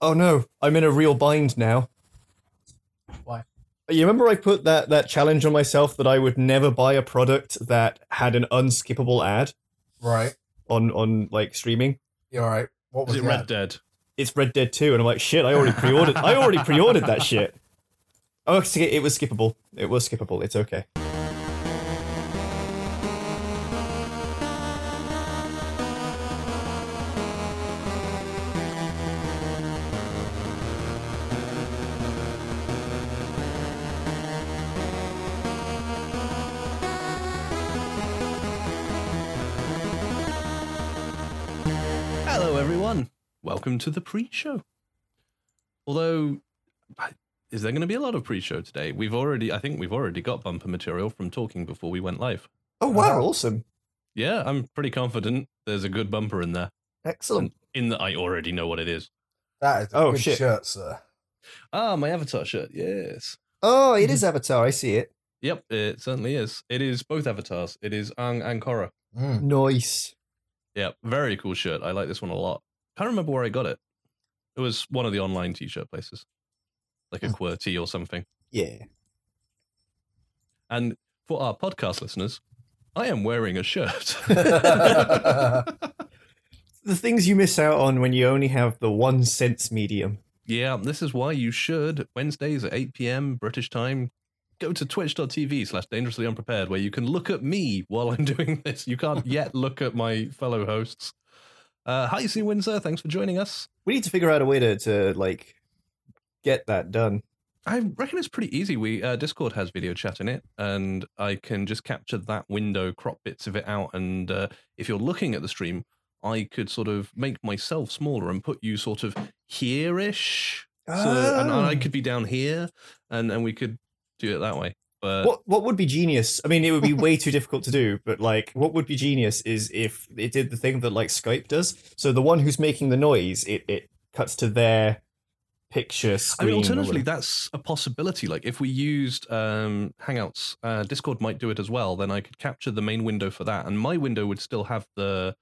Oh no, I'm in a real bind now. Why? You remember I put that that challenge on myself that I would never buy a product that had an unskippable ad Right. on on like streaming. You're right. What was Is it Red ad? Dead? It's Red Dead 2 and I'm like, shit, I already pre-ordered. I already pre-ordered that shit. Oh, it was skippable. It was skippable. It's okay. Welcome to the pre-show. Although, is there going to be a lot of pre-show today? We've already, I think, we've already got bumper material from talking before we went live. Oh wow, awesome. Yeah, I'm pretty confident there's a good bumper in there. Excellent. In that, I already know what it is. That is a Oh, good shit. shirt, sir. Ah, my avatar shirt. Yes. Oh, it is Avatar. I see it. Yep, it certainly is. It is both avatars. It is Ang and Korra. Mm. Nice. Yeah, very cool shirt. I like this one a lot. I can't remember where I got it. It was one of the online t-shirt places, like a Hmm. Qwertee or something. Yeah. And for our podcast listeners, I am wearing a shirt. The things you miss out on when you only have the one sense medium. yeah, this is why you should Wednesdays at 8 p.m. British time. Go to twitch.tv slash dangerously unprepared where you can look at me while I'm doing this. You can't yet look at my fellow hosts. Uh, hi, C. Windsor. Thanks for joining us. We need to figure out a way to, to like get that done. I reckon it's pretty easy. We uh, Discord has video chat in it, and I can just capture that window, crop bits of it out, and uh, if you're looking at the stream, I could sort of make myself smaller and put you sort of here-ish, so, and I Oh. could be down here, and and we could do it that way. But What what would be genius? I mean, it would be way too difficult to do, but like, what would be genius is if it did the thing that like Skype does. So the one who's making the noise, it it cuts to their picture I mean, alternatively, that's a possibility. Like if we used um, Hangouts, uh, Discord might do it as well. Then I could capture the main window for that, and my window would still have the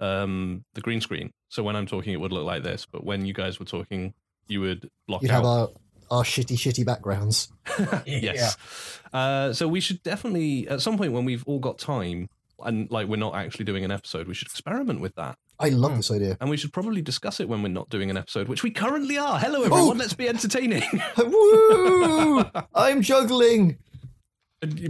um, the green screen. So when I'm talking, it would look like this. But when you guys were talking, you would block You'd out. have our, our shitty, shitty backgrounds. yes. Uh, so we should definitely, at some point when we've all got time, and like we're not actually doing an episode, we should experiment with that, I love Hmm. this idea. and we should probably discuss it when we're not doing an episode, which we currently are. Hello, everyone. Let's be entertaining. Woo! I'm juggling.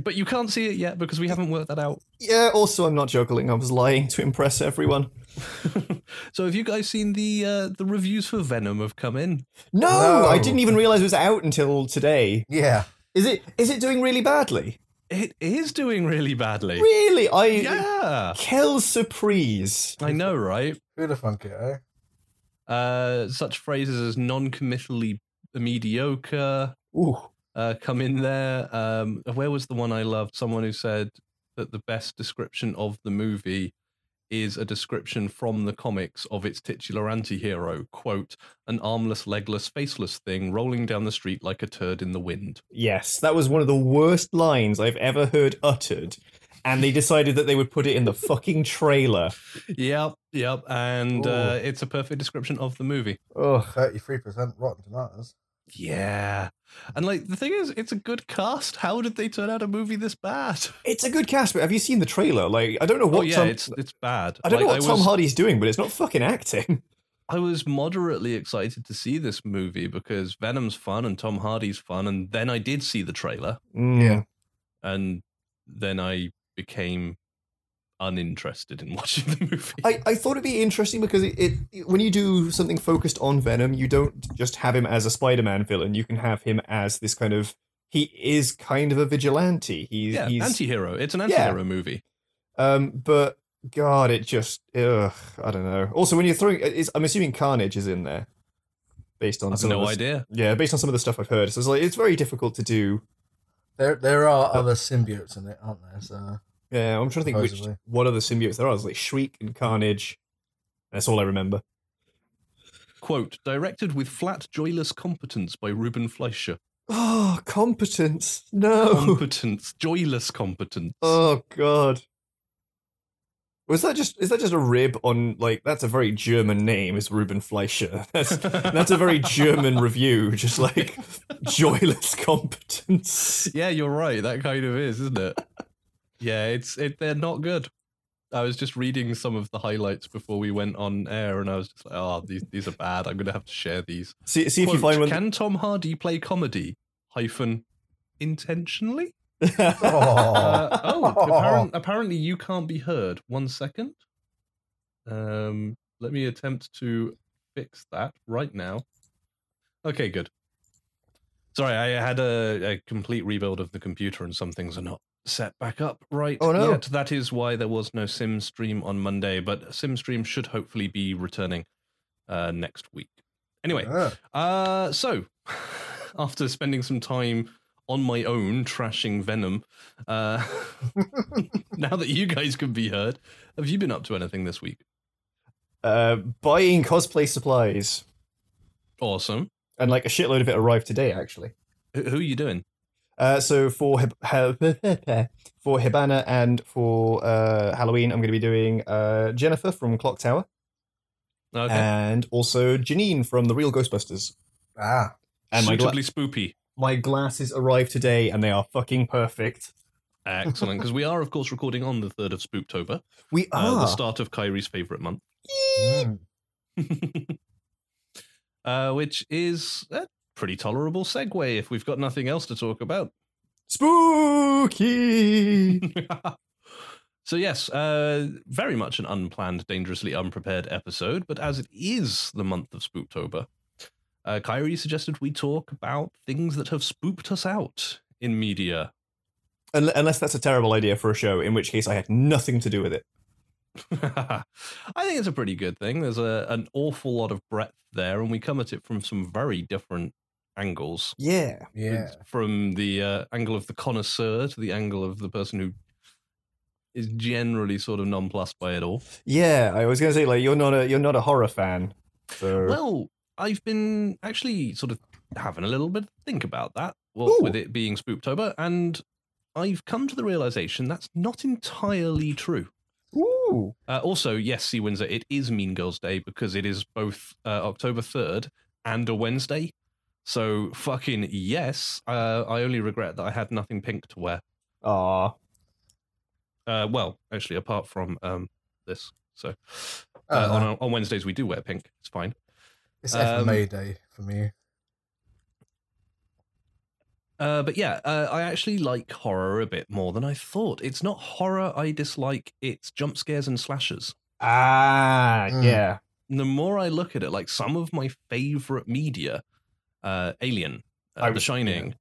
but you can't see it yet because we haven't worked that out. Yeah. Also, I'm not juggling. I was lying to impress everyone. so have you guys seen the uh, the reviews for Venom have come in? No, No. I didn't even realize it was out until today. Yeah. Is it? Is it doing really badly? It is doing really badly. Really? I. Yeah. Quelle surprise. I know, right? Who'd have thunk it, eh? Uh, such phrases as non-committally mediocre Ooh. uh, come in there. Um, where was the one I loved? Someone who said that the best description of the movie is a description from the comics of its titular anti-hero, quote, an armless, legless, faceless thing rolling down the street like a turd in the wind. Yes, that was one of the worst lines I've ever heard uttered. And they decided that they would put it in the fucking trailer. Yep, yep. And uh, it's a perfect description of the movie. Ugh. 33% Rotten Tomatoes. Yeah. And like the thing is, it's a good cast. How did they turn out a movie this bad? It's a good cast, but have you seen the trailer? Like, I don't know what oh yeah, Tom, it's it's bad. I don't know Like, what Tom was, Hardy's doing, but it's not fucking acting. I was moderately excited to see this movie because Venom's fun and Tom Hardy's fun, and then I did see the trailer, Mm. Yeah. and then I became uninterested in watching the movie. I, I thought it'd be interesting because it, it when you do something focused on Venom, you don't just have him as a Spider-Man villain. You can have him as this kind of he is kind of a vigilante. He's yeah, he's anti-hero. It's an anti-hero movie. um, but God, it just ugh, I don't know. Also, when you're throwing, it's, I'm assuming Carnage is in there, based on I've some no of the, idea. Yeah, based on some of the stuff I've heard. So it's like it's very difficult to do. There there are other symbiotes in it, aren't there? So Yeah, I'm trying to think which Supposedly. what other symbiotes there are. There's like Shriek and Carnage. That's all I remember. Quote, directed with flat, joyless competence by Ruben Fleischer. Oh, competence. No. Competence, joyless competence. Oh God. Was that just is that just a rib on like that's a very German name is Ruben Fleischer. That's that's a very German review, just like joyless competence. yeah, you're right. That kind of is, isn't it? Yeah, it's it. They're not good. I was just reading some of the highlights before we went on air, and I was just like, "Oh, these these are bad. I'm gonna have to share these." See see if you find one. Can Tom Hardy play comedy? Hyphen intentionally? Oh, Uh, oh, apparent, apparently you can't be heard. One second. Um, let me attempt to fix that right now. Okay, good. Sorry, I had a, a complete rebuild of the computer, and some things are not set back up right Oh, no. yet. That is why there was no Sim stream on Monday, but Sim stream should hopefully be returning uh, next week. Anyway, Ah. uh, so after spending some time on my own trashing Venom, uh, now that you guys can be heard, have you been up to anything this week? uh, buying cosplay supplies, Awesome. And like a shitload of it arrived today actually. Who, who are you doing? Uh, so for Hib- for Hibana and for uh, Halloween, I'm going to be doing uh, Jennifer from Clock Tower Okay. and also Janine from the Real Ghostbusters. ah. And my, gla- Suitably spoopy. my glasses arrived today, and they are fucking perfect. Excellent. Because we are, of course, recording on the 3rd of Spooktober, We uh, are. the start of Kyrie's favourite month. Mm. uh, which is a pretty tolerable segue if we've got nothing else to talk about. Spooky. so yes, uh, very much an unplanned, dangerously unprepared episode. But as it is the month of Spooktober, uh, Kyrie suggested we talk about things that have spooked us out in media. Unless that's a terrible idea for a show, in which case I had nothing to do with it. I think it's a pretty good thing. There's a, an awful lot of breadth there, and we come at it from some very different angles. Yeah. Yeah. From the uh, angle of the connoisseur to the angle of the person who is generally sort of nonplussed by it all. Yeah, I was going to say like you're not a you're not a horror fan. So Well, I've been actually sort of having a little bit of think about that, well, Ooh. with it being Spooktober, and I've come to the realization that's not entirely true. Ooh. Uh, also, yes, C Windsor, it is Mean Girls Day because it is both uh, October 3rd and a Wednesday. So, fucking yes. Uh, I only regret that I had nothing pink to wear. Aw. Uh, well, actually, apart from um, this. So, uh, on, on Wednesdays, we do wear pink. It's fine. it's um, May Day for me. Uh, but yeah, uh, I actually like horror a bit more than I thought. It's not horror I dislike, it's jump scares and slashers. Ah, Mm. yeah. And the more I look at it, like some of my favorite media, uh, Alien, uh, I The was- Shining,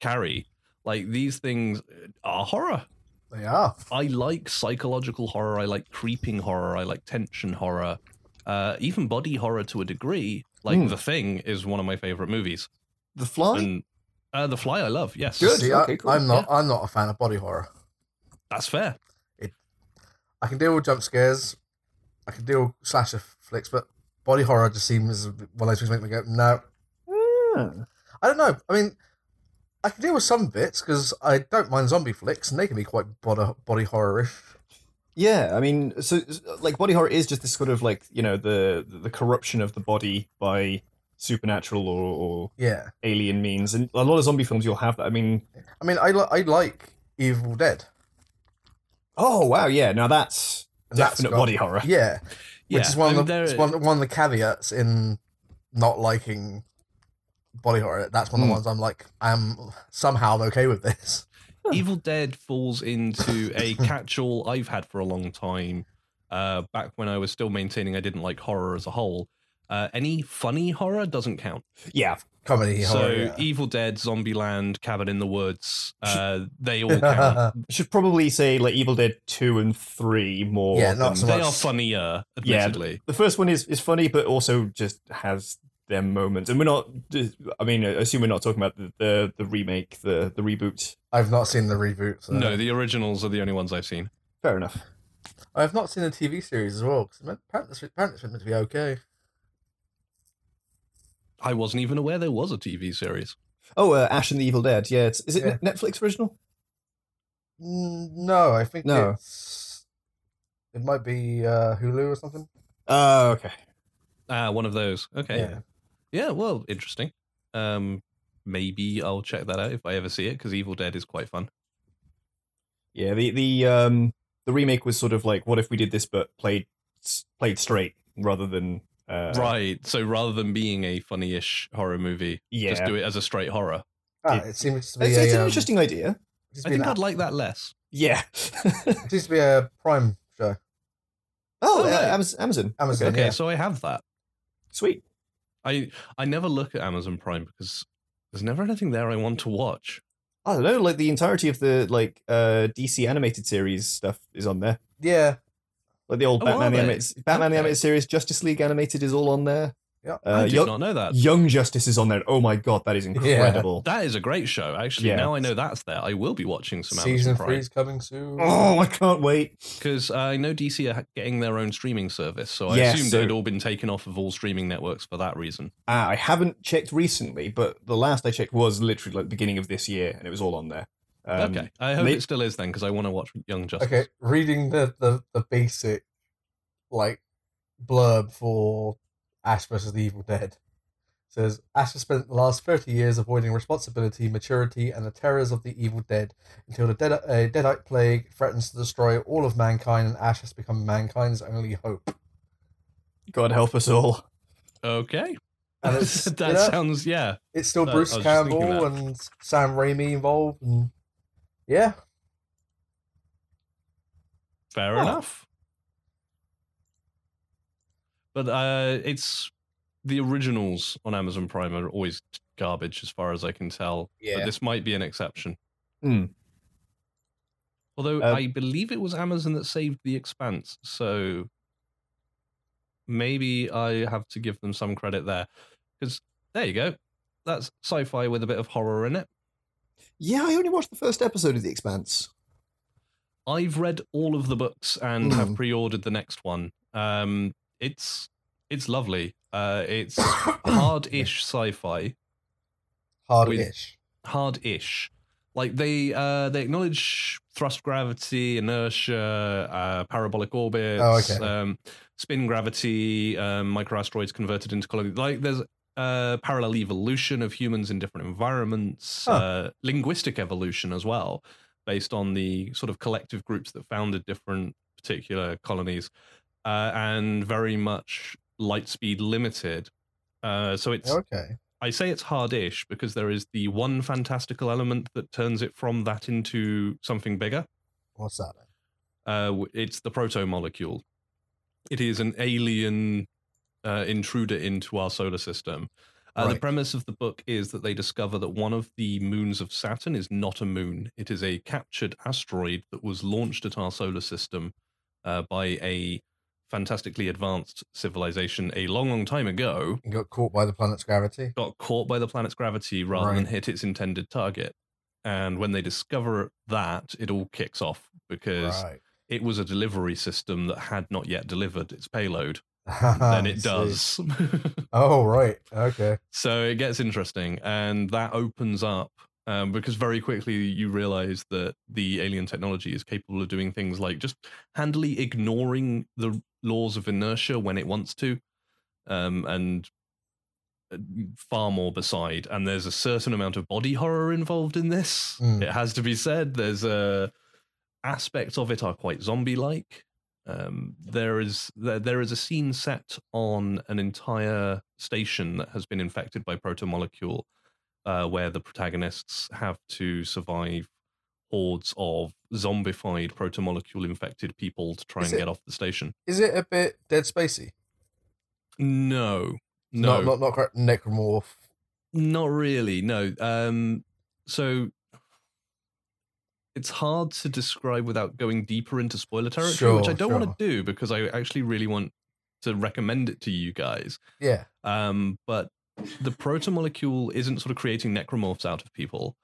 Carrie, like these things are horror. They are. I like psychological horror. I like creeping horror. I like tension horror. Uh, even body horror to a degree. Like Hmm. The Thing is one of my favorite movies. The Fly. And uh, The Fly, I love. Yes, Good. See, okay, I, cool. I'm not. I'm not a fan of body horror. that's fair. I can deal with jump scares. I can deal with slasher flicks, but body horror just seems one of those things that make me go no. I don't know. I mean, I can deal with some bits because I don't mind zombie flicks, and they can be quite body body horror-ish. Yeah, I mean, so like body horror is just this sort of like you know the the corruption of the body by supernatural or, or Yeah. alien means, and a lot of zombie films you'll have that. I mean, I mean, I li- I like Evil Dead. oh wow, yeah, now that's And that's definite got- body horror. Yeah, Yeah, which is one I mean, of the there- it's one, one of the caveats in not liking body horror. That's one of the Hmm. ones I'm like, I'm somehow okay with this. Evil Dead falls into a catch-all I've had for a long time. Uh, back when I was still maintaining I didn't like horror as a whole. Uh, any funny horror doesn't count. Yeah, Comedy so horror. yeah. Evil Dead, Zombieland, Cabin in the Woods, uh, they all count. I should probably say like Evil Dead two and three more. Yeah, not than- so they much- are funnier, Yeah. The first one is is funny, but also just has their moments. And we're not. I mean, I assume we're not talking about the the, the remake, the the reboot. I've not seen the reboot. So. No, the originals are the only ones I've seen. Fair enough. I've not seen the TV series as well. 'cause apparently, apparently it's meant to be okay. I wasn't even aware there was a TV series. Oh, uh, Ash and the Evil Dead. Yeah, it's, is it Yeah. Netflix original? No, I think No. it's It might be uh, Hulu or something. Oh, okay. Ah, one of those. Okay. Yeah. Yeah, well, interesting. Um, maybe I'll check that out if I ever see it because Evil Dead is quite fun. Yeah, the the um the remake was sort of like, what if we did this but played played straight rather than uh, right. So rather than being a funny-ish horror movie, Yeah, just do it as a straight horror. Ah, It- it seems to be it's, a, it's an um, interesting idea. it seems to I think I'd like that less. Yeah. It seems to be a Prime show. oh, Oh, uh, right. Amaz- Amazon. Amazon. Okay. Okay, yeah. so I have that. Sweet. I I never look at Amazon Prime because there's never anything there I want to watch. I don't know, like the entirety of the like uh DC animated series stuff is on there. Yeah. Like the old Oh, Batman the they? animated Batman the animated series, Justice League animated is all on there. Yeah. Uh, I did Young, not know that. Young Justice is on there. Oh my god, that is incredible. That is a great show. Actually, Yeah. now I know that's there. I will be watching some Season Amazon three is coming soon. Oh, I can't wait. because I know DC are getting their own streaming service, so I Yes, assumed so- it had all been taken off of all streaming networks for that reason. Uh, I haven't checked recently, but the last I checked was literally like the beginning of this year, and it was all on there. Um, okay, I hope may- it still is then because I want to watch Young Justice. Okay, reading the, the, the basic like blurb for Ash versus the Evil Dead says Ash has spent the last thirty years avoiding responsibility, maturity, and the terrors of the Evil Dead until the dead, a deadite plague threatens to destroy all of mankind, and Ash has become mankind's only hope. God help us all. Okay, And it's that you know, sounds yeah. it's still Bruce I was just thinking Campbell and Sam Raimi involved, and yeah, Fair Huh. enough. But uh, it's the originals on Amazon Prime are always garbage, as far as I can tell. But this might be an exception. Hmm. Although Uh, I believe it was Amazon that saved The Expanse, so maybe I have to give them some credit there. Because there you go, that's sci-fi with a bit of horror in it. Yeah, I only watched the first episode of The Expanse. I've read all of the books and have Mm. pre-ordered the next one. Um, it's it's lovely. Uh, it's hard-ish sci-fi, hard-ish. hard-ish. Like they uh, they acknowledge thrust gravity, inertia, uh, parabolic orbits, Oh, okay. um, spin gravity, um, microasteroids converted into colonies. Like there's uh, parallel evolution of humans in different environments, Huh. uh, linguistic evolution as well, based on the sort of collective groups that founded different particular colonies, uh, and very much light speed limited. Uh, so it's Okay. I say it's hardish because there is the one fantastical element that turns it from that into something bigger. What's that? Uh, it's the proto molecule. It is an alien uh, intruder into our solar system. Uh, The premise of the book is that they discover that one of the moons of Saturn is not a moon. It is a captured asteroid that was launched at our solar system uh, by a fantastically advanced civilization a long, long time ago You got caught by the planet's gravity. got caught by the planet's gravity rather than hit its intended target. And when they discover that, it all kicks off because Right. it was a delivery system that had not yet delivered its payload. Then then it does. Oh right. Okay. so it gets interesting. And that opens up um, because very quickly you realize that the alien technology is capable of doing things like just handily ignoring the laws of inertia when it wants to. Um, and uh, far more beside. And there's a certain amount of body horror involved in this. Mm. It has to be said. There's a aspects of it are quite zombie-like. Um, there is there, there is a scene set on an entire station that has been infected by protomolecule, uh, where the protagonists have to survive hordes of zombified protomolecule infected people to try Is and it- get off the station. Is it a bit Dead Spacey? No, no, Not not not necromorph. Not really, no. Um, so it's hard to describe without going deeper into spoiler territory, which I don't want to do because I actually really want to recommend it to you guys. Yeah. Um, but the protomolecule isn't sort of creating necromorphs out of people.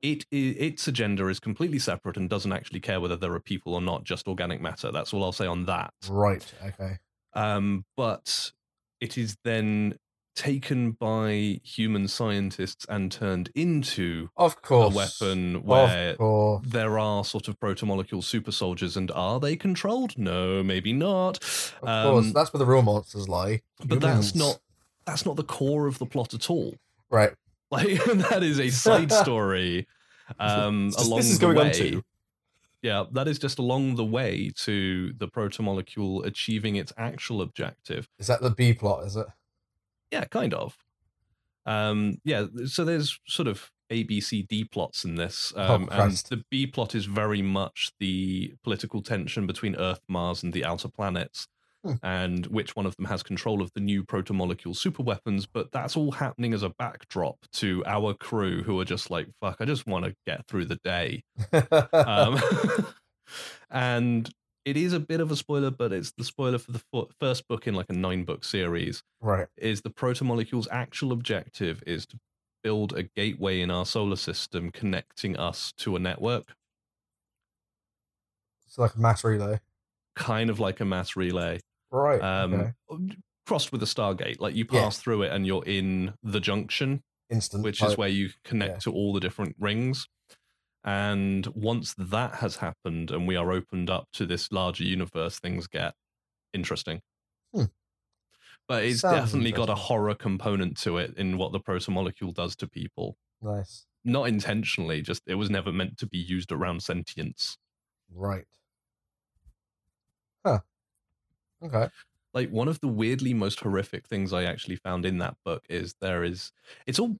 It i its agenda is completely separate and doesn't actually care whether there are people or not, just organic matter. That's all I'll say on that. Right. Okay. Um, but it is then taken by human scientists and turned into Of course a weapon where course. there are sort of protomolecule super soldiers and are they controlled no maybe not Of Um, course. That's where the real monsters lie. but that's not that's not the core of the plot at all Right. like that is a side story um just- along this is the going on way to. yeah that is just along the way to the protomolecule achieving its actual objective Is that the B plot, is it? Yeah kind of. Um yeah so there's sort of a b c d plots in this Oh, um and the b plot is very much the political tension between earth mars and the outer planets Hmm. and which one of them has control of the new protomolecule superweapons but that's all happening as a backdrop to our crew who are just like fuck i just want to get through the day. Um, and it is a bit of a spoiler but it's the spoiler for the first book in like a nine book series right. is the protomolecule's actual objective is to build a gateway in our solar system connecting us to a network, It's like a mass relay. kind of like a mass relay, Right. um, okay. crossed with a Stargate. Like you Yeah. pass through it and you're in the junction, Instant. which like- is where you connect yeah. to all the different rings. And once that has happened and we are opened up to this larger universe, things get interesting. Hmm. But it's Sounds definitely got a horror component to it in what the protomolecule does to people. Nice. Not intentionally, just it was never meant to be used around sentience. Right. Huh. Okay. like one of the weirdly most horrific things I actually found in that book is there is it's all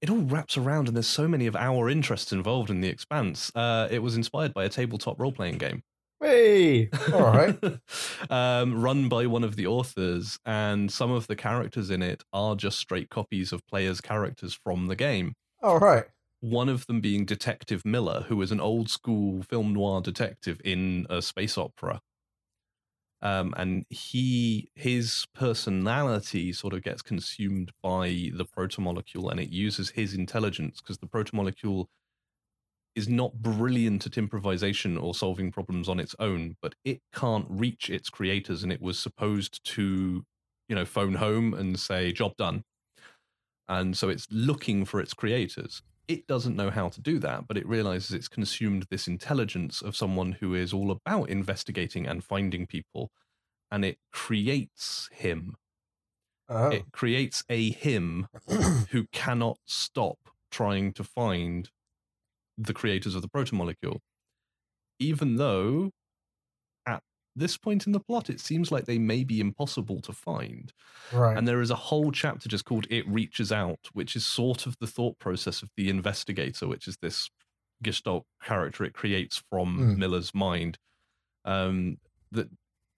it all wraps around and there's so many of our interests involved in the expanse. Uh, it was inspired by a tabletop role playing game. Hey, All right. um, run by one of the authors, and some of the characters in it are just straight copies of players' characters from the game. All right. One of them being Detective Miller, who is an old school film noir detective in a space opera. Um, and he his personality sort of gets consumed by the protomolecule, and it uses his intelligence because the protomolecule is not brilliant at improvisation or solving problems on its own, but it can't reach its creators, and it was supposed to, you know, phone home and say job done, and so it's looking for its creators it doesn't know how to do that, but it realizes it's consumed this intelligence of someone who is all about investigating and finding people, and it creates him. Oh. It creates a him who cannot stop trying to find the creators of the protomolecule, even though this point in the plot, it seems like they may be impossible to find. right. And there is a whole chapter just called It Reaches Out, which is sort of the thought process of the investigator, which is this Gestalt character it creates from Hmm. Miller's mind um, that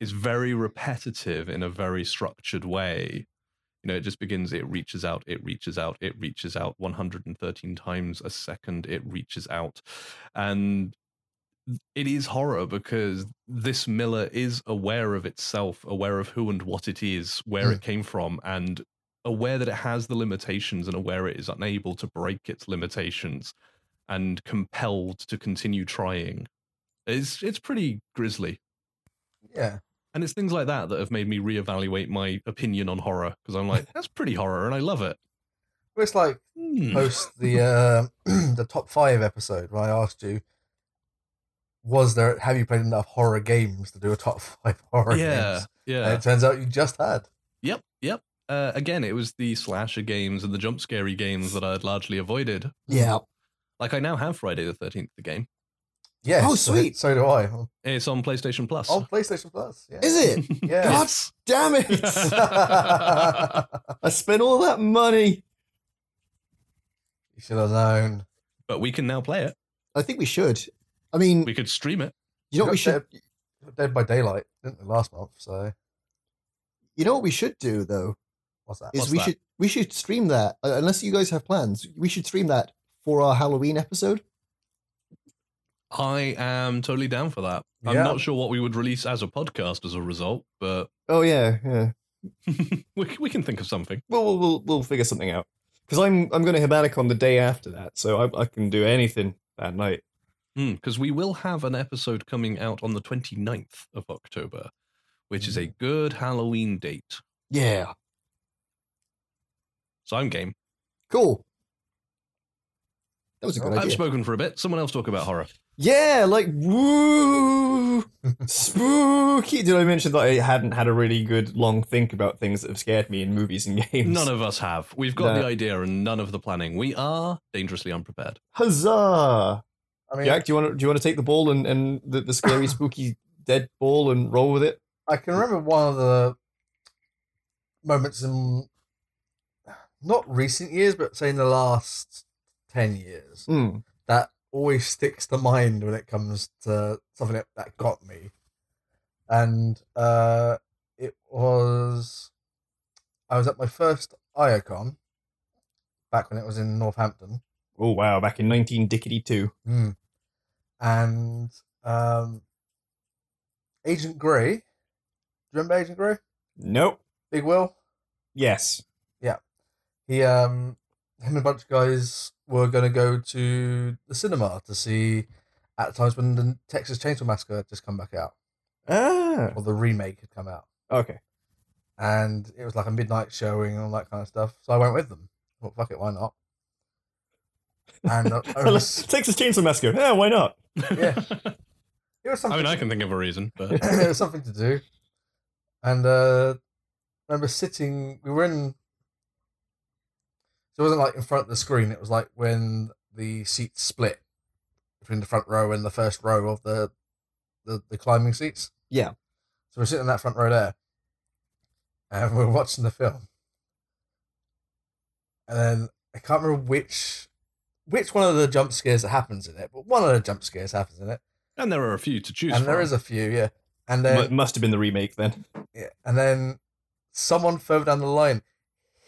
is very repetitive in a very structured way. You know, it just begins, it reaches out, it reaches out, it reaches out 113 times a second, it reaches out. And it is horror because this Miller is aware of itself, aware of who and what it is, where Hmm. it came from, and aware that it has the limitations and aware it is unable to break its limitations and compelled to continue trying. It's it's pretty grisly. yeah. And it's things like that that have made me reevaluate my opinion on horror because I'm like, that's pretty horror and I love it. Well, It's like Hmm. post the uh, the top five episode where I asked you, was there have you played enough horror games to do a top five horror yeah, games? yeah. And it turns out you just had. Yep, yep. Uh, again, it was the slasher games and the jump scary games that I had largely avoided. Yeah. Like I now have Friday the Thirteenth, the game. Yes. Oh, sweet. So, do I. It's on PlayStation Plus. on PlayStation Plus. Yeah. Is it? Yeah. God damn it! I spent all that money. you should have known. but we can now play it. I think we should. I mean, We could stream it. you know what we got should. Dead by Daylight, didn't they, last month? So You know what we should do though what's that? is What's we that? should we should stream that uh, unless you guys have plans. We should stream that for our Halloween episode. I am totally down for that. I'm Yeah. not sure what we would release as a podcast as a result, but Oh yeah, yeah. we, we can think of something. Well, we'll we'll, we'll figure something out. Because I'm I'm going to Hibanicon the day after that, so I, I can do anything that night. Mm, because we will have an episode coming out on the 29th of October, which is a mm. good Halloween date. Yeah. So I'm game. Cool. That was a good I've I've idea. spoken for a bit. Someone else talk about horror. Yeah, like woo, spooky. Did I mention that I hadn't had a really good long think about things that have scared me in movies and games? None of us have. We've got No. the idea and none of the planning. We are dangerously unprepared. Huzzah! I mean, Jack, do you want to do you want to take the ball and and the, the scary, spooky dead ball and roll with it? I can remember one of the moments in not recent years, but say in the last ten years Hmm. that always sticks to mind when it comes to something that, that got me. And uh, it was I was at my first IOCON back when it was in Northampton. Oh wow! Back in nineteen dickety two. Mm. And um, Agent Grey. Do you remember Agent Grey? Nope. Big Will. Yes. Yeah. He um him and a bunch of guys were gonna go to the cinema to see at times when the Texas Chainsaw Massacre had just come back out. Ah. Or the remake had come out. Okay. And it was like a midnight showing and all that kind of stuff. So I went with them. Well fuck it, why not? And uh, I was, Texas Chainsaw Massacre. Yeah, why not? Yeah. it was something I mean, I can think of a reason, but it was something to do. And uh, I remember sitting. We were in. So it wasn't like in front of the screen. It was like when the seats split between the front row and the first row of the the, the climbing seats. Yeah. So we're sitting in that front row there, and we're watching the film. And then I can't remember which which one of the jump scares that happens in it, but one of the jump scares happens in it, and there are a few to choose and from. there is a few, yeah. And then Mu- must have been the remake then. yeah, and then someone further down the line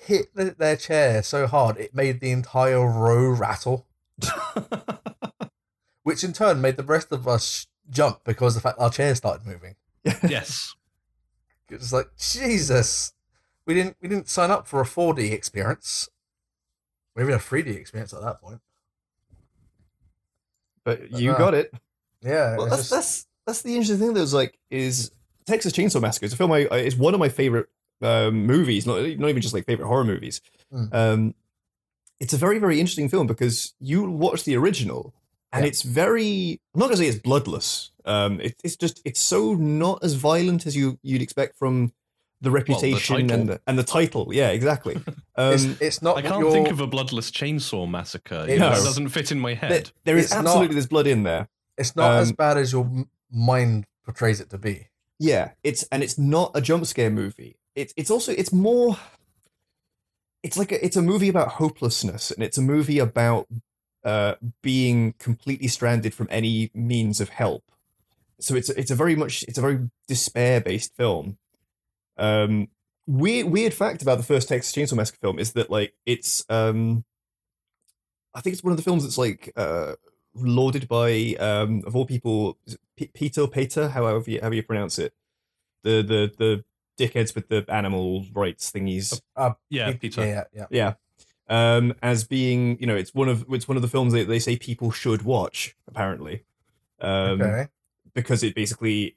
hit the, their chair so hard it made the entire row rattle, which in turn made the rest of us jump because the fact our chair started moving. yes. It's like Jesus, we didn't we didn't sign up for a 4D experience, maybe a 3D experience at that point. But But you no. got it. Yeah, Well, that's just- that's that's the interesting thing. That was like is Texas Chainsaw Massacre. It's a film. I, I it's one of my favorite um, movies. Not not even just like favorite horror movies. Mm. Um, it's a very very interesting film because you watch the original and Yeah. it's very. I'm not gonna say it's bloodless. Um, it, it's just it's so not as violent as you you'd expect from the reputation title. and the, and the title. Yeah, exactly. it's, Um, it's not I can't you're- think of a bloodless chainsaw massacre. It You know, is. It doesn't fit in my there, head. there is It's not- absolutely there's blood in there. it's not as um, bad as your mind portrays it to be. Yeah, it's and it's not a jump scare movie. It's it's also it's more. It's like a, it's a movie about hopelessness, and it's a movie about uh, being completely stranded from any means of help. So it's it's a very much it's a very despair based film. Um, weird weird fact about the first Texas Chainsaw Massacre film is that like it's um, I think it's one of the films that's like uh lauded by um of all people is P- Peter Pater however you, however you pronounce it the the the dickheads with the animal rights thingies yeah, It- Peter. Yeah, yeah. yeah um as being you know it's one of it's one of the films that they say people should watch apparently um okay. because it basically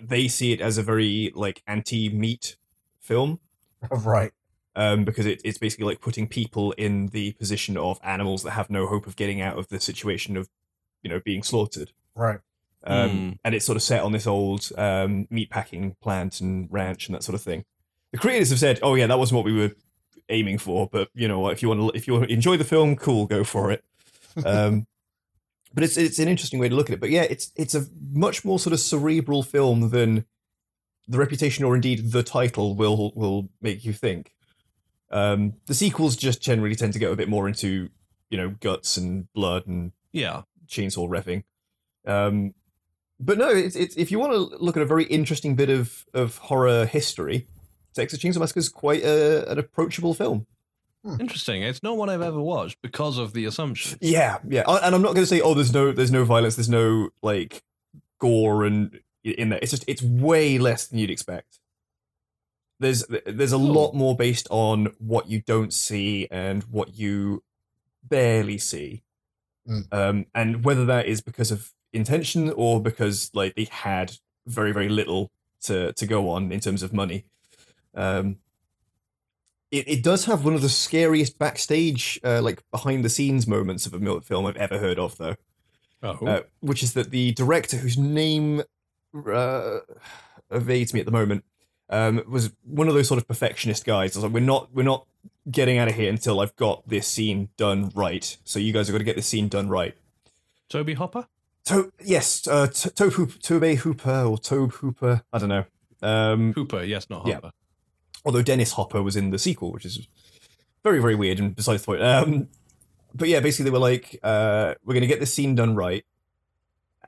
they see it as a very like anti-meat film right. um, because it, it's basically like putting people in the position of animals that have no hope of getting out of the situation of you know being slaughtered Right. um, Hmm. and it's sort of set on this old um, meatpacking plant and ranch and that sort of thing the creators have said oh yeah that wasn't what we were aiming for but you know if you want to if you want to enjoy the film cool go for it um, but it's it's an interesting way to look at it but yeah it's it's a much more sort of cerebral film than the reputation or indeed the title will will make you think um, the sequels just generally tend to go a bit more into you know guts and blood and Yeah. chainsaw revving. Um, but no, it's, it's if you want to look at a very interesting bit of of horror history, Texas Chainsaw Massacre is quite a, an approachable film. Interesting. It's not one I've ever watched because of the assumption. Yeah, yeah, Uh, and I'm not going to say oh, there's no there's no violence, there's no like gore and in there. It's just it's way less than you'd expect. There's there's a Cool. lot more based on what you don't see and what you barely see, Mm. um, and whether that is because of intention or because like they had very very little to to go on in terms of money. Um, it, it does have one of the scariest backstage, uh, like behind the scenes moments of a film I've ever heard of, though. Oh, uh, which is that the director, whose name uh, evades me at the moment, um, was one of those sort of perfectionist guys. I was like, we're not, we're not getting out of here until I've got this scene done right. So you guys are going to get this scene done right. Toby Hopper. To- yes, uh, T- Tobe Hoop- Tobe Hooper or Tobe Hooper. I don't know. Um, Hooper, yes, not Yeah. Although Dennis Hopper was in the sequel, which is very, very weird and besides the point. Um, but yeah, basically they were like, uh, we're going to get this scene done right,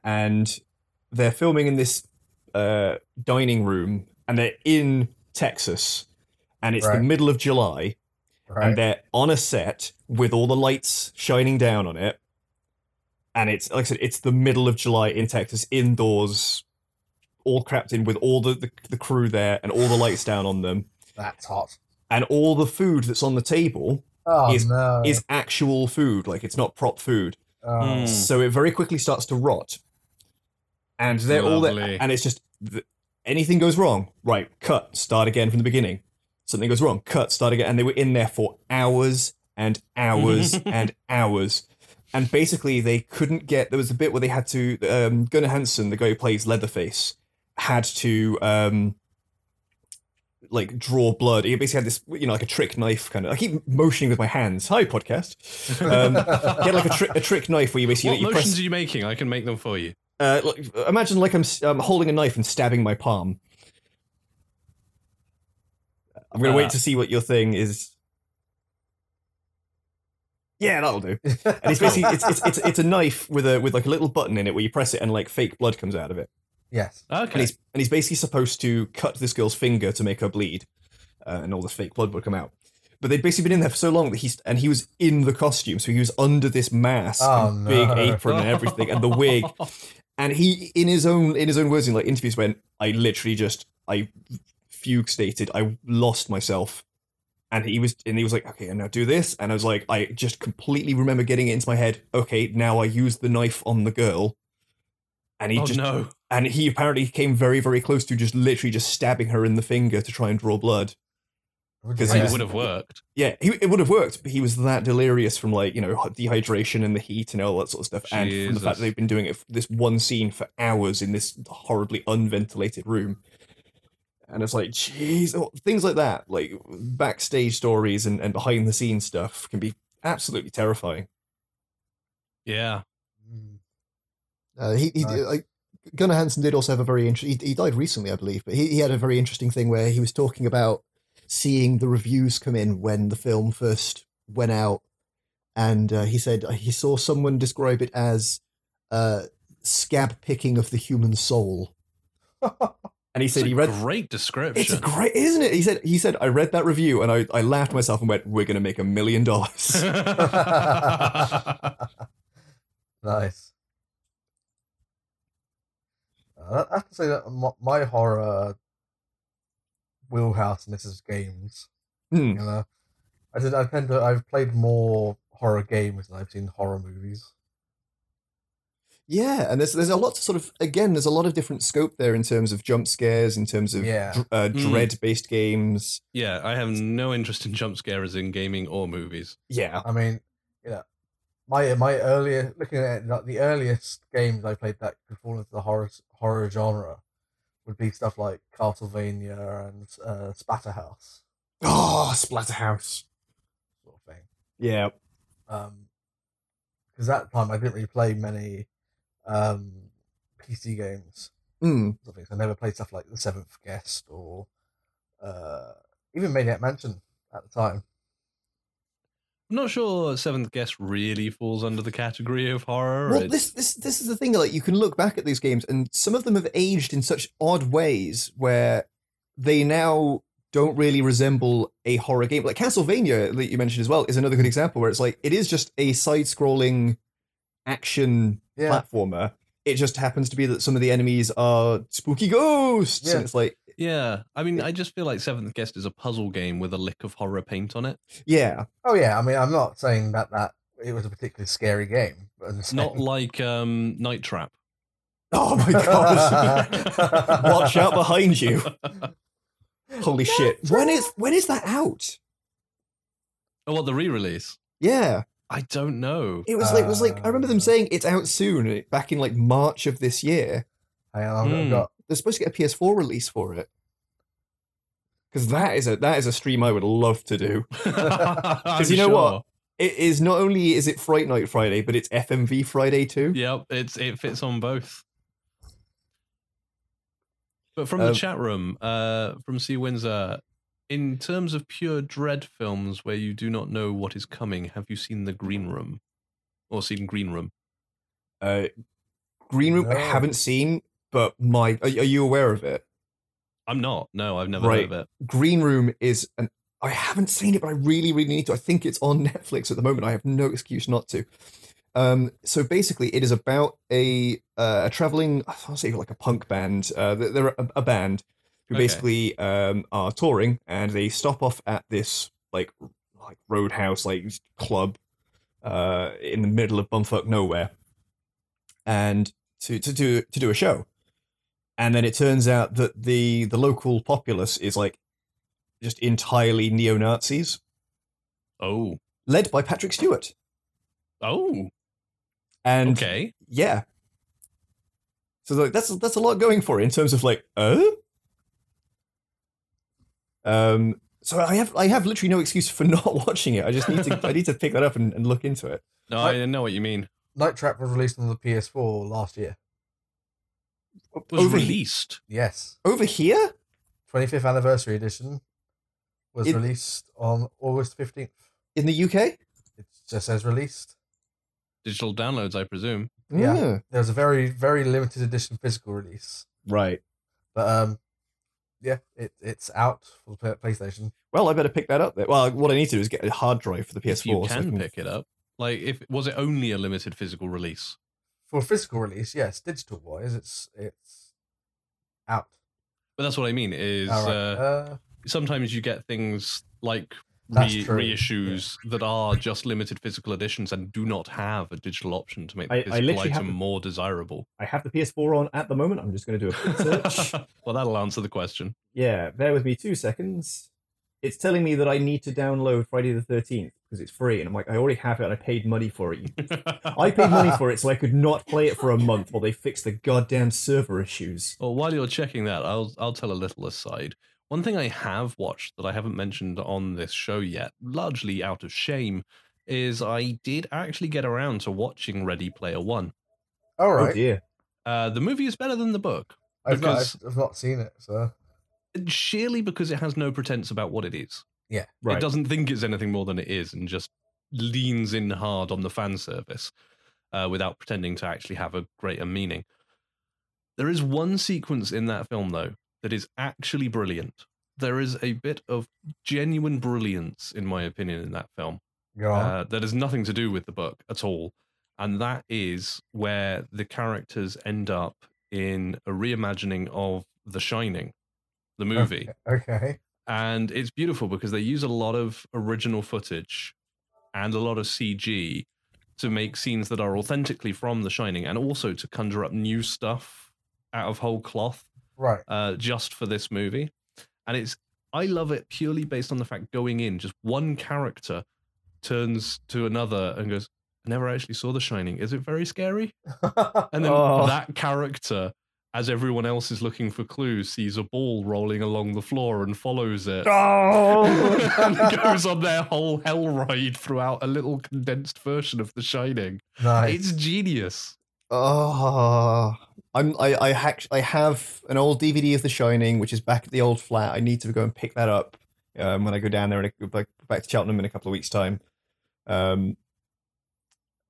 and they're filming in this uh, dining room, and they're in Texas, and it's the middle of July, Right. and they're on a set with all the lights shining down on it, and it's like I said, it's the middle of July in Texas, indoors, all crapped in with all the, the, the crew there and all the lights down on them That's hot. and all the food that's on the table Oh Is- no. is actual food like it's not prop food oh. Mm. so it very quickly starts to rot and they're all there and it's just th- anything goes wrong right cut start again from the beginning something goes wrong cut start again and they were in there for hours and hours and hours and basically they couldn't get there was a bit where they had to um gunnar hansen the guy who plays leatherface had to um like draw blood he basically had this you know like a trick knife kind of i keep motioning with my hands hi podcast um, get like a, tri- a trick knife where you basically what you motions press are you making? I can make them for you. uh, like, imagine like I'm, um holding a knife and stabbing my palm. I'm gonna Uh. wait to see what your thing is. Yeah, that'll do. And it's basically it's, it's it's it's a knife with a with like a little button in it where you press it and like fake blood comes out of it. Yes. And Okay. he's and he's basically supposed to cut this girl's finger to make her bleed, uh, and all this fake blood would come out. But they'd basically been in there for so long that he's and he was in the costume, so he was under this mask, Oh, and big apron and everything, and the wig. And he, in his own in his own words in like interviews, went, "I literally just I fugue stated, I lost myself." And he was and he was like, "Okay, and now do this." And I was like, I just completely remember getting it into my head. Okay, now I use the knife on the girl. And he oh just no. And he apparently came very very close to just literally just stabbing her in the finger to try and draw blood. Because It would have worked. Yeah, he, it would have worked, but he was that delirious from like you know dehydration and the heat and all that sort of stuff, and from the fact that they've been doing it this one scene for hours in this horribly unventilated room. And it's like, jeez, oh, things like that, like backstage stories and, and behind the scenes stuff, can be absolutely terrifying. Yeah. Mm. Uh, he, he Nice. like, Gunnar Hansen did also have a very interesting. He, he died recently, I believe, but he, he had a very interesting thing where he was talking about seeing the reviews come in when the film first went out, and uh, he said he saw someone describe it as uh, scab picking of the human soul. And he It's said a he read. great description. It's great, isn't it? He said he said I read that review and I, I laughed myself and went, "We're gonna make a million dollars." nice. I have to say that my, my horror wheelhouse, and this is games. Hmm. You know, I did. I tend to. I've played more horror games than I've seen horror movies. Yeah, and there's there's a lot to sort of again there's a lot of different scope there in terms of jump scares, in terms of Yeah. dr- uh, Mm. dread based games. yeah, I have no interest in jump scares in gaming or movies. Yeah, I mean, you know, my my earlier looking at it, like, the earliest games I played that could fall into the horror horror genre would be stuff like Castlevania and uh, Splatterhouse oh Splatterhouse. sort of thing. Yeah, Um, because at the time I didn't really play many um PC games. mm. Sort of things. I never played stuff like The Seventh Guest or uh, even Maniac Mansion at the time. I'm not sure Seventh Guest really falls under the category of horror. Well, It's- this this this is the thing. Like you can look back at these games, and some of them have aged in such odd ways where they now don't really resemble a horror game. Like Castlevania that you mentioned as well is another good example where it's like it is just a side-scrolling action Yeah, platformer. It just happens to be that some of the enemies are spooky ghosts, Yeah. and it's like, yeah, I mean, I just feel like Seventh Guest is a puzzle game with a lick of horror paint on it. yeah, Oh yeah, I mean, I'm not saying that that it was a particularly scary game, but Not like um, Night Trap. oh my god, watch out behind you! Holy shit! When is when is that out? Oh, what the re-release? Yeah, I don't know. it was like it was like I remember them Uh. saying it's out soon back in like March of this year. Hang on, I've Hmm. got They're supposed to get a PS4 release for it. Because that is a that is a stream I would love to do. Because you know what? It is not only is it Fright Night Friday, but it's FMV Friday too. Yep, it's it fits on both. But from the Um, chat room, uh, from C Windsor, in terms of pure dread films where you do not know what is coming, have you seen The Green Room, or seen Green Room? Uh, Green Room I haven't seen, but my are, are you aware of it? I'm not. No, I've never Right. heard of it. Green Room is an I haven't seen it, but I really, really need to. I think it's on Netflix at the moment. I have no excuse not to. Um, so basically, it is about a uh, a traveling, I want to say like a punk band. Uh, they're they're a, a band who Okay. basically um, are touring, and they stop off at this like like roadhouse like club uh, in the middle of bumfuck nowhere, and to to do to do a show. And then it turns out that the the local populace is like just entirely neo Nazis, Oh, led by Patrick Stewart. oh, And okay. yeah, so like that's that's a lot going for it in terms of like, uh. Um. So I have I have literally no excuse for not watching it. I just need to I need to pick that up and, and look into it. No, I- I know what you mean. Night Trap was released on the PS4 last year. Was over, he- released. Yes, over here 25th anniversary edition was It- released on August 15th. in the UK. It just says released. Digital downloads, I presume. Yeah. Yeah. There's a very very limited edition physical release, Right. but um, yeah, it it's out for the PlayStation. Well, I better pick that up. Then. Well, what I need to do is get a hard drive for the PS4. If you so I can pick it up. Like, if was it only a limited physical release? For physical release, yes. Digital wise, it's it's out. But that's what I mean. Is All right. uh, Uh, sometimes you get things like re- true, reissues that are just limited physical editions and do not have a digital option to make the I- I physical literally item have- more desirable. I have the PS4 on at the moment. I'm just going to do a quick search. well, that'll answer the question. yeah, bear with me two seconds. It's telling me that I need to download Friday the 13th because it's free, and I'm like, I already have it. and I paid money for it. I paid money for it so I could not play it for a month while they fix the goddamn server issues. Well, while you're checking that, I'll I'll tell a little aside. One thing I have watched that I haven't mentioned on this show yet, largely out of shame, is I did actually get around to watching Ready Player One. all Oh right. dear. Uh, the movie is better than the book, I've, not, I've, I've not seen it, so sheerly because it has no pretense about what it is. Yeah. It doesn't think it's anything more than it is, and just leans in hard on the fan service uh, without pretending to actually have a greater meaning. There is one sequence in that film, though, that is actually brilliant. There is a bit of genuine brilliance, in my opinion, in that film on. uh, that has nothing to do with the book at all. And that is where the characters end up in a reimagining of The Shining, the movie. Okay. okay. And it's beautiful because they use a lot of original footage and a lot of CG to make scenes that are authentically from The Shining and also to conjure up new stuff out of whole cloth Right. uh, just for this movie. And it's I love it purely based on the fact going in, just one character turns to another and goes, I never actually saw The Shining. Is it very scary? And then Oh. that character, as everyone else is looking for clues, sees a ball rolling along the floor and follows it. Oh! and goes on their whole hell ride throughout a little condensed version of The Shining. nice. It's genius. Oh, I'm I I, hack, I have an old DVD of The Shining, which is back at the old flat. I need to go and pick that up um, when I go down there and I go back, back to Cheltenham in a couple of weeks' time. Um,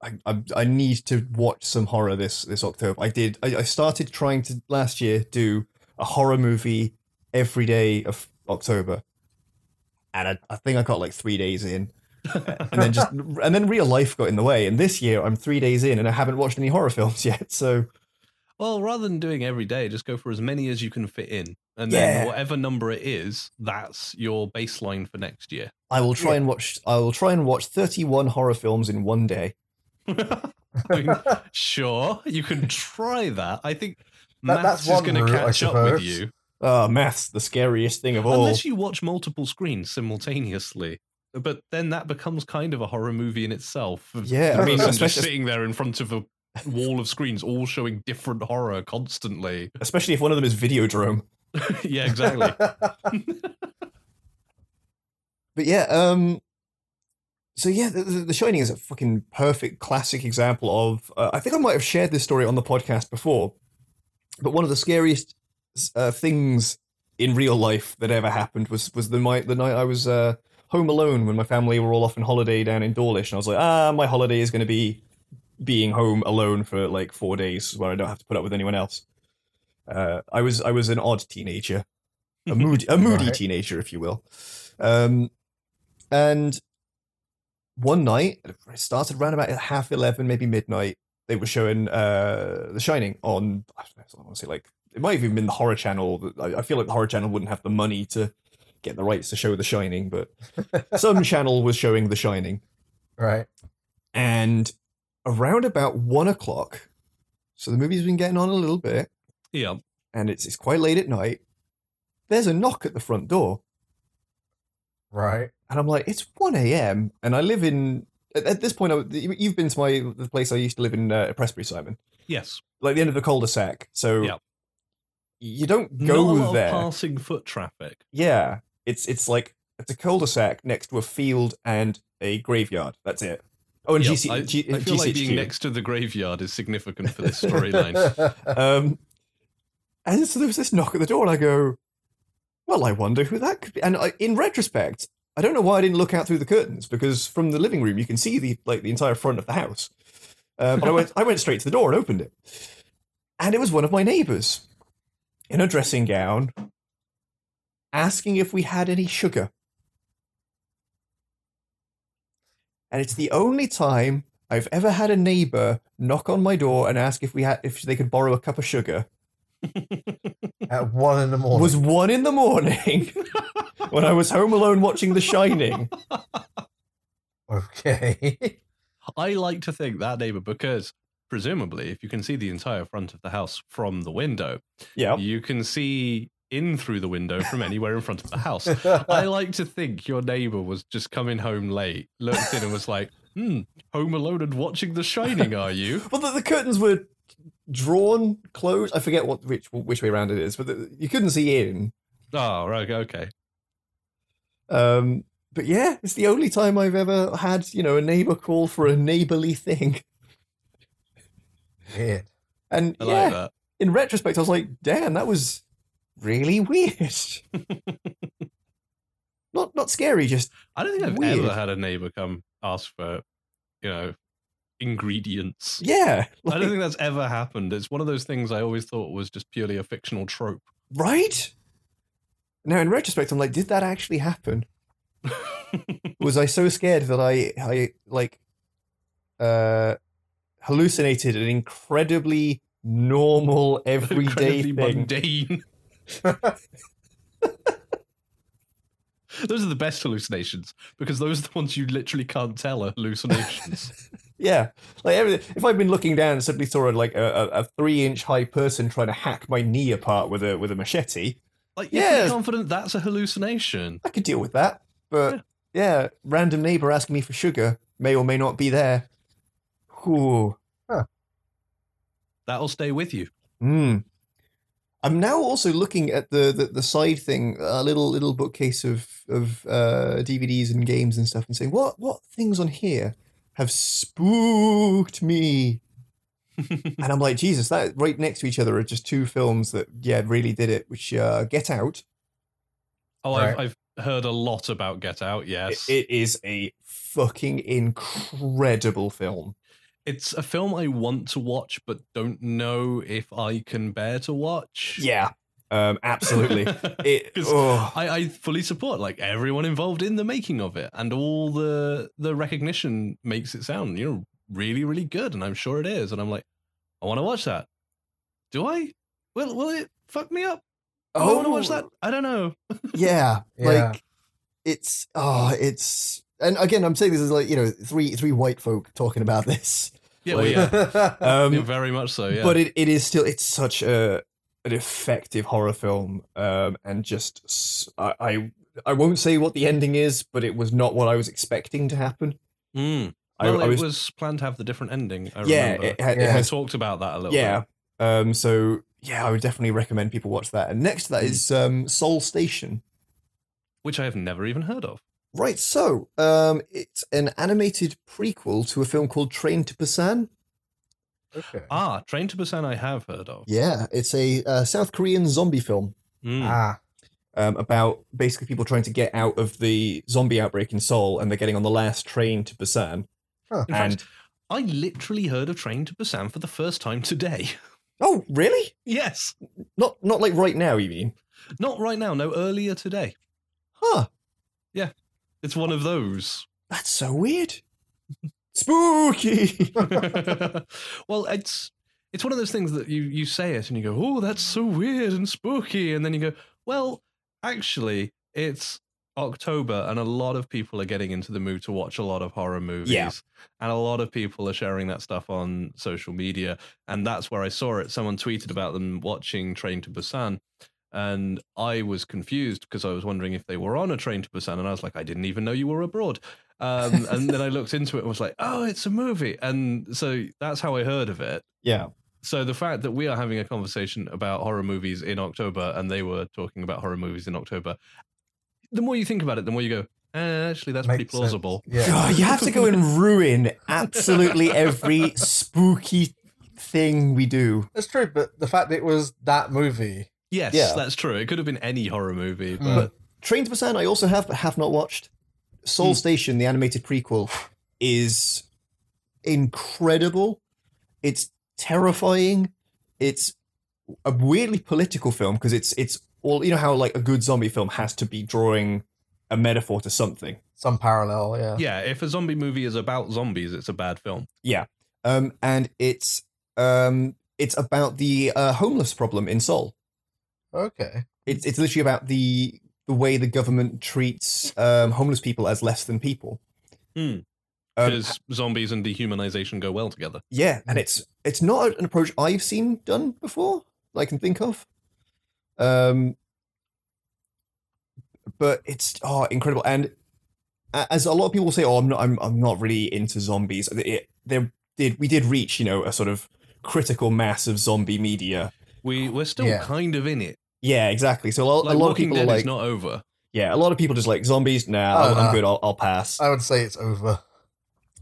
I, I I need to watch some horror this this October. I did. I, I started trying to last year do a horror movie every day of October, and I, I think I got like three days in and then just and then real life got in the way. And this year I'm three days in and I haven't watched any horror films yet. So Well, rather than doing every day, just go for as many as you can fit in. And Yeah. then whatever number it is, that's your baseline for next year. I will try Yeah. and watch. I will try and watch 31 horror films in one day. Mean, sure, you can try that. I think That- maths that's is going to catch up with you. Oh, maths, the scariest thing of all. Unless you watch multiple screens simultaneously. but then that becomes kind of a horror movie in itself. Yeah, I mean, just sitting there in front of a wall of screens, all showing different horror constantly. Especially if one of them is Videodrome. yeah, exactly. But yeah, um, so yeah, the, the, Shining is a fucking perfect classic example of. Uh, I think I might have shared this story on the podcast before, but one of the scariest uh, things in real life that ever happened was was the night the night I was uh, home alone when my family were all off on holiday down in Dawlish, and I was like, ah, my holiday is going to be being home alone for like four days, where I don't have to put up with anyone else. Uh, I was I was an odd teenager, a moody a moody Right. teenager, if you will. Um, and one night, it started around about half eleven, maybe midnight. They were showing uh, The Shining on. I don't want to say like it might have even been the Horror Channel. I, I feel like the Horror Channel wouldn't have the money to get the rights to show The Shining, but some channel was showing The Shining, right. and around about one o'clock. So the movie's been getting on a little bit, Yeah. and it's it's quite late at night. There's a knock at the front door. Right. And I'm like, it's 1 a.m. And I live in, at, at this point, I, you- you've been to my, the place I used to live in, uh, Prestbury, Simon, Yes. like the end of the cul-de-sac. So Yeah. you don't Not go a lot there. of passing foot traffic. yeah. It's, it's like, it's a cul-de-sac next to a field and a graveyard. That's it. Oh, and Yep, GC, I, G, I feel like being next to the graveyard is significant for this storyline. Um, and so there was this knock at the door, and I go, "Well, I wonder who that could be." And I, in retrospect, I don't know why I didn't look out through the curtains because from the living room you can see the like the entire front of the house. Uh, but I went, I went straight to the door and opened it, and it was one of my neighbours in a dressing gown, asking if we had any sugar. And it's the only time I've ever had a neighbor knock on my door and ask if we had if they could borrow a cup of sugar. At one in the morning. Was one in the morning when I was home alone watching The Shining. okay. I like to think that neighbor because presumably, if you can see the entire front of the house from the window, Yeah, you can see in through the window from anywhere in front of the house. I like to think your neighbor was just coming home late, looked in and was like, hmm, home alone and watching The Shining, are you? well, the, the curtains were drawn closed. I forget what which which way around it is, but the, you couldn't see in. Oh, right, okay. Um, but yeah, it's the only time I've ever had you know a neighbor call for a neighborly thing. Weird. And I yeah, like that. in retrospect, I was like, damn, that was really weird. not not scary, just I don't think I've Weird. ever had a neighbor come ask for, you know, ingredients. yeah, I don't think that's ever happened. It's one of those things I always thought was just purely a fictional trope. right. Now, in retrospect, I'm like, did that actually happen? Was I so scared that I I like uh hallucinated an incredibly normal everyday Incredibly thing? mundane. those are the best hallucinations because those are the ones you literally can't tell are hallucinations. Yeah, like everything. If I've been looking down and suddenly saw like a, a, a three inch high person trying to hack my knee apart with a with a machete, like, you're Yeah. confident that's a hallucination. I could deal with that. But yeah, random neighbor asking me for sugar may or may not be there. Ooh. That'll stay with you. Mm. I'm now also looking at the, the, the side thing, a little little bookcase of of uh, DVDs and games and stuff, and saying what what things on here have spooked me. and I'm like, Jesus, that right next to each other are just two films that yeah really did it. Which uh, Get Out, Oh, I've, I've heard a lot about Get Out. Yes, it is a fucking incredible film. It's a film I want to watch, but don't know if I can bear to watch. Yeah, um, absolutely. it. 'Cause oh. I, I fully support like everyone involved in the making of it, and all the the recognition makes it sound you know really really good, and I'm sure it is. And I'm like, I want to watch that. Do I? Will Will it fuck me up? Do I want to watch that? I don't know. yeah, Yeah. like it's oh it's and again i'm saying this is like you know three three white folk talking about this Yeah, well, yeah, um Yeah, very much so. Yeah, but it, it is still it's such a an effective horror film um and just I I won't say what the ending is, but it was not what I was expecting to happen. Mm. I, Well, I it was, was, planned to have the different ending. I yeah, remember. it, had- it Yeah. we has talked about that a little yeah. bit. Um, so yeah, I would definitely recommend people watch that. And next to that Mm. is um, Seoul Station. which I have never even heard of. Right, so um, it's an animated prequel to a film called Train to Busan. Okay. Ah, Train to Busan, I have heard of. Yeah, it's a uh, South Korean zombie film. Mm. Ah, um, about basically people trying to get out of the zombie outbreak in Seoul, and they're getting on the last train to Busan. Huh. In And fact, I literally heard of Train to Busan for the first time today. oh, really? yes, Not not like right now, you mean? not right now. No, earlier today. Huh? It's one of those. That's so weird. Spooky. well, it's it's one of those things that you you say it and you go, "Oh, that's so weird and spooky," and then you go, "Well, actually, it's October, and a lot of people are getting into the mood to watch a lot of horror movies, Yeah. and a lot of people are sharing that stuff on social media, and that's where I saw it. Someone tweeted about them watching Train to Busan." And I was confused because I was wondering if they were on a train to Busan, and I was like, I didn't even know you were abroad. Um, and then I looked into it and was like, oh, it's a movie. And so that's how I heard of it. yeah. So the fact that we are having a conversation about horror movies in October and they were talking about horror movies in October, the more you think about it, the more you go, eh, actually, that's pretty makes sense. plausible. Yeah. God, you have to go and ruin absolutely every spooky thing we do. That's true, but the fact that it was that movie. Yes, Yeah. that's true. It could have been any horror movie, Mm. but Train to Busan, I also have, but have not watched. Seoul Hmm. Station, the animated prequel, is incredible. It's terrifying. It's a weirdly political film because it's it's all you know how like a good zombie film has to be drawing a metaphor to something. Some parallel, yeah. yeah, if a zombie movie is about zombies, it's a bad film. Yeah, um, and it's um, it's about the uh, homeless problem in Seoul. Okay. It's it's literally about the the way the government treats um, homeless people as less than people. Hmm. Um, Because zombies and dehumanization go well together. Yeah, and it's it's not an approach I've seen done before that I can think of. Um, but it's oh incredible, and as a lot of people say, oh, I'm not, I'm, I'm not really into zombies. It, there did we did reach you know a sort of critical mass of zombie media. We we're still Yeah. kind of in it. Yeah, exactly. So a lot, Like a lot of Walking people are like, is not over. yeah, a lot of people just like zombies. Nah, Oh, I'm, I'm good. I'll, I'll pass. I would say it's over.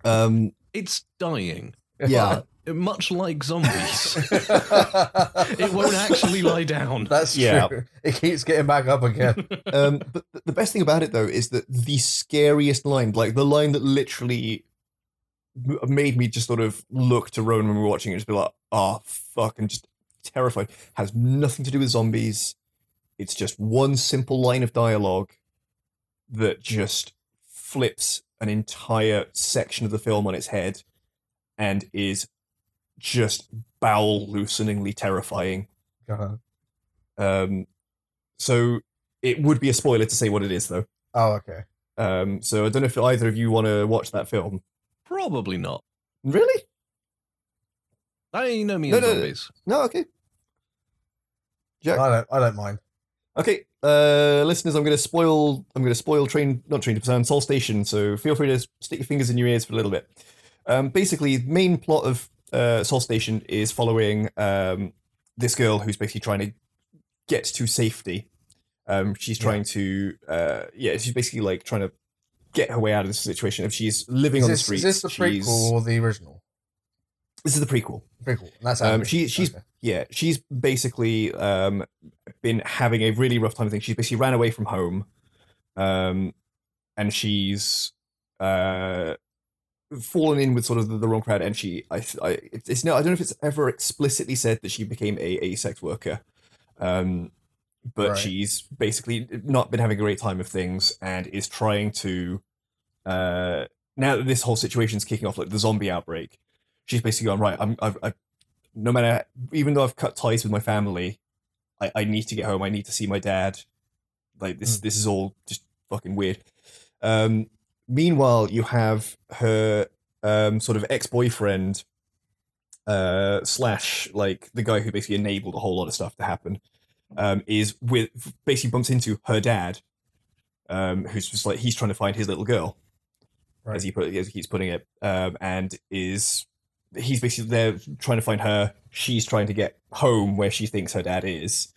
Um, It's dying, yeah, much like zombies. it won't actually lie down. That's true. Yeah. It keeps getting back up again. um, but the best thing about it though is that the scariest line, like the line that literally made me just sort of look to Rowan when we were watching it, just be like, "Oh fuck," and just terrified, has nothing to do with zombies. It's just one simple line of dialogue that just flips an entire section of the film on its head, and is just bowel looseningly terrifying. God. Um, so it would be a spoiler to say what it is, though. Oh, okay. Um, so I don't know if either of you want to watch that film. Probably not. Really? I know me No, and no, no. zombies. No. Okay. Jack. I don't. I don't mind. Okay, uh, listeners, I'm going to spoil. I'm going to spoil train, not train to Busan, Seoul Station. So feel free to stick your fingers in your ears for a little bit. Um, basically, the main plot of uh, Seoul Station is following um, this girl who's basically trying to get to safety. Um, she's trying to, uh, yeah, she's basically like trying to get her way out of this situation. If she's living Is on this, the streets, is this the prequel or the original? This is the prequel. Prequel. That's Um, she- she's- Okay. yeah, she's basically um, been having a really rough time. I think she's basically ran away from home, um, and she's uh, fallen in with sort of the, the wrong crowd. And she, I, I, it's it's no, I don't know if it's ever explicitly said that she became a, a sex worker, um, but Right. she's basically not been having a great time of things and is trying to. Uh, now that this whole situation's kicking off, like the zombie outbreak, she's basically gone right. I'm, I've, I've no matter even though I've cut ties with my family, I, I need to get home. I need to see my dad. Like this Mm. this is all just fucking weird. Um meanwhile you have her um sort of ex-boyfriend uh slash like the guy who basically enabled a whole lot of stuff to happen um is with basically bumps into her dad um, who's just like he's trying to find his little girl, Right. as he put as he keeps putting it, um, and is he's basically there trying to find her. She's trying to get home where she thinks her dad is,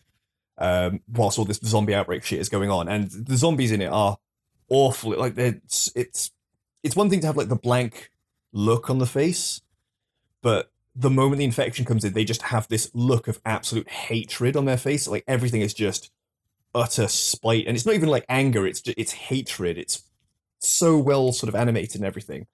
um, whilst all this zombie outbreak shit is going on, and the zombies in it are awful. Like it's it's it's one thing to have like the blank look on the face, but the moment the infection comes in, they just have this look of absolute hatred on their face. Like everything is just utter spite, and it's not even like anger; it's just, it's hatred. It's so well sort of animated and everything.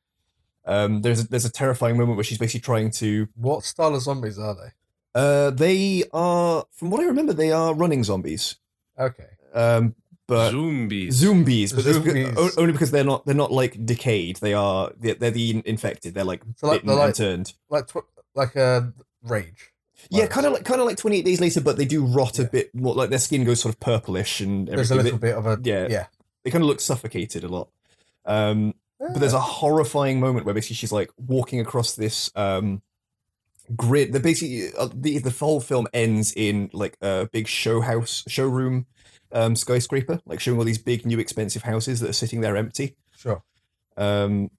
Um, there's a, there's a terrifying moment where she's basically trying to. What style of zombies are they? Uh, they are, from what I remember, they are running zombies. Okay. Um, but Zombies. zombies, but Zombies. only because they're not they're not like decayed. They are they're, they're the infected. They're like So, like, they're like- and turned. Like tw- like a rage. Yeah, kind of like kind of like 28 days later, but they do rot a bit more. Like their skin goes sort of purplish and There's a little bit of a yeah. yeah. yeah. They, they kind of look suffocated a lot. Um, but there's a horrifying moment where basically she's like walking across this um grid. The basically uh, the the whole film ends in like a big show house showroom um skyscraper, like showing all these big new expensive houses that are sitting there empty. sure. um,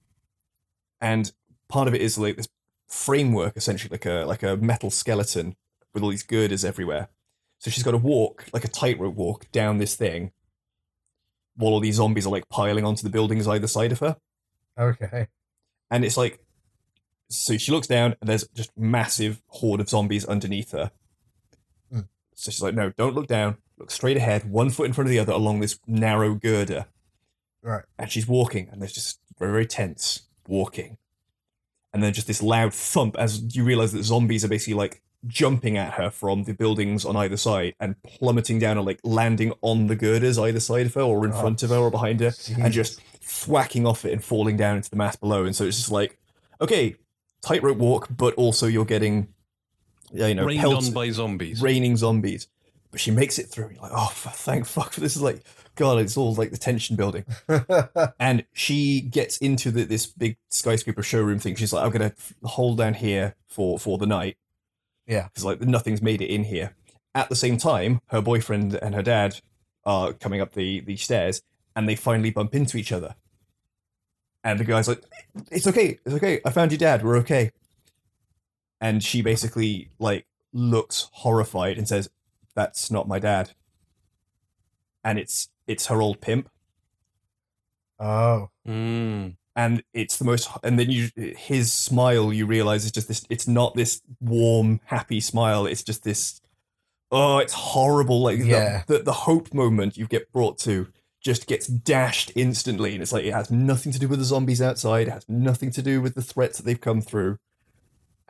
and part of it is like this framework, essentially like a like a metal skeleton with all these girders everywhere. So she's got to walk like a tightrope walk down this thing, while all these zombies are like piling onto the buildings either side of her, Okay. and it's like, so she looks down and there's just massive horde of zombies underneath her. Hmm. So she's like, no, don't look down, look straight ahead, one foot in front of the other along this narrow girder Right. and she's walking, and there's just very, very tense walking. And then just this loud thump as you realize that zombies are basically like jumping at her from the buildings on either side and plummeting down and like landing on the girders either side of her or in Oh, front of her or behind her and just thwacking off it and falling down into the mass below. And so it's just like, okay, tightrope walk, but also you're getting, you know, Rained pelts- on by zombies. raining zombies. But she makes it through. You're like, oh, thank fuck. This is like, God, it's all like the tension building and she gets into the, this big skyscraper showroom thing. She's like, "I'm gonna f- hold down here for for the night." Yeah. because like nothing's made it in here. At the same time, her boyfriend and her dad are coming up the the stairs, and they finally bump into each other. And the guy's like, "It's okay, it's okay. I found your dad. We're okay." And she basically like looks horrified and says, "That's not my dad." And it's it's her old pimp oh. Mm. and it's the most and then you his smile you realize is just this it's not this warm happy smile it's just this oh it's horrible like the- Yeah. the, the, hope moment you get brought to just gets dashed instantly and it's like it has nothing to do with the zombies outside it has nothing to do with the threats that they've come through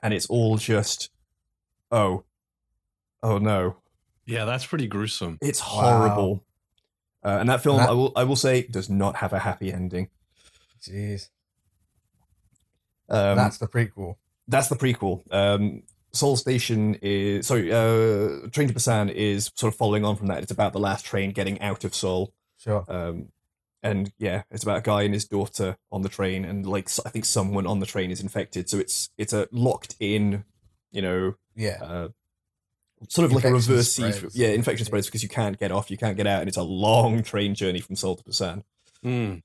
and it's all just oh oh no Yeah, that's pretty gruesome. it's Wow. horrible uh, and that film That- i will i will say does not have a happy ending Jeez. um, That's the prequel. that's the prequel. Um, Seoul Station is sorry. Uh, Train to Busan is sort of following on from that. It's about the last train getting out of Seoul. Sure. Um, and yeah, it's about a guy and his daughter on the train, and like I think someone on the train is infected. So it's it's a locked in, you know, Yeah. uh, sort of like a Infection reverse siege. spreads. Yeah, infection Yeah. spreads because you can't get off, you can't get out, and it's a long train journey from Seoul to Busan. Mm.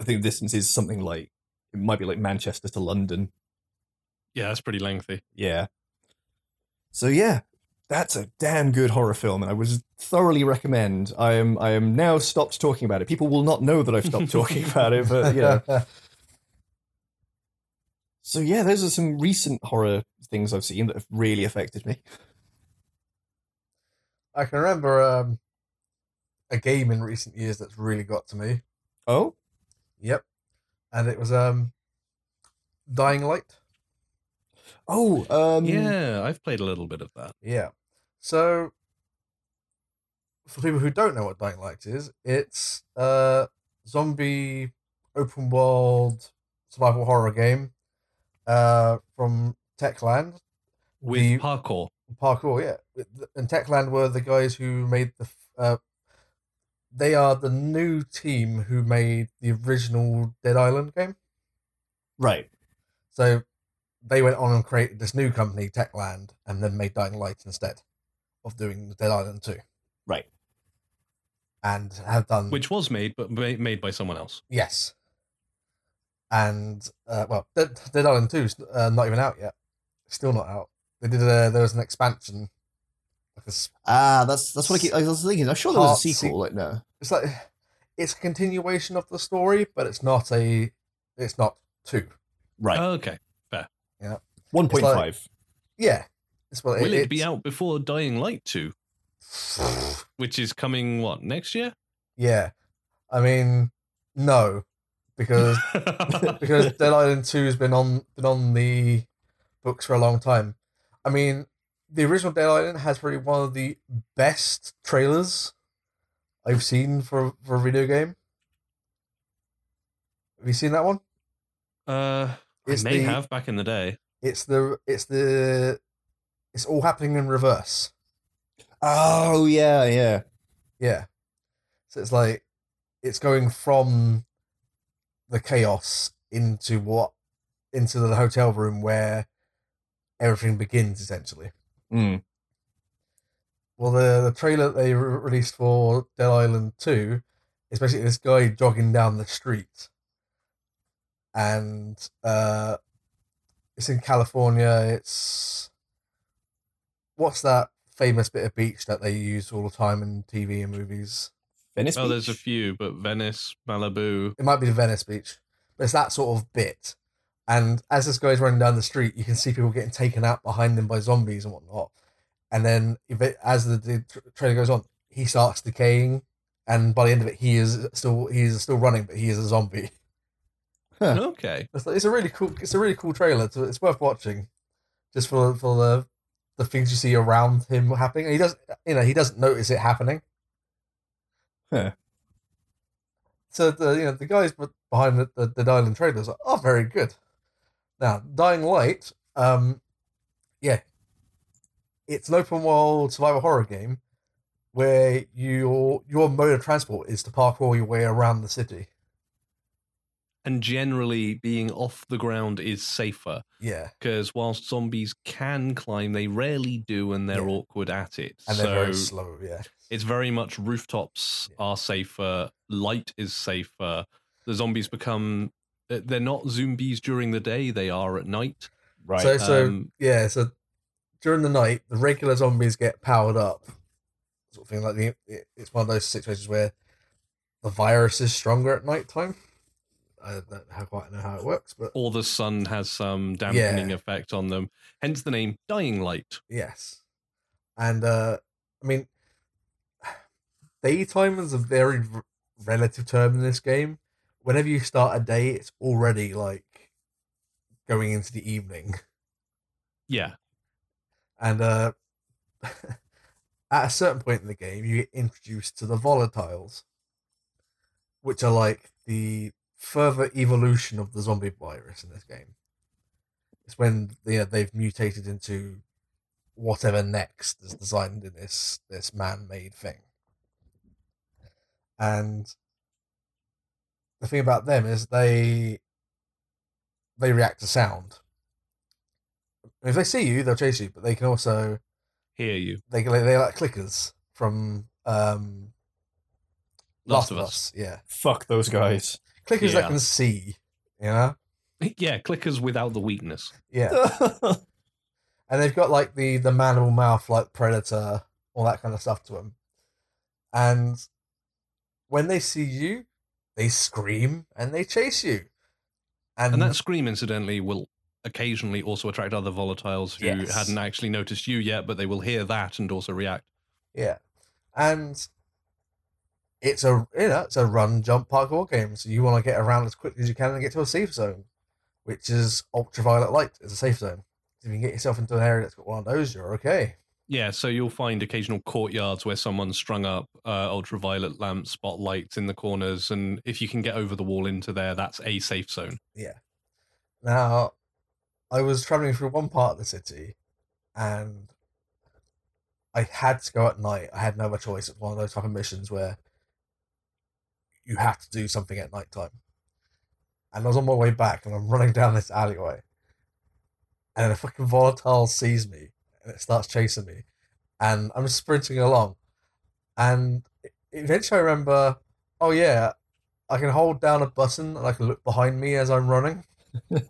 I think the distance is something like it might be like Manchester to London. Yeah, that's pretty lengthy. Yeah. So yeah, that's a damn good horror film, and I would thoroughly recommend. I am I am now stopped talking about it. People will not know that I've stopped talking about it, but you know. So yeah, those are some recent horror things I've seen that have really affected me. I can remember um, a game in recent years that's really got to me. Oh, Yep. And it was um, Dying Light. oh, um, yeah, I've played a little bit of that. Yeah. So, for people who don't know what Dying Light is, it's a zombie open world survival horror game uh, from Techland. With The- parkour. Parkour, yeah. And Techland were the guys who made the. Uh, they are the new team who made the original Dead Island game. right. So they went on and created this new company, Techland, and then made Dying Light instead of doing Dead Island 2. Right. and have done which was made, but made by someone else. yes, and uh, well, Dead, Dead Island Two is uh, not even out yet, still not out. They did a, there was an expansion, like Ah, that's that's what I, keep, I was thinking. I'm sure there was a sequel. se- like no, it's like it's a continuation of the story, but it's not a it's not two. Right. Okay. fair, yeah, One point five. Yeah, it's well, Will it be out before Dying Light 2, which is coming, what, next year? Yeah, I mean, no, because because Dead Island Two has been on been on the books for a long time. I mean, the original Dead Island has probably one of the best trailers I've seen for for a video game. Have you seen that one? uh, I may the- have back in the day. It's the it's the it's all happening in reverse. Oh yeah, yeah. Yeah. So it's like it's going from the chaos into what into the hotel room where everything begins essentially. Mm. Well, the the trailer they re- released for Dead Island Two is basically this guy jogging down the street, and uh, it's in California. It's what's that famous bit of beach that they use all the time in TV and movies? Venice. Oh, there's a few, but Venice, Malibu. It might be the Venice Beach, but it's that sort of bit. And as this guy's running down the street, you can see people getting taken out behind him by zombies and whatnot. And then, if it, as the, the trailer goes on, he starts decaying, and by the end of it, he is still he is still running, but he is a zombie. Huh. Okay. It's, it's a really cool it's a really cool trailer. It's, it's worth watching, just for for the the things you see around him happening. And he doesn't you know he doesn't notice it happening. Huh. So the you know the guys behind the the, the Dying trailers are oh very good. Now Dying Light, um, yeah, it's an open world survival horror game where your your mode of transport is to parkour your way around the city. And generally, being off the ground is safer Yeah, because whilst zombies can climb, they rarely do, and they're Yeah. awkward at it. and so they're very slow. Yeah, it's very much rooftops Yeah. are safer, light is safer. The zombies become uh, they're not zombies during the day; they are at night. Right. So so Um, yeah, so during the night, the regular zombies get powered up, sort of thing. Like the it's one of those situations where the virus is stronger at night time. I don't quite know how it works, but or the sun has some dampening effect on them. Hence the name Dying Light. yes, and uh I mean, daytime is a very r- relative term in this game. Whenever you start a day, it's already like going into the evening. Yeah, and uh, at a certain point in the game, you get introduced to the volatiles, which are like the further evolution of the zombie virus in this game. It's when they, they've mutated into whatever next is designed in this this man-made thing. And the thing about them is they they react to sound. If they see you, they'll chase you, but they can also hear you. they they, they like clickers from um Last of Us. Yeah, Fuck those guys. Clickers that can see. You know, Yeah, clickers without the weakness. yeah, and they've got like the the manimal mouth like predator, all that kind of stuff to them. And when they see you, they scream and they chase you. And, And that scream, incidentally, will occasionally also attract other volatiles who Yes. hadn't actually noticed you yet, but they will hear that and also react. Yeah, and it's a you know it's a run jump parkour game, so you want to get around as quickly as you can and get to a safe zone, which is ultraviolet light is a safe zone. If you can get yourself into an area that's got one of those, you're okay. Yeah, so you'll find occasional courtyards where someone's strung up uh, ultraviolet lamp spotlights in the corners, and if you can get over the wall into there, that's a safe zone. Yeah. Now, I was traveling through one part of the city, and I had to go at night. I had no other choice. It's one of those type of missions where you have to do something at night time. And I was on my way back, and I'm running down this alleyway, and a fucking volatile sees me, and it starts chasing me, and I'm sprinting along, and eventually I remember, oh yeah, I can hold down a button and I can look behind me as I'm running. and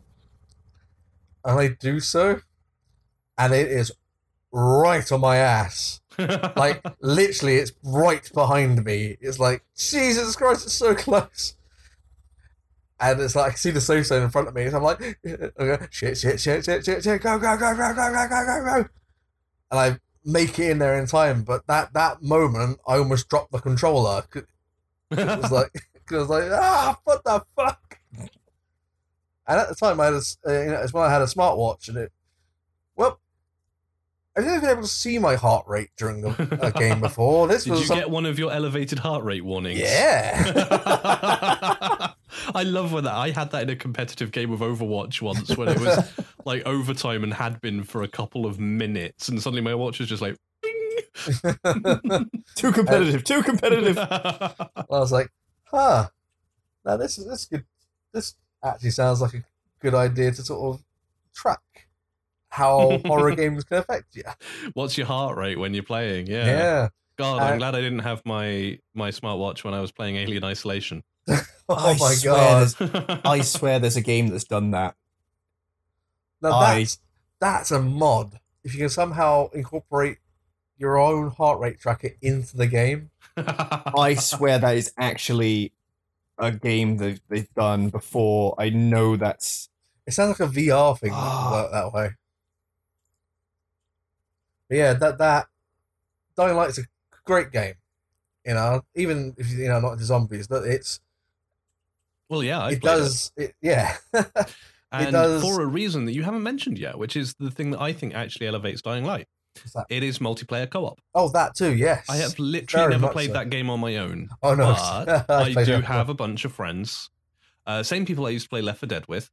I do so, and it is right on my ass. Like literally, it's right behind me. It's like Jesus Christ, it's so close. And it's like I see the so in front of me, and I'm like, okay, shit, shit, shit, shit, shit, shit, go, go, go, go, go, go, go, go, go. And I make it in there in time, but that that moment, I almost dropped the controller. It was like, cause I was like, ah, what the fuck? And at the time, I had a, uh, you know, it's when I had a smartwatch, and it, well, I've never been able to see my heart rate during the a game before. This Did was you some- get one of your elevated heart rate warnings? yeah. I love when that. I had that in a competitive game of Overwatch once when it was like overtime and had been for a couple of minutes, and suddenly my watch was just like. Too competitive. Too competitive. I was like, huh. Now this is this good. This actually sounds like a good idea to sort of track how horror games can affect you. What's your heart rate when you're playing? Yeah. Yeah. God, Uh, I'm glad I didn't have my my smartwatch when I was playing Alien Isolation. Oh I my god. I swear there's a game that's done that. Now I- that's that's a mod. If you can somehow incorporate your own heart rate tracker into the game. I swear that is actually a game that they've done before. I know that's It sounds like a VR thing that Ah. that way. But yeah, that that Dying Light is a great game. You know, even if you know not into zombies, that it's well, yeah, I it does it, yeah. and does- for a reason that you haven't mentioned yet, which is the thing that I think actually elevates Dying Light. It is multiplayer co-op. Oh, that too. Yes, I have literally Very never played so. that game on my own. Oh no, but I do it. have a bunch of friends, uh, same people I used to play Left 4 Dead with,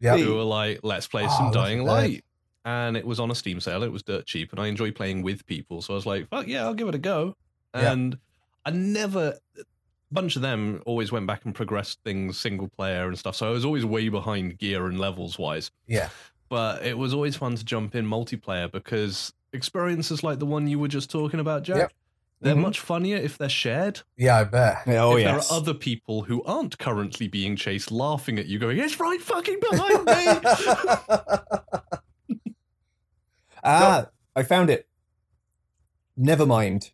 Yeah, who were like, "Let's play Oh, some Left 4 Dying. Light," and it was on a Steam sale. It was dirt cheap, and I enjoy playing with people. So I was like, "Fuck yeah, I'll give it a go." Yeah. And I never. A bunch of them always went back and progressed things single player and stuff. So I was always way behind gear and levels wise. yeah, But it was always fun to jump in multiplayer because experiences like the one you were just talking about, Jack, Yep. they're Mhm. much funnier if they're shared. yeah. I bet. oh if yes. there are other people who aren't currently being chased laughing at you, going, It's right fucking behind me. ah, I found it. Never mind.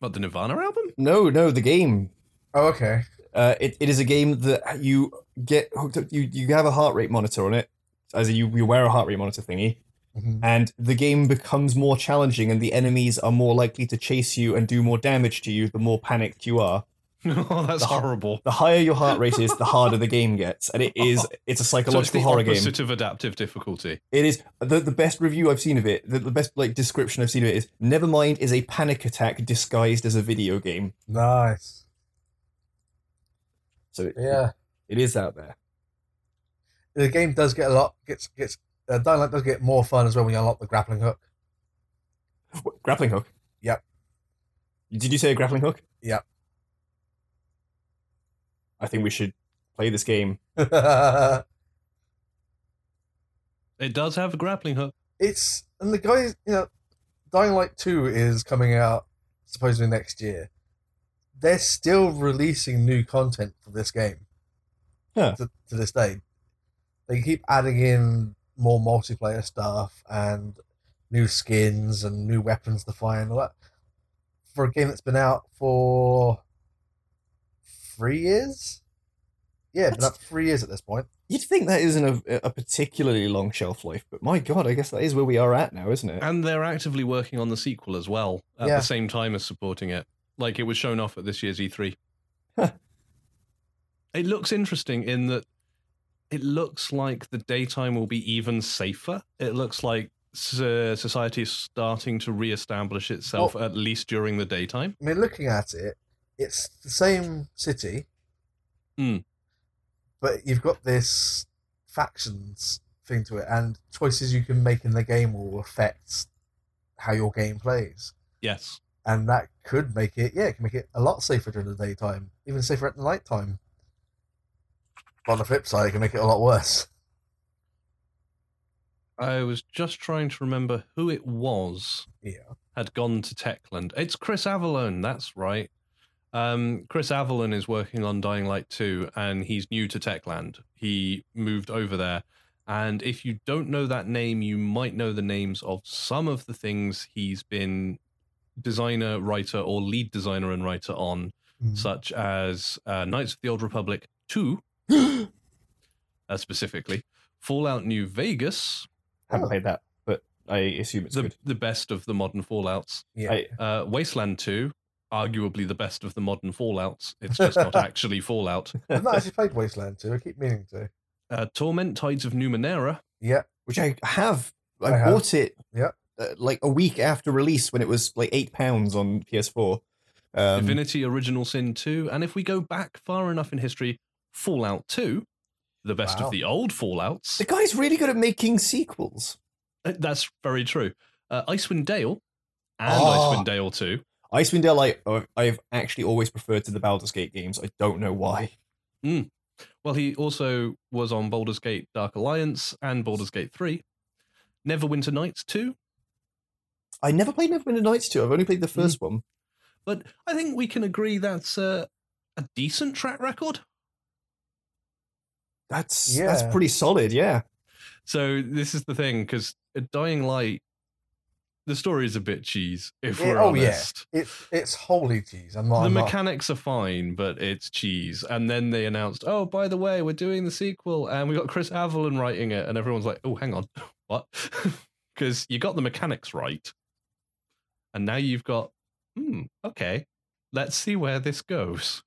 but the Nirvana album? No, no, the game. oh, okay. Uh, it, it is a game that you get hooked up. You you have a heart rate monitor on it, as you you wear a heart rate monitor thingy, Mhm. and the game becomes more challenging, and the enemies are more likely to chase you and do more damage to you the more panicked you are. oh, that's The- horrible. The higher your heart rate is, the harder the game gets, and it is it's a So it's psychological the horror game. opposite of adaptive difficulty. It is the, the best review I've seen of it. The, the best like description I've seen of it is Nevermind is a panic attack disguised as a video game. Nice. So it, Yeah, it is out there. the game does get a lot. Gets gets. Uh, Dying does get more fun as well when you unlock the grappling hook. What, grappling hook. Yep. Did you say a grappling hook? Yep. I think we should play this game. It does have a grappling hook. it's and the guys, you know, Dying Light Two is coming out supposedly next year. They're still releasing new content for this game. Huh. To, to this day, they keep adding in more multiplayer stuff and new skins and new weapons to find. All that for a game that's been out for three years. Yeah, been out three years at this point. You'd think that isn't a, a particularly long shelf life, but my god, I guess that is where we are at now, isn't it? And they're actively working on the sequel as well at Yeah. the same time as supporting it. Like it was shown off at this year's E3. Huh. It looks interesting in that it looks like the daytime will be even safer. It looks like uh, society is starting to re-establish itself at least during the daytime. I mean, looking at it, it's the same city, Hmm. but you've got this factions thing to it, and choices you can make in the game will affect how your game plays, Yes. and that could make it, yeah, it can make it a lot safer during the daytime, even safer at the night time. On the flip side, it can make it a lot worse. I was just trying to remember who it was Yeah. had gone to Techland. It's Chris Avellone, that's right. Um, Chris Avellone is working on Dying Light 2 and he's new to Techland. He moved over there. And if you don't know that name, you might know the names of some of the things he's been designer, writer, or lead designer and writer on, Mm. such as uh, Knights of the Old Republic 2, uh, specifically, Fallout New Vegas, Haven't Oh. played that, but I assume it's the, good. the best of the modern Fallouts, Yeah. I, uh, Wasteland 2, arguably the best of the modern Fallouts. It's just not actually Fallout. I've not actually played Wasteland 2. I keep meaning to. Uh, Torment Tides of Numenera, Yeah. which I have. I, I have. bought it. Yeah. Uh, like a week after release when it was like eight pounds on PS4. Um, Divinity Original Sin 2, and if we go back far enough in history, Fallout 2, the best Wow. of the old Fallouts. the guy's really good at making sequels. Uh, That's very true. Uh, Icewind Dale and Oh. Icewind Dale 2. Icewind Dale, I, uh, I've actually always preferred to the Baldur's Gate games. I don't know why. Well, he also was on Baldur's Gate Dark Alliance and Baldur's Gate 3. Neverwinter Nights 2. I never played Neverwinter Nights 2. I've only played the first one. But I think we can agree that's uh, a decent track record. That's that's pretty solid, yeah. So this is the thing, because Dying Light, the story is a bit cheese, if we're oh, yeah. honest. It's it's holy cheese. I'm not. the I'm not- mechanics are fine, but it's cheese. And then they announced, oh, by the way, we're doing the sequel, and we got Chris Avellone writing it, and everyone's like, oh, hang on, what? Because you got the mechanics right, and now you've got, hmm, okay, let's see where this goes.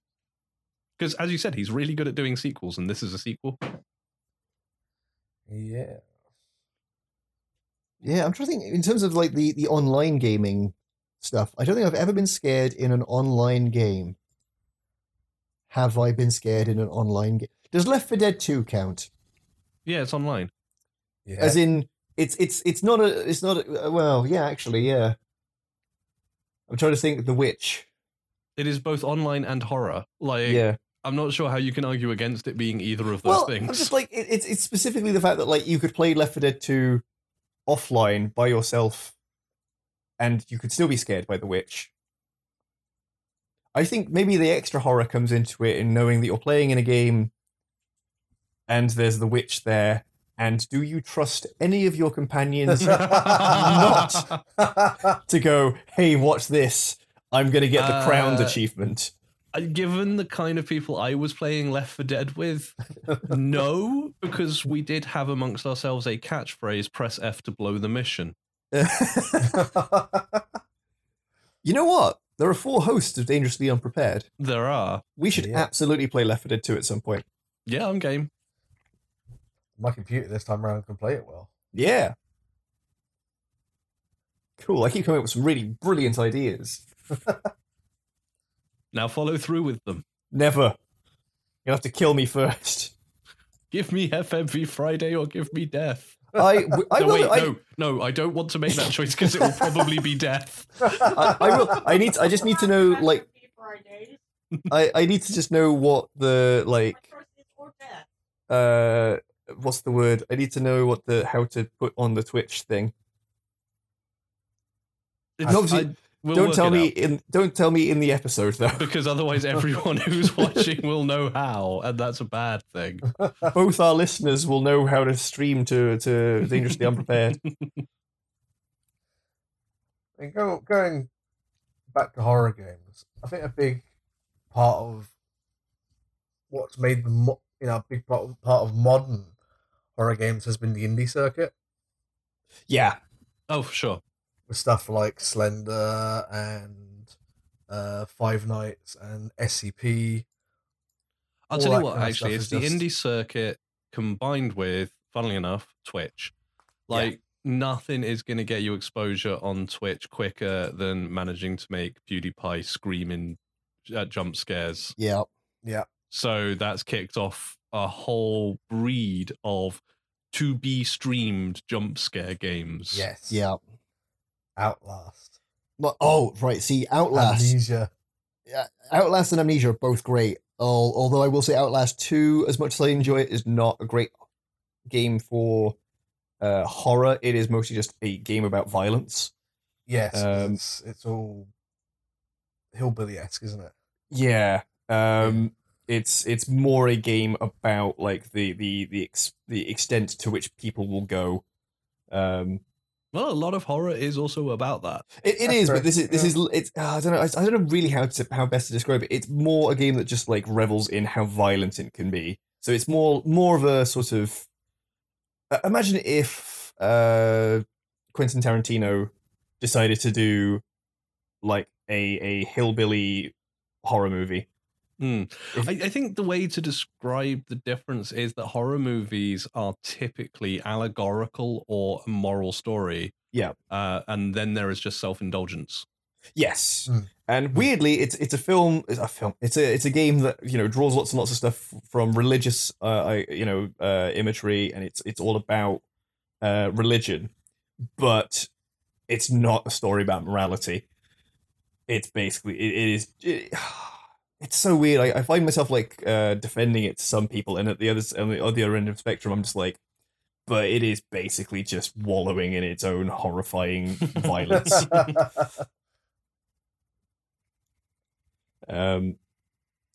Because as you said, he's really good at doing sequels, and this is a sequel. Yeah. Yeah, I'm trying to think in terms of like the the online gaming stuff. I don't think I've ever been scared in an online game. Have I been scared in an online game? Does Left 4 Dead 2 count? Yeah, it's online. Yeah. As in, it's it's it's not a it's not a, uh, well, yeah, actually, yeah. I'm trying to think. The Witch, It is both online and horror. Like, Yeah. I'm not sure how you can argue against it being either of those Well, things. I'm just like it, it's it's specifically the fact that like you could play Left 4 Dead 2 offline by yourself, and you could still be scared by the witch. I think maybe the extra horror comes into it in knowing that you're playing in a game, and there's the witch there, and do you trust any of your companions not to go, "Hey, watch this"? I'm gonna get the crowned Uh, achievement. Uh, Given the kind of people I was playing Left 4 Dead with, no, because we did have amongst ourselves a catchphrase: "Press F to blow the mission." You know what? There are four hosts of Dangerously Unprepared. There are, We should Yeah. absolutely play Left 4 Dead 2 at some point. yeah, I'm game. My computer this time around can play it well. Yeah. Cool. I keep coming up with some really brilliant ideas. Now follow through with them. Never. You'll have to kill me first. Give me FMV Friday or give me death. I, no, will. wait, I, no, no, I don't want to make that choice because it will probably be death. I, I will. I need. I just need to know. Like, I, I need to just know what the like. My choice is or death. Uh, what's the word? I need to know what the how to put on the Twitch thing. It's- obviously, I- we'll don't tell me out, in. Don't tell me in the episode though. because otherwise everyone who's watching will know how, and that's a bad thing. Both our listeners will know how to stream to to dangerously unprepared. And go, going back to horror games, I think a big part of what's made them, you know, a big part of, part of modern horror games has been the indie circuit Yeah. Oh, for sure. With stuff like Slender and uh, Five Nights and SCP. I'll tell you what, actually, it's is the just- indie circuit combined with, funnily enough, Twitch. Like, nothing is going to get you exposure on Twitch quicker than managing to make PewDiePie screaming uh, jump scares. Yeah. Yeah, So that's kicked off a whole breed of to be streamed jump scare games. yes, Yeah. Outlast, Well, oh, right. See, Outlast. Amnesia. Yeah, Outlast and Amnesia are both great. Al- Although I will say Outlast 2, as much as I enjoy it, is not a great game for uh, horror. It is mostly just a game about violence. Yes. Um, it's it's all hillbilly esque, isn't it? Yeah. Um it's it's more a game about like the the the ex- the extent to which people will go. Um Well, a lot of horror is also about that. it, it That's is, fair. but this is this is it's uh, I don't know I, I don't know really how to how best to describe it. It's more a game that just like revels in how violent it can be. So it's more more of a sort of uh, imagine if uh Quentin Tarantino decided to do like a a hillbilly horror movie. Hmm. If- I, I think the way to describe the difference is that horror movies are typically allegorical or a moral story. Yeah. Uh, and then there is just self indulgence. Yes, Mm. and weirdly, it's it's a film. It's a film. It's a it's a game that you know draws lots and lots of stuff from religious, uh, I- you know, uh, imagery, and it's it's all about uh, religion, but it's not a story about morality. It's basically it, it is. It, it's so weird. I, I find myself like uh, defending it to some people, and at the other on the other end of the spectrum, I'm just like, but it is basically just wallowing in its own horrifying violence. Um,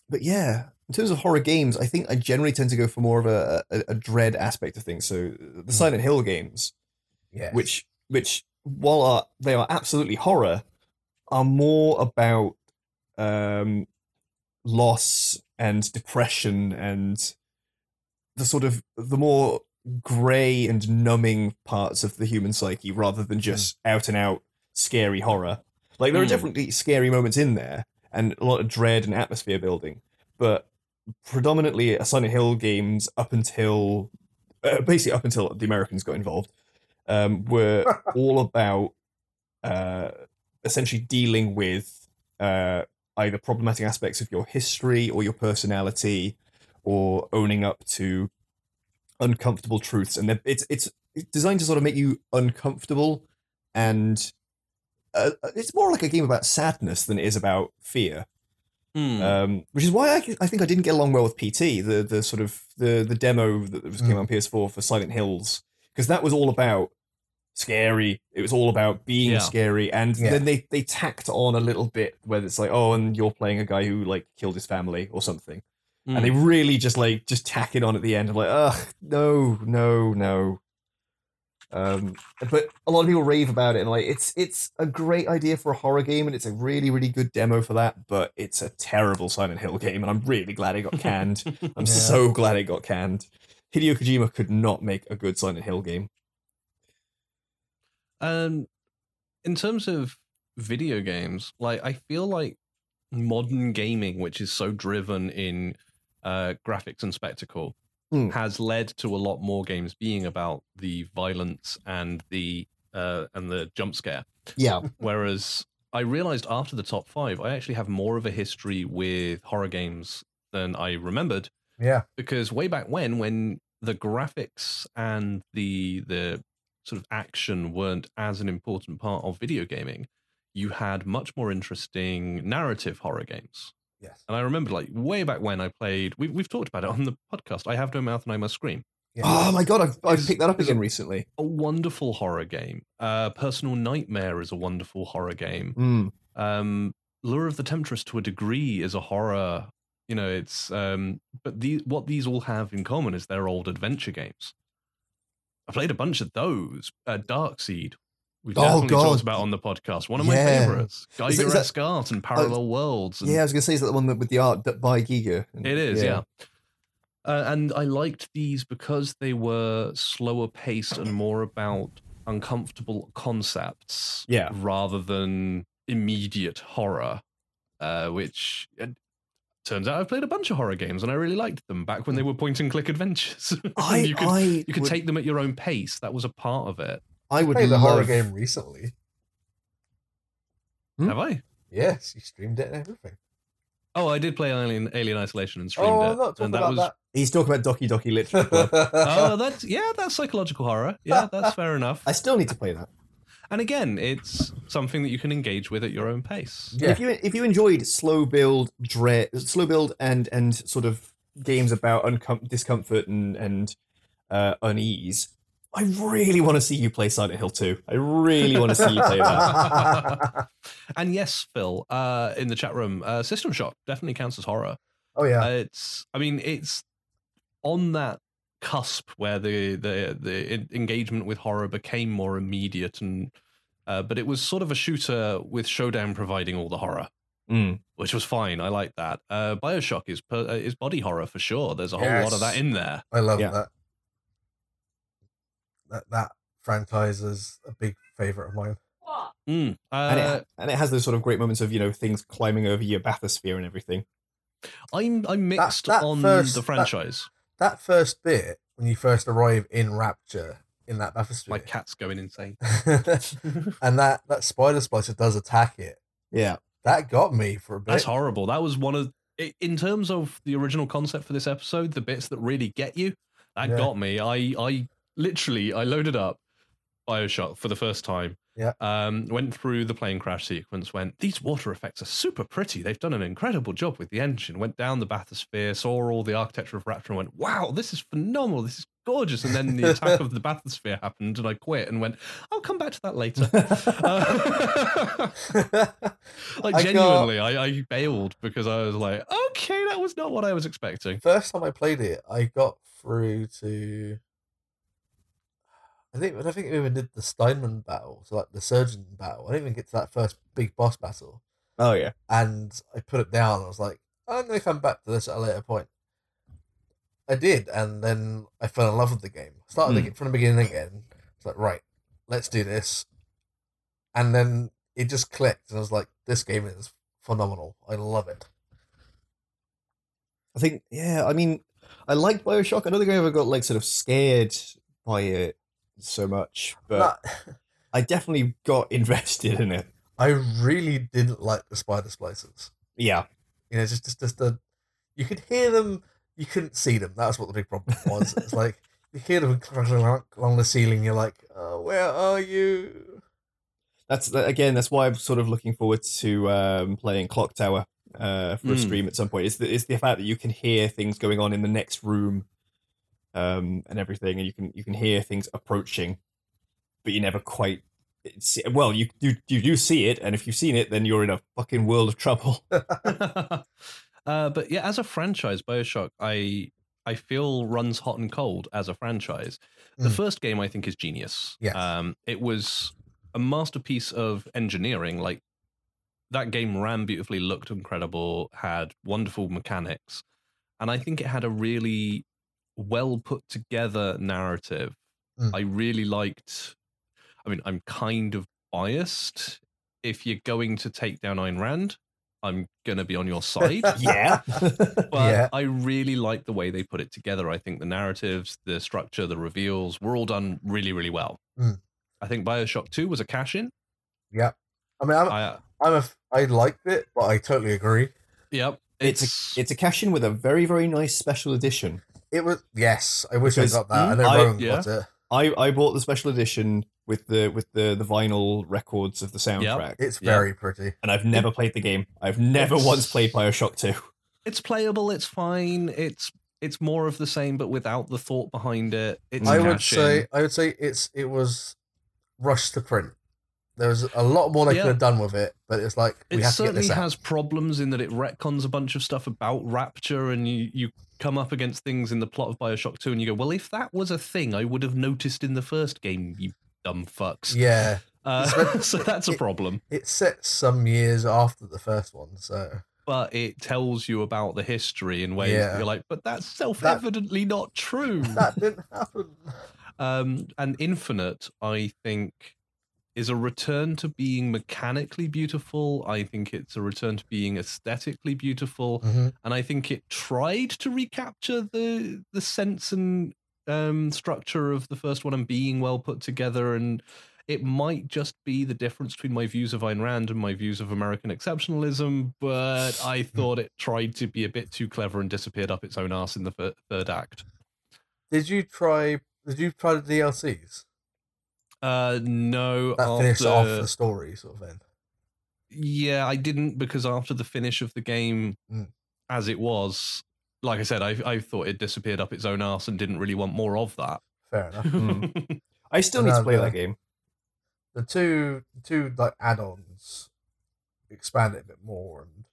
but yeah, in terms of horror games, I think I generally tend to go for more of a, a, a dread aspect of things. So the Silent Hill games, yes. which which while are, they are absolutely horror, are more about um, loss and depression and the sort of the more grey and numbing parts of the human psyche rather than just out and out scary horror. Like there are Mm. definitely scary moments in there and a lot of dread and atmosphere building, but predominantly a Silent Hill games up until uh, basically up until the Americans got involved um, were all about uh, essentially dealing with uh, either problematic aspects of your history or your personality or owning up to uncomfortable truths and it's it's it's designed to sort of make you uncomfortable and uh, it's more like a game about sadness than it is about fear Hmm. um, which is why I, I think I didn't get along well with PT, the the sort of the the demo that was came Mm. on PS4 for Silent Hills, because that was all about scary. It was all about being Yeah. scary, and Yeah. then they they tacked on a little bit where it's like, oh, and you're playing a guy who like killed his family or something, Hmm. and they really just like just tack it on at the end of like, ugh, no, no, no. Um, but a lot of people rave about it, and like it's it's a great idea for a horror game, and it's a really really good demo for that. But it's a terrible Silent Hill game, and I'm really glad it got canned. I'm Yeah. so glad it got canned. Hideo Kojima could not make a good Silent Hill game. Um, in terms of video games, like I feel like modern gaming, which is so driven in uh, graphics and spectacle, Hmm. has led to a lot more games being about the violence and the uh, and the jump scare. Yeah. Whereas I realized after the top five, I actually have more of a history with horror games than I remembered yeah. because way back when when the graphics and the the sort of action weren't as an important part of video gaming you had much more interesting narrative horror games Yes. and i remember like way back when i played we've, we've talked about it on the podcast i have no mouth and i must scream Yeah. Oh my god, I've, I've picked that up it's a- again recently. a wonderful horror game uh personal nightmare is a wonderful horror game Mm. um lure of the temptress to a degree is a horror you know it's um but the what these all have in common is they're old adventure games i played a bunch of those uh, dark seed we've Oh, definitely God. talked about on the podcast one of my Yeah. favorites Is Giger that- art and parallel worlds and Yeah, I was gonna say is that the one with the art by Giger. it is yeah, Uh, and i liked these because they were slower paced and more about uncomfortable concepts Yeah. rather than immediate horror uh, which uh, turns out I've played a bunch of horror games and I really liked them back when they were point and click adventures. I you could, I you could would, take them at your own pace. That was a part of it. I would played the love horror game recently. Hmm? Have I? Yes, you streamed it and everything. Oh, I did play Alien, Alien Isolation and streamed Oh, it. I'm not talking and that about was He's talking about Doki Doki Literature Club. that. oh, that's yeah, that's psychological horror. Yeah, that's fair enough. I still need to play that. And again, it's something that you can engage with at your own pace. Yeah. If you if you enjoyed slow build, dread, slow build, and and sort of games about uncom- discomfort and and uh, unease, I really want to see you play Silent Hill 2. I really want to see you play that. and yes, Phil, uh, in the chat room, uh, System Shock definitely counts as horror. oh yeah, Uh, it's, I mean, it's on that cusp where the the the engagement with horror became more immediate, and uh, but it was sort of a shooter with SHODAN providing all the horror. Mm. Which was fine. I like that. Uh, Bioshock is per, uh, is body horror for sure. There's a whole lot of that in there. I love Yeah. that. That that franchise is a big favorite of mine. What? Mm. And, Uh, it, and it has those sort of great moments of, you know, things climbing over your bathysphere and everything. I'm I'm mixed that on first- the franchise. That first bit when you first arrive in Rapture in that bathysphere, My cat's going insane. and that that spider splicer does attack it. Yeah. That got me for a bit. That's horrible. That was one of i- in terms of the original concept for this episode, the bits that really get you. That Yeah. got me. I I literally I loaded up BioShock for the first time. Yeah. Um, went through the plane crash sequence. Went these water effects are super pretty. They've done an incredible job with the engine. Went down the bathysphere, saw all the architecture of Rapture, and went, "Wow, this is phenomenal. This is gorgeous." And then the attack of the bathysphere happened, and I quit and went, "I'll come back to that later." Uh, like I got- genuinely, I, I bailed because I was like, okay, that was not what I was expecting. First time I played it, I got through to. I think I don't think we even did the Steinman battle, so like the surgeon battle. I didn't even get to that first big boss battle, Oh, yeah. and I put it down. I was like, I'm gonna come back to this at a later point. I did, and then I fell in love with the game. Started Hmm. it from the beginning again. It's like, right, let's do this, and then it just clicked, and I was like, this game is phenomenal. I love it. I think, yeah, I mean, I like Bioshock. I don't think I ever got, like, sort of scared by it so much, but But- I definitely got invested in it. I really didn't like the spider splicers. Yeah. You know, just just just the you could hear them, you couldn't see them. That's what the big problem was. it's like you hear them crackling along the ceiling. You're like, oh, where are you? That's again. That's why I'm sort of looking forward to um, playing Clock Tower uh, for a Mm. stream at some point. It's the, it's the fact that you can hear things going on in the next room, um, and everything, and you can you can hear things approaching, but you never quite. See, well, you do you do see it, and if you've seen it, then you're in a fucking world of trouble. uh, but yeah, as a franchise, Bioshock, I I feel runs hot and cold as a franchise. The Mm. first game I think is genius. Yes. Um, it was a masterpiece of engineering. Like that game ran beautifully, looked incredible, had wonderful mechanics, and I think it had a really well put together narrative. Mm. I really liked. I mean, I'm kind of biased. If you're going to take down Ayn Rand, I'm gonna be on your side. yeah, But Yeah. I really like the way they put it together. I think the narratives, the structure, the reveals were all done really, really well. Mm. I think Bioshock 2 was a cash in. Yeah. I mean, I'm, I, uh, I'm a, I liked it, but I totally agree. yep. it's It's, a, it's a cash in with a very very nice special edition. It was yes. I wish Because- I got that. I know I- Rowan yeah. got it. I, I bought the special edition with the with the the vinyl records of the soundtrack, It's Yeah. very pretty. and I've never played the game. I've never It's- once played Bioshock Two. it's playable. It's fine. It's it's more of the same, but without the thought behind it. It's I a would say in. I would say it's it was rushed to print. There was a lot more they Yeah. could have done with it, but it's like we it have to get certainly this out. has problems in that it retcons a bunch of stuff about Rapture, and you you come up against things in the plot of Bioshock 2, and you go, well, if that was a thing, I would have noticed in the first game, you dumb fucks. Yeah, Uh, so that's a it- problem. it sets some years after the first one, so But it tells you about the history in ways that Yeah. you're like, but that's self-evidently not true. that didn't happen. Um, and Infinite, I think, is a return to being mechanically beautiful. I think it's a return to being aesthetically beautiful, Mhm. and I think it tried to recapture the the sense and um, structure of the first one and being well put together. And it might just be the difference between my views of Ayn Rand and my views of American exceptionalism, but I thought it tried to be a bit too clever and disappeared up its own ass in the third act. Did you try? Did you try the DLCs Uh, no, that finished off the story, sort of thing? Yeah, I didn't because after the finish of the game, Mm. as it was, like I said, I I thought it disappeared up its own ass and didn't really want more of that. fair enough. Mm. I still need to play Another- that game. the two two like add-ons expand it a bit more and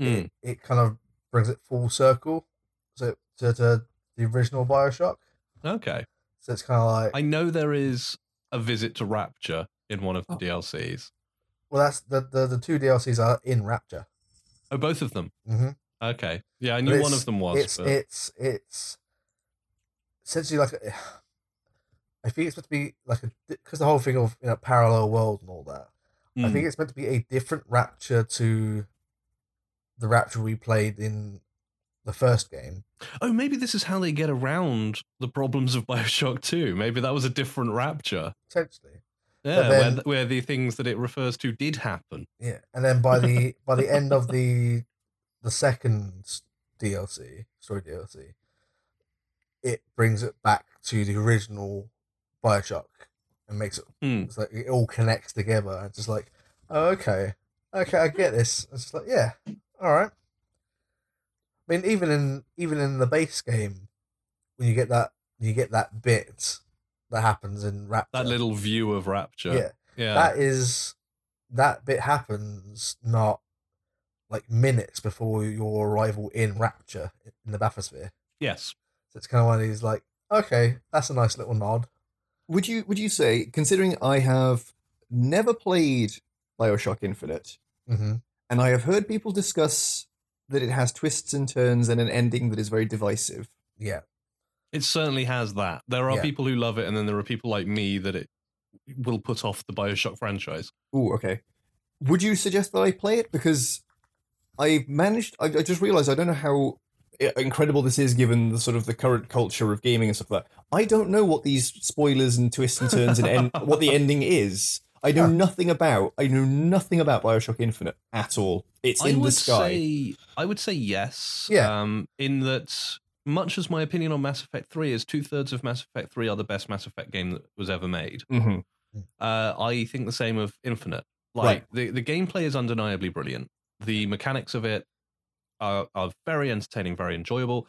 Mm. it, it kind of brings it full circle so to, to the original bioshock Okay. so it's kind of like I know there is a visit to Rapture in one of the Oh. DLCs. well that's the, the the two dlcs are in rapture Oh, both of them. mm-hmm. Okay. Yeah, I knew one of them was. it's but- it's it's essentially like a, i think it's meant to be like a because the whole thing of you know parallel world and all that I Mm. think it's meant to be a different Rapture to the Rapture we played in the first game. Oh, maybe this is how they get around the problems of Bioshock 2. Maybe that was a different Rapture. Potentially. Yeah, where, then- th- where the things that it refers to did happen. Yeah. And then by the by the end of the the second DLC, story DLC, it brings it back to the original Bioshock and makes it Hmm. it's like it all connects together. It's just like, oh, okay. Okay, I get this. It's just like, yeah, all right. I mean, even in even in the base game, when you get that you get that bit that happens in Rapture. That little view of Rapture. yeah, Yeah. that is that bit happens not like minutes before your arrival in Rapture in the bathysphere. yes. So it's kind of one of these like, okay, that's a nice little nod. Would you would you say, considering I have never played Bioshock Infinite, hmm and I have heard people discuss that it has twists and turns and an ending that is very divisive. Yeah, It certainly has that. There are Yeah. people who love it, and then there are people like me that it will put off the Bioshock franchise. Ooh, okay. Would you suggest that I play it? Because I managed. I, I just realized I don't know how incredible this is given the sort of the current culture of gaming and stuff like that. I don't know what these spoilers and twists and turns and end, what the ending is. I know Huh. nothing about. I know nothing about Bioshock Infinite at all. It's I in the sky. say I would say yes. Yeah. Um, in that, much as my opinion on Mass Effect Three is, two thirds of Mass Effect Three are the best Mass Effect game that was ever made. hmm Uh, I think the same of Infinite. Like Right. the the gameplay is undeniably brilliant. The mechanics of it are are very entertaining, very enjoyable.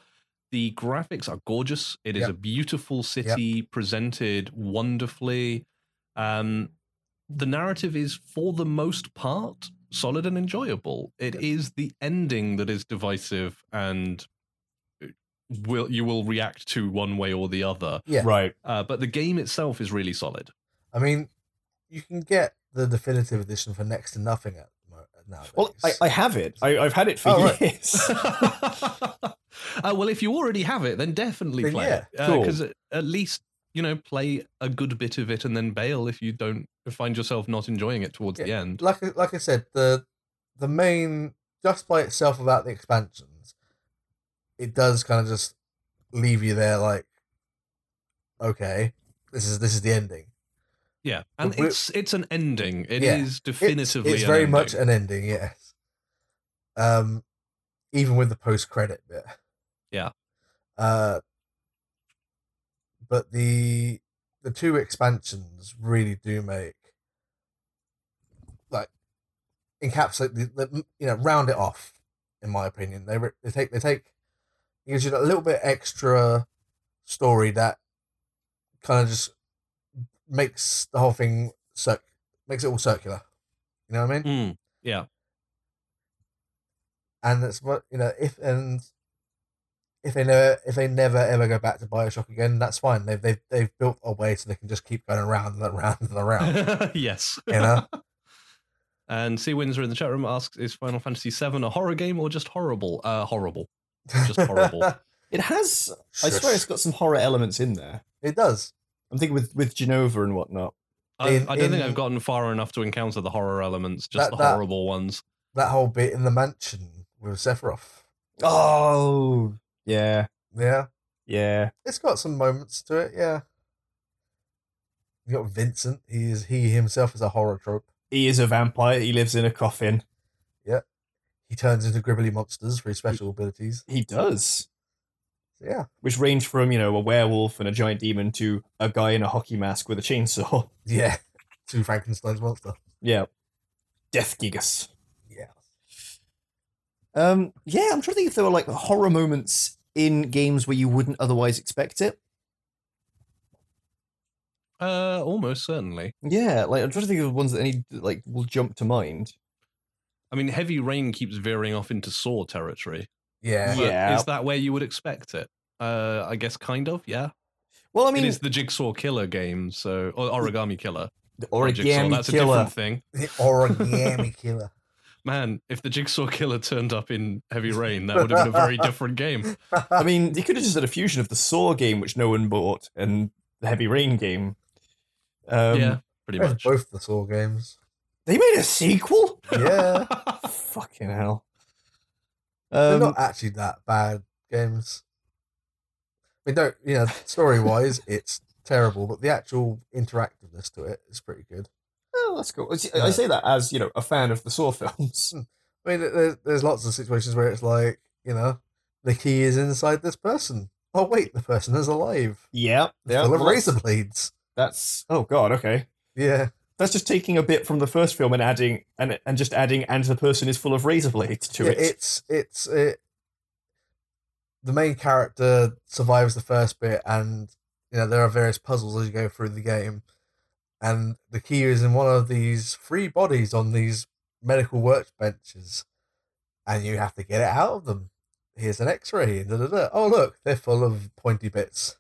The graphics are gorgeous. It is Yep. a beautiful city presented wonderfully. Um, the narrative is, for the most part, solid and enjoyable. It is the ending that is divisive and uh, will you will react to one way or the other. yeah. Right. Uh, but the game itself is really solid. I mean, you can get the definitive edition for next to nothing at the nowadays. Well, I, I have it. I, I've had it for Oh, right. years. uh, well, if you already have it, then definitely Then play yeah, it. cool. Because at least you know play a good bit of it and then bail if you don't find yourself not enjoying it towards the end. like I- like I said, the the main just by itself without the expansions, it does kind of just leave you there like, okay, this is this is the ending. Yeah, and we're- it's it's an ending. It is Yeah, It's- definitively. it's, very ending. much an ending. Yes. Um, even with the post credit bit. Yeah. Uh, but the the two expansions really do make like encapsulate the, the you know round it off. In my opinion, they they take they take gives you a little bit extra story that kind of just makes the whole thing circ- makes it all circular. You know what I mean? Mm, yeah, and that's what you know if and if they never if they never ever go back to bioshock again that's fine they've they've, they've built a way so they can just keep going around and around and around yes. you know And C Windsor in the chat room asks: Is Final Fantasy VII a horror game or just horrible? Uh, horrible. Just horrible. it has. I swear it's got some horror elements in there. it does I'm thinking with with Jenova and whatnot. I, In- I don't think I've gotten far enough to encounter the horror elements, just That- the that- horrible ones. that whole bit in the mansion with sephiroth Oh, yeah, yeah yeah. it's got some moments to it yeah you got vincent he is he himself is a horror trope He is a vampire. He lives in a coffin. Yeah. He turns into gribbly monsters for his special abilities He does. yeah Which range from you know a werewolf and a giant demon to a guy in a hockey mask with a chainsaw. yeah to frankenstein's monster yeah, Death Gigas. Yeah Um, yeah, I'm trying to think if there were like horror moments in games where you wouldn't otherwise expect it. Uh, almost certainly. Yeah, like I'm trying to think of ones that any like will jump to mind. I mean, Heavy Rain keeps veering off into Saw territory. Yeah. but Yeah. Is that where you would expect it? Uh, I guess kind of. Yeah. Well, I mean, it's the Jigsaw Killer game, so or Origami Killer. Not Jigsaw, origami That's a killer. different thing. The origami killer. Man, if the Jigsaw Killer turned up in Heavy Rain, that would have been a very different game. I mean, you could have just had a fusion of the Saw game, which no one bought, and the Heavy Rain game. Um, yeah, pretty much. both the Saw games. They made a sequel. Yeah. Fucking hell. They're Um, not actually that bad games. I mean, don't you know? Story wise, it's terrible, but the actual interactiveness to it is pretty good. Oh, that's cool. I I say that as you know a fan of the Saw films. Hmm. I mean, there's, there's lots of situations where it's like, you know, the key is inside this person. Oh wait, the person is alive. yeah, yeah. full of razor blades. That's oh god. Okay, Yeah, that's just taking a bit from the first film and adding and and just adding and the person is full of razor blades to Yeah, it. it's it's it. The main character survives the first bit, and you know there are various puzzles as you go through the game, and the key is in one of these free bodies on these medical workbenches, and you have to get it out of them. Here's an X-ray. and Da, da, da. Oh look, they're full of pointy bits.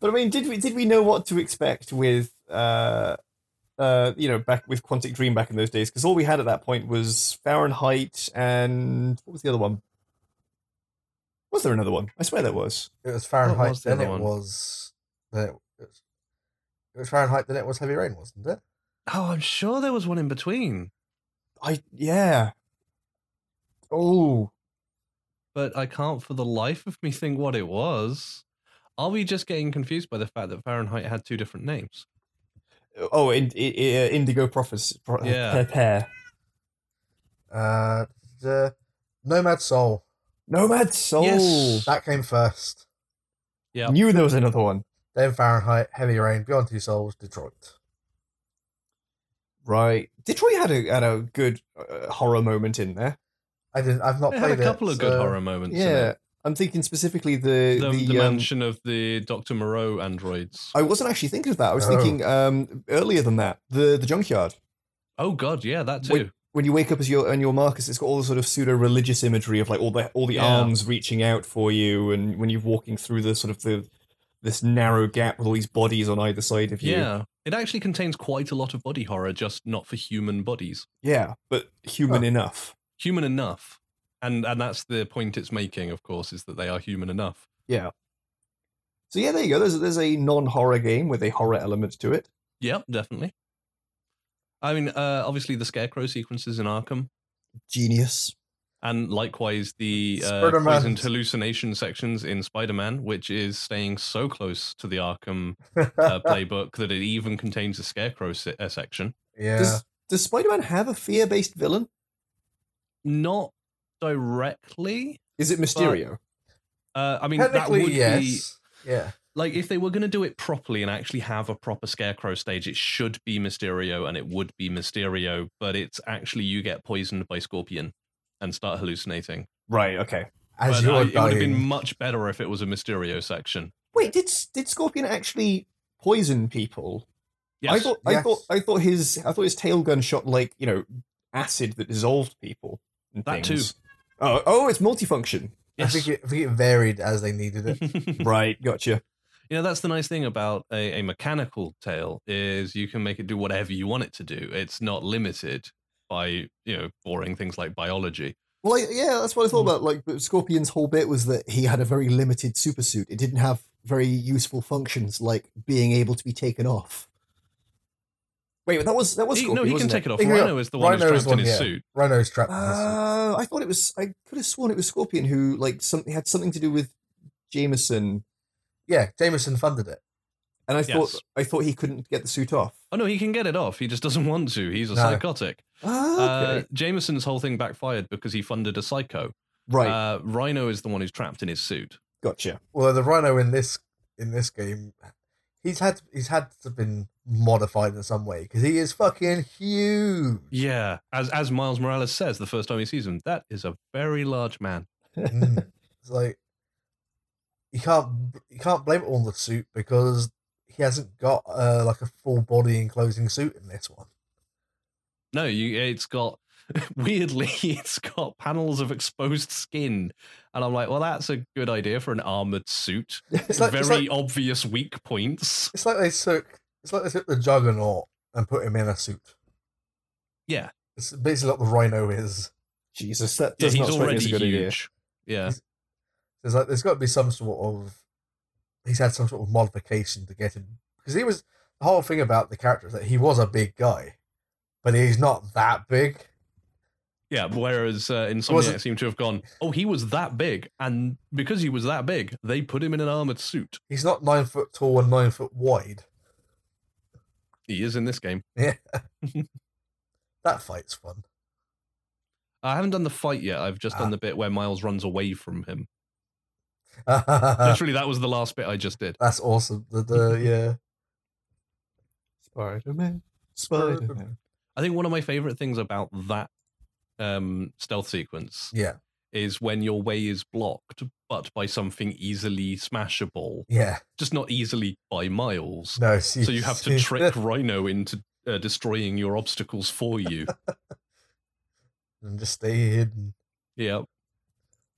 But I mean, did we did we know what to expect with uh uh you know back with Quantic Dream back in those days? Because all we had at that point was Fahrenheit and what was the other one? Was there another one? I swear there was. It was Fahrenheit. was the then it one? was. Then it, it was. It was Fahrenheit. Then it was Heavy Rain, wasn't it? Oh, I'm sure there was one in between, I yeah. Oh, but I can't for the life of me think what it was. Are we just getting confused by the fact that Fahrenheit had two different names? oh, in, in, Indigo Prophecy. Pro- Yeah. Pair, pair. Uh, the Nomad Soul Nomad Soul. Yes. that came first. Yeah. Knew there was another one. Then Fahrenheit, Heavy Rain, Beyond Two Souls, Detroit. Right. Detroit had a had a good uh, horror moment in there. I didn't. I've not It played had a couple it, of good so- horror moments. in Yeah, it. I'm thinking specifically the the, the, the um, mansion of the Doctor Moreau androids. I wasn't actually thinking of that. I was Oh. thinking um, earlier than that. The the junkyard. Oh God, yeah, that too. Wait, When you wake up as your and your Marcus, it's got all the sort of pseudo religious imagery of like all the all the Yeah. arms reaching out for you, and when you're walking through the sort of the this narrow gap with all these bodies on either side of you. Yeah, it actually contains quite a lot of body horror, just not for human bodies. yeah, but human Huh. enough. Human enough, and and that's the point it's making. Of course, is that they are human enough. Yeah. So yeah, there you go. There's there's a non horror game with a horror element to it. Yeah, definitely. I mean, uh, obviously the scarecrow sequences in Arkham, Genius. And likewise the uh, poisoned hallucination sections in Spider-Man, which is staying so close to the Arkham uh, playbook that it even contains a scarecrow se- uh, section. yeah. Does does Spider Man have a fear based villain? Not directly. Is it Mysterio? Uh, I mean, that Technically, would be yes. Yeah. like if they were going to do it properly and actually have a proper scarecrow stage, it should be Mysterio and it would be Mysterio, but it's actually you get poisoned by Scorpion and start hallucinating. right. Okay. As But, you're uh, it would have been much better if it was a Mysterio section. Wait, did did Scorpion actually poison people? Yes. I thought I thought I thought his I thought his tail gun shot like you know acid that dissolved people. And That things. Oh, oh, it's multifunction. I yes. think, it, I think it varied as they needed it. right, gotcha. you know, that's the nice thing about a, a mechanical tail is you can make it do whatever you want it to do. It's not limited by, you know, boring things like biology. Well, I, yeah, that's what I thought about. Like Scorpion's whole bit was that he had a very limited supersuit. It didn't have very useful functions like being able to be taken off. Wait, that was that was He- Scorpion, no, he can wasn't take it off. Yeah, Rhino is the one Rhino who's is trapped in his yeah. suit. Rhino's trapped. in suit. Uh, I thought it was. I could have sworn it was Scorpion who like something had something to do with Jameson, yeah, Jameson funded it. and I thought Yes. I thought he couldn't get the suit off. Oh no, he can get it off. He just doesn't want to. He's a No. psychotic. Ah, okay. Uh, Jameson's whole thing backfired because he funded a psycho. right, Uh, Rhino is the one who's trapped in his suit. gotcha. Well, the Rhino in this in this game, he's had he's had to been modified in some way because he is fucking huge. Yeah, as as Miles Morales says the first time he sees him, that is a very large man. Mm. it's like you can't you can't blame it on the suit because he hasn't got uh, like a full body enclosing suit in this one. No, you. It's got weirdly, it's got panels of exposed skin, and I'm like, well, that's a good idea for an armored suit. It's like, Very it's like obvious weak points. it's like they took it's like they took the Juggernaut and put him in a suit. Yeah, It's basically what the Rhino is. Jesus, that yeah does he's not strike me already as a good idea. huge. Yeah, There's like there's got to be some sort of he's had some sort of modification to get him because he was the whole thing about the character is that he was a big guy, but he's not that big. yeah. Whereas uh, Was Insomniac it- seem to have gone, oh, he was that big, and because he was that big, they put him in an armored suit. He's not nine foot tall and nine foot wide. He is in this game. Yeah, that fight's fun. I haven't done the fight yet. I've just Ah. done the bit where Miles runs away from him. That's Literally, that was the last bit I just did. That's awesome. The, the yeah. Spider Man, Spider Man. I think one of my favorite things about that um, stealth sequence Yeah, is when your way is blocked, but by something easily smashable, yeah. just not easily by Miles. No, So you have to trick Rhino into uh, destroying your obstacles for you. and just stay hidden. yeah.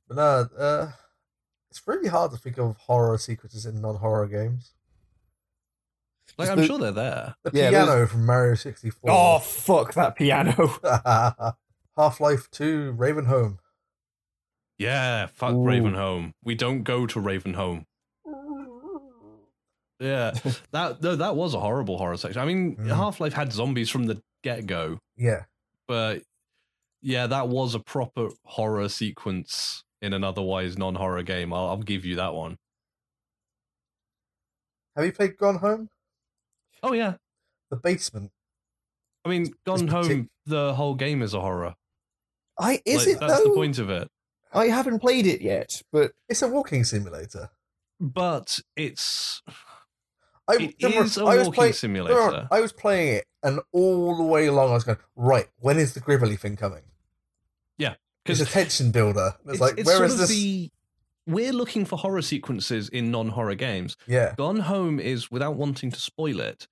But no, uh, it's really hard to think of horror sequences in non-horror games. Like, Just I'm the- sure they're there. The Yeah, piano from Mario 64. Oh fuck that piano! Half-Life 2, Ravenholm. Yeah, fuck Ooh. Ravenholm. We don't go to Ravenholm. Yeah, that no, that was a horrible horror section. I mean, Mm. Half Life had zombies from the get go, Yeah, but yeah, that was a proper horror sequence in an otherwise non horror game. I'll, I'll give you that one. have you played Gone Home? Oh yeah, The basement. I mean, Gone It's Home. partic- the whole game is a horror. I is Like, it That's though? the point of it. I haven't played it yet, but It's a walking simulator. But it's I, it remember- is a I was walking playing- simulator. remember, I was playing it, and all the way along, I was going, right, when is the Gribbly thing coming? Yeah. It's because a tension builder. It's, it's, like, it's where sort is of this? the we're looking for horror sequences in non-horror games. Yeah, Gone Home is, without wanting to spoil it,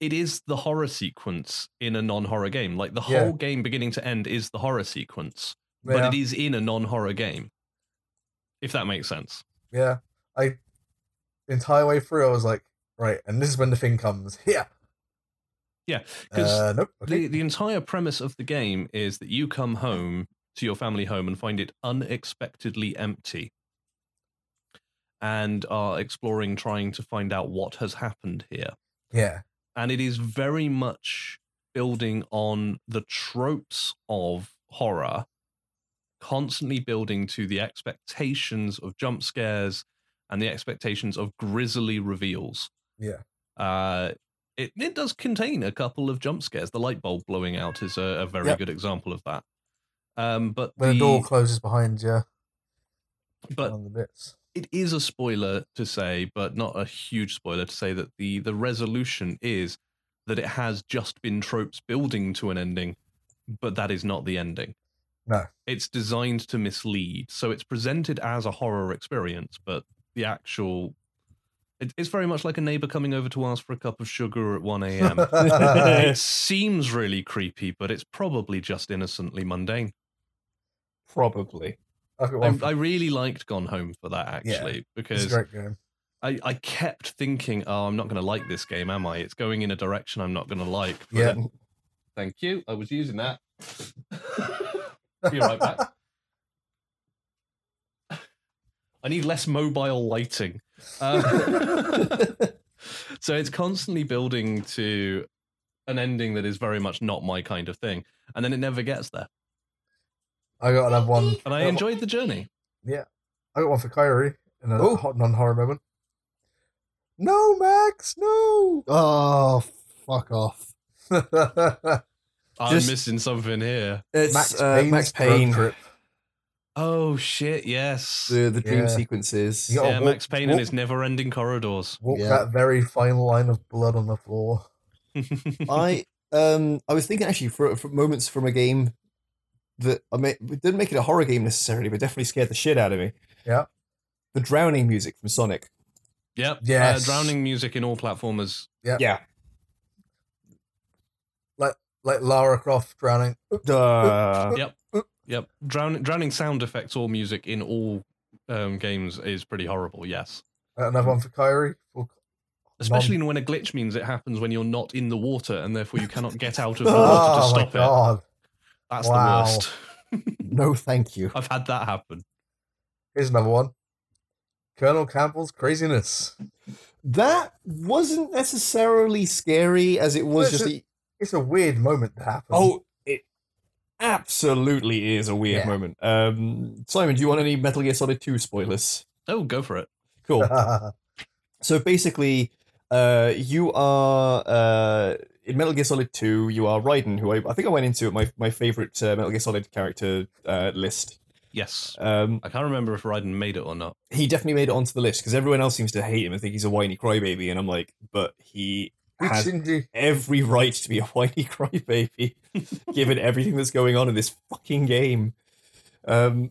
it is the horror sequence in a non-horror game. Like the Yeah. whole game, beginning to end, is the horror sequence, but it is in a non-horror game. If that makes sense. yeah. I the entire way through, I was like, right, and this is when the thing comes. Yeah. Yeah, 'cause uh, nope. Okay. The the entire premise of the game is that you come home to your family home and find it unexpectedly empty. And are exploring trying to find out what has happened here. yeah, and it is very much building on the tropes of horror constantly building to the expectations of jump scares and the expectations of grisly reveals yeah. uh it, it does contain a couple of jump scares the light bulb blowing out is a, a very Yep. good example of that um but When the door closes behind you, but on the bits. It is a spoiler to say, but not a huge spoiler to say that the the resolution is that it has just been tropes building to an ending, but that is not the ending. No. It's designed to mislead. So it's presented as a horror experience, but the actual it, it's very much like a neighbor coming over to ask for a cup of sugar at 1 a.m. it seems really creepy, but it's probably just innocently mundane. probably. I've I, really liked Gone Home for that actually, it's because a great game. I, I kept thinking, oh, I'm not going to like this game, am I? It's going in a direction I'm not going to like. But Yeah. then- thank you. I was using that. Be right back. I need less mobile lighting. Um, so it's constantly building to an ending that is very much not my kind of thing. And then it never gets there. I got another one. And I enjoyed the journey. Yeah. I got one for Kyrie in a Oh. hot non-horror moment. No, Max, no. Oh, fuck off. I'm Just- missing something here. It's Max uh, Payne's Max drug Payne. trip. Oh, shit. Yes. The the dream Yeah. sequences. You gotta yeah, walk- Max Payne and walk- his never ending corridors. Walk Yeah. that very fine line of blood on the floor. I um I was thinking actually for, for moments from a game that I mean it didn't make it a horror game necessarily, but definitely scared the shit out of me. Yeah. The drowning music from Sonic. Yep. Yeah. Uh, drowning music in all platformers. Yeah. Yeah. Like like Lara Croft drowning. Duh. Yep. Drown, drowning drowning sound effects or music in all um, games is pretty horrible. Yes. Another one for Kyrie. For Especially when a glitch means it happens when you're not in the water and therefore you cannot get out of the water to oh my stop it. god! That's Wow. the worst. No, thank you. I've had that happen. Here's another one. Colonel Campbell's craziness. That wasn't necessarily scary as it was Well, just. it's a- It's a weird moment to happen. oh, it absolutely is a weird Yeah. moment. Um, Simon, do you want any Metal Gear Solid 2 spoilers? Oh, go for it. Cool. So basically, uh, you are uh, in Metal Gear Solid 2, you are Raiden, who I, I think I went into at my, my favorite uh, Metal Gear Solid character uh, list. Yes. Um, I can't remember if Raiden made it or not. he definitely made it onto the list because everyone else seems to hate him and think he's a whiny crybaby. And I'm like, but he has every right to be a whiny crybaby, given everything that's going on in this fucking game. Um,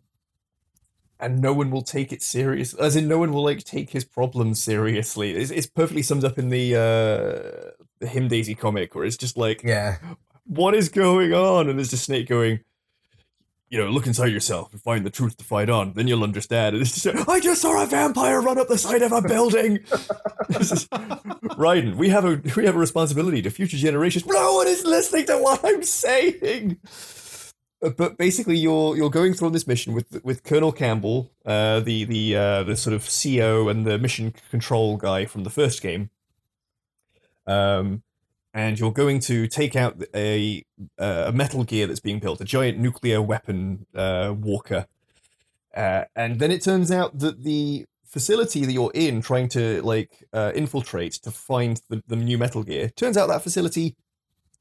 and no one will take it serious. As in, no one will like take his problems seriously. It's, it's perfectly summed up in the uh, the Him Daisy comic, where it's just like, Yeah. what is going on? And there's just Snake going, you know, look inside yourself and find the truth to fight on. Then you'll understand. And it's just, I just saw a vampire run up the side of a building. is, Raiden, we have a we have a responsibility to future generations. No one is listening to what I'm saying. Uh, But basically, you're you're going through on this mission with with Colonel Campbell, uh, the the uh, the sort of CO and the mission control guy from the first game. Um, and you're going to take out a a Metal Gear that's being built, a giant nuclear weapon uh, walker. Uh, and then it turns out that the facility that you're in, trying to like uh, infiltrate to find the, the new Metal Gear, turns out that facility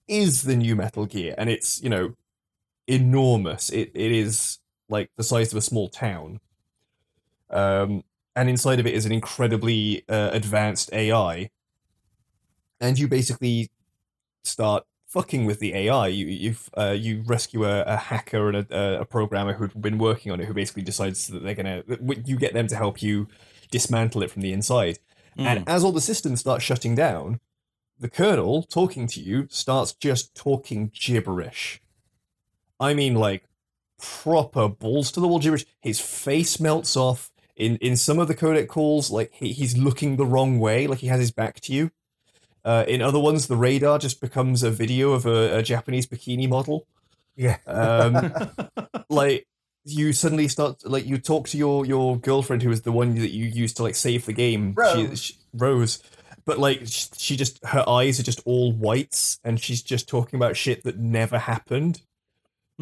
is the new Metal Gear, and it's you know enormous. It it is like the size of a small town. Um, and inside of it is an incredibly uh, advanced AI. And you basically start fucking with the AI. You you've uh, you rescue a, a hacker and a, a programmer who'd been working on it, who basically decides that they're gonna. You get them to help you dismantle it from the inside. Mm. And as all the systems start shutting down, the colonel talking to you starts just talking gibberish. I mean, like proper balls to the wall gibberish. His face melts off. In in some of the codec calls, like he, he's looking the wrong way, like he has his back to you. Uh, in other ones, the radar just becomes a video of a, a Japanese bikini model. Yeah. Um, like you suddenly start like you talk to your your girlfriend who is the one that you used to like save the game She, Rose. she, Rose but like sh- she just her eyes are just all whites and she's just talking about shit that never happened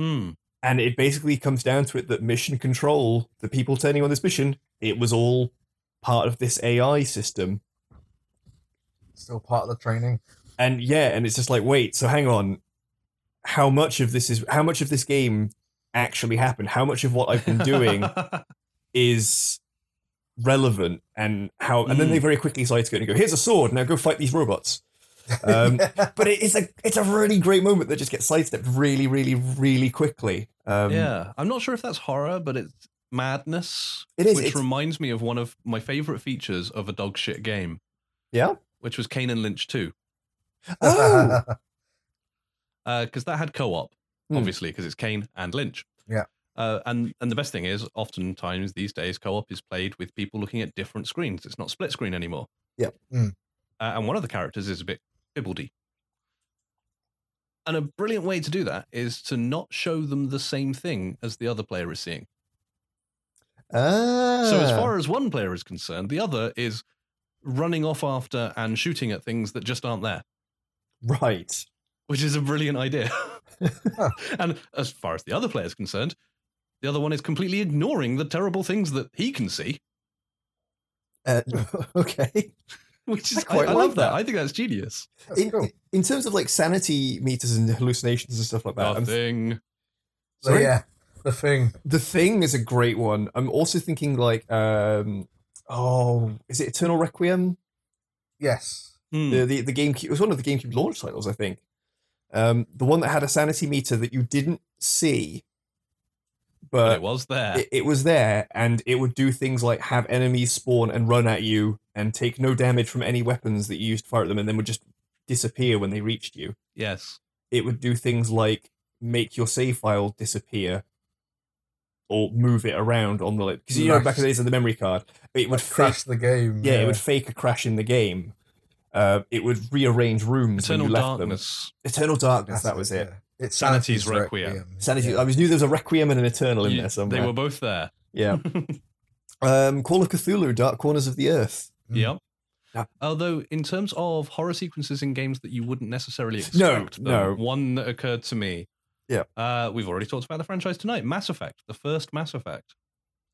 Hmm. and it basically comes down to it that mission control the people turning on this mission it was all part of this AI system Still part of the training. and yeah and it's just like wait so hang on how much of this is how much of this game actually happened how much of what i've been doing is relevant and how and then Mm. they very quickly side to it and go here's a sword now go fight these robots um, but it's a it's a really great moment that just gets sidestepped really really really quickly um, yeah. I'm not sure if that's horror, but it's madness. It is, Which it's- reminds me of one of my favorite features of a dog shit game, yeah which was Kane and Lynch 2. oh because that had co-op, Hmm. obviously, because it's Kane and Lynch. Yeah. Uh, and and the best thing is, oftentimes these days, co-op is played with people looking at different screens. It's not split screen anymore. Yep. Mm. Uh, and one of the characters is a bit bibbledy. And a brilliant way to do that is to not show them the same thing as the other player is seeing. Ah. So as far as one player is concerned, the other is running off after and shooting at things that just aren't there right which is a brilliant idea. and as far as the other player is concerned, the other one is completely ignoring the terrible things that he can see, uh, okay which is I I, quite I like love that. that. I think that's genius. That's in, cool. in terms of like sanity meters and hallucinations and stuff like that I'm Nothing. So Sorry? yeah, the thing. The Thing is a great one. I'm also thinking like, um, oh, is it Eternal Requiem? Yes. Hmm. The the the GameCube. It was one of the GameCube launch titles, I think. Um, the one that had a sanity meter that you didn't see, but but it was there. it, it was there, and it would do things like have enemies spawn and run at you, and take no damage from any weapons that you used to fire at them, and then would just disappear when they reached you. Yes. It would do things like make your save file disappear or move it around on the because you know back in the days of the memory card, it would Like, fake, crash the game. yeah, it would fake a crash in the game. Uh, it would rearrange rooms Eternal when you left them. Darkness. Eternal Darkness, That's that was it. yeah. It's Sanity's Sanity's, Requiem. Sanity. Yeah. I was knew there was a Requiem and an Eternal in You- there somewhere. They were both there. Yeah. um, Call of Cthulhu: Dark Corners of the Earth. Mm. Yep. Yeah. Although, in terms of horror sequences in games that you wouldn't necessarily expect, no. though, one that occurred to me. Yeah. Uh, we've already talked about the franchise tonight. Mass Effect, the first Mass Effect,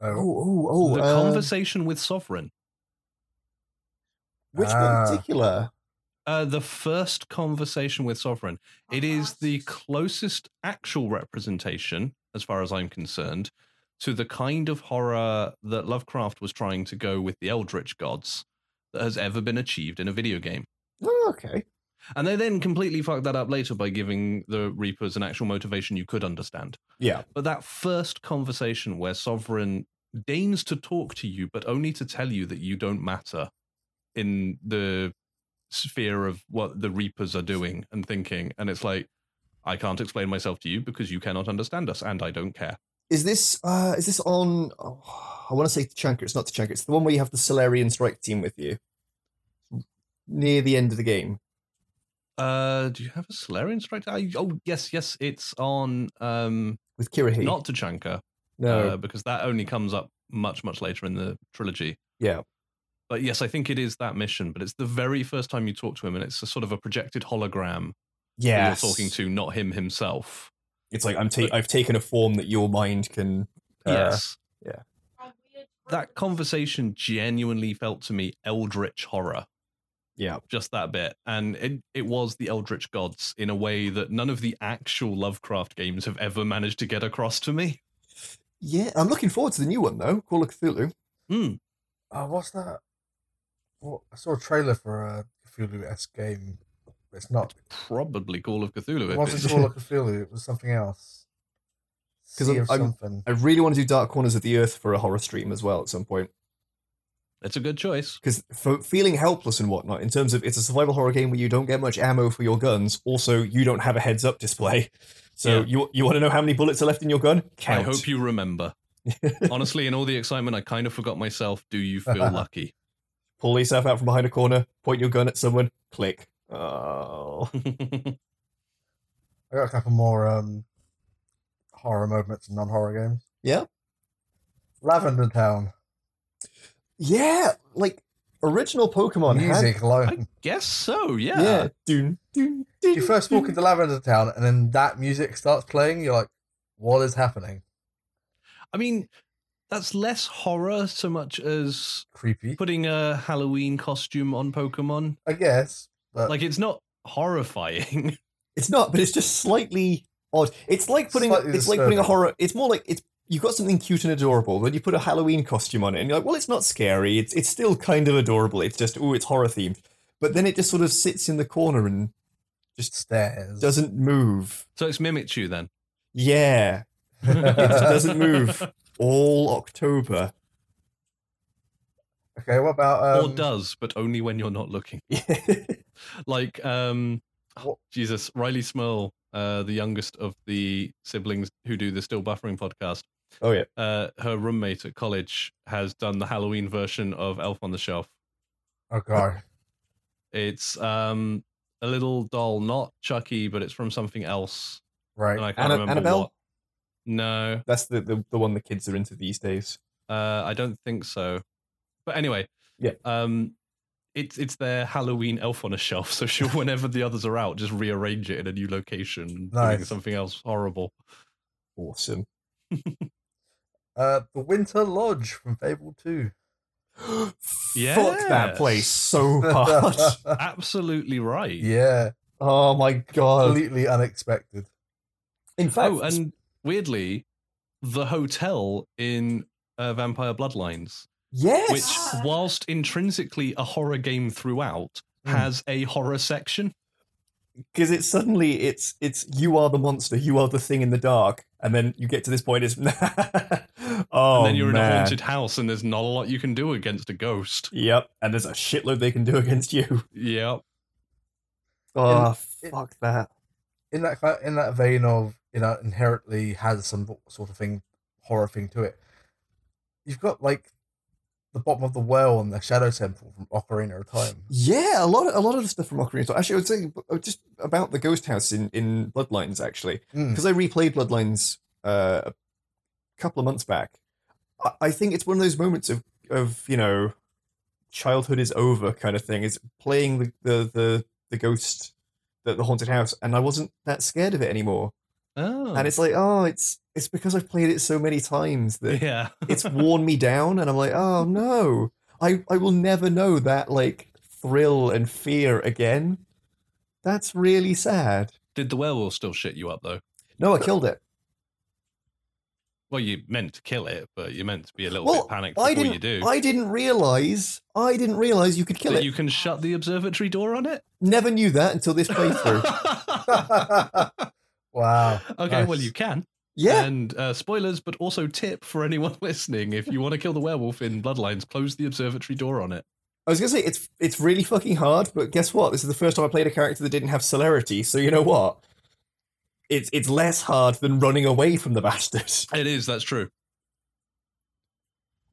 Oh, Oh, oh, oh! the uh, conversation with Sovereign, which one Ah. in particular? uh, the first conversation with Sovereign. It is the closest actual representation, as far as I'm concerned, to the kind of horror that Lovecraft was trying to go with the Eldritch gods that has ever been achieved in a video game. Oh, okay. And they then completely fucked that up later by giving the Reapers an actual motivation you could understand. Yeah. But that first conversation where Sovereign deigns to talk to you, but only to tell you that you don't matter in the sphere of what the Reapers are doing and thinking. And it's like, I can't explain myself to you because you cannot understand us, and I don't care. Is this uh is this on? Oh, I want to say Tuchanka. It's not Tuchanka. It's the one where you have the Salarian strike team with you near the end of the game. Uh, do you have a Salarian strike? I- Oh, yes, yes, it's on um, with Kirrahe. not Tuchanka, no. uh, because that only comes up much, much later in the trilogy. yeah. But yes, I think it is that mission. But it's the very first time you talk to him, and it's a sort of a projected hologram Yeah. you're talking to, not him himself. It's like I'm ta- I've taken a form that your mind can. Uh, yes, From weird that conversation genuinely felt to me eldritch horror. Yeah. Just that bit, and it it was the eldritch gods in a way that none of the actual Lovecraft games have ever managed to get across to me. Yeah. I'm looking forward to the new one though. Call of Cthulhu. Hmm. Oh, what's that? What I saw a trailer for a Cthulhu esque game. It's not. Probably Call of Cthulhu. It wasn't Call of Cthulhu. It was something else. Because I'm- of I'm- something. I really want to do Dark Corners of the Earth for a horror stream as well at some point. It's a good choice. Because for feeling helpless and whatnot, in terms of it's a survival horror game where you don't get much ammo for your guns. Also, you don't have a heads up display. So Yeah. you you want to know how many bullets are left in your gun? Count. I hope you remember. Honestly, in all the excitement, I kind of forgot myself. Do you feel lucky? pull yourself out from behind a corner, point your gun at someone, click. Oh, I got a couple more um, horror moments in non-horror games. Yeah? Lavender Town. yeah, like original Pokemon had- Music alone. I guess so. Yeah. yeah, Doon, doon, doon, you first walk doon. into Lavender Town and then that music starts playing, you're like, what is happening? I mean, that's less horror so much as Creepy. putting a Halloween costume on Pokemon. I guess. But Like, it's not horrifying. It's not, but it's just slightly odd. It's like putting Slightly it's like putting a horror. It's more like it's you've got something cute and adorable, then you put a Halloween costume on it, and you're like, well, it's not scary. It's it's still kind of adorable. It's just oh, it's horror themed. But then it just sort of sits in the corner and just stares, doesn't move. so it's Mimikyu then. Yeah, it doesn't move all October. okay, what about um, or does, but only when you're not looking. Like, um, What- Jesus, Rileigh Smirl, uh, the youngest of the siblings who do the Still Buffering podcast, oh yeah. uh, her roommate at college has done the Halloween version of Elf on the Shelf. Oh god. It's um, a little doll, not Chucky, but it's from something else. Right. And I can't Anna- remember Annabelle? what. No, That's the, the the one the kids are into these days. uh, I don't think so. But anyway, Yeah. Um, it's it's their Halloween elf on a shelf. So she'll, whenever the others are out, just rearrange it in a new location, and doing Nice. something else horrible. Awesome. Uh, the Winter Lodge from Fable 2. Fuck that place so hard. Absolutely right. yeah, oh my god. completely unexpected. In fact, Oh, and weirdly, the hotel in uh, Vampire Bloodlines, yes. which, whilst intrinsically a horror game throughout, Hmm. has a horror section. because it's suddenly it's it's you are the monster, you are the thing in the dark, and then you get to this point is Oh and then you're in a haunted house, and there's not a lot you can do against a ghost. Yep, and there's a shitload they can do against you. Yep. Oh it- fuck that. in that in that vein of you know inherently has some sort of thing horror thing to it. You've got like the bottom of the well and the shadow temple from Ocarina of Time. Yeah, a lot of a lot of the stuff from Ocarina. of Time- Actually, I would say uh, just about the ghost house in in Bloodlines. Actually, Mm. because I replayed Bloodlines uh, a couple of months back. I, I think it's one of those moments of of you know, childhood is over kind of thing. Is playing the the the, the ghost, the, the haunted house, and I wasn't that scared of it anymore. Oh. And it's like, oh, it's it's because I've played it so many times that yeah. it's worn me down and i'm like oh no i i will never know that like thrill and fear again that's really sad Did the werewolf still shit you up though? no i killed it Well, you meant to kill it, but you meant to be a little well bit panicked i before didn't you do. i didn't realize i didn't realize you could kill that it you can shut the observatory door on it. never knew that until this playthrough wow. okay, well you can. Yeah And uh, spoilers, but also tip for anyone listening: if you want to kill the werewolf in Bloodlines, close the observatory door on it. i was gonna say it's it's really fucking hard but guess what this is the first time i played a character that didn't have celerity so you know what it's it's less hard than running away from the bastard It is. That's true.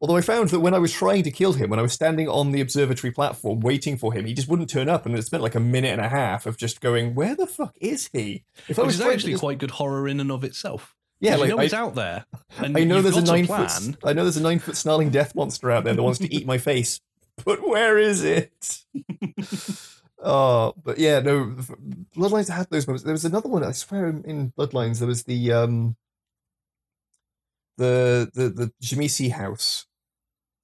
Although I found that when I was trying to kill him, when I was standing on the observatory platform waiting for him, he just wouldn't turn up, and it spent like a minute and a half of just going, "Where the fuck is he?" If I was is actually just- quite good horror in and of itself. Yeah, like you know I, he's out there. And I know there's a nine foot, I know there's a nine foot snarling death monster out there that wants to eat my face, but where is it? oh, but yeah, no, Bloodlines had those moments. There was another one. I swear, in, in Bloodlines, there was the um, the the the Jamisi house.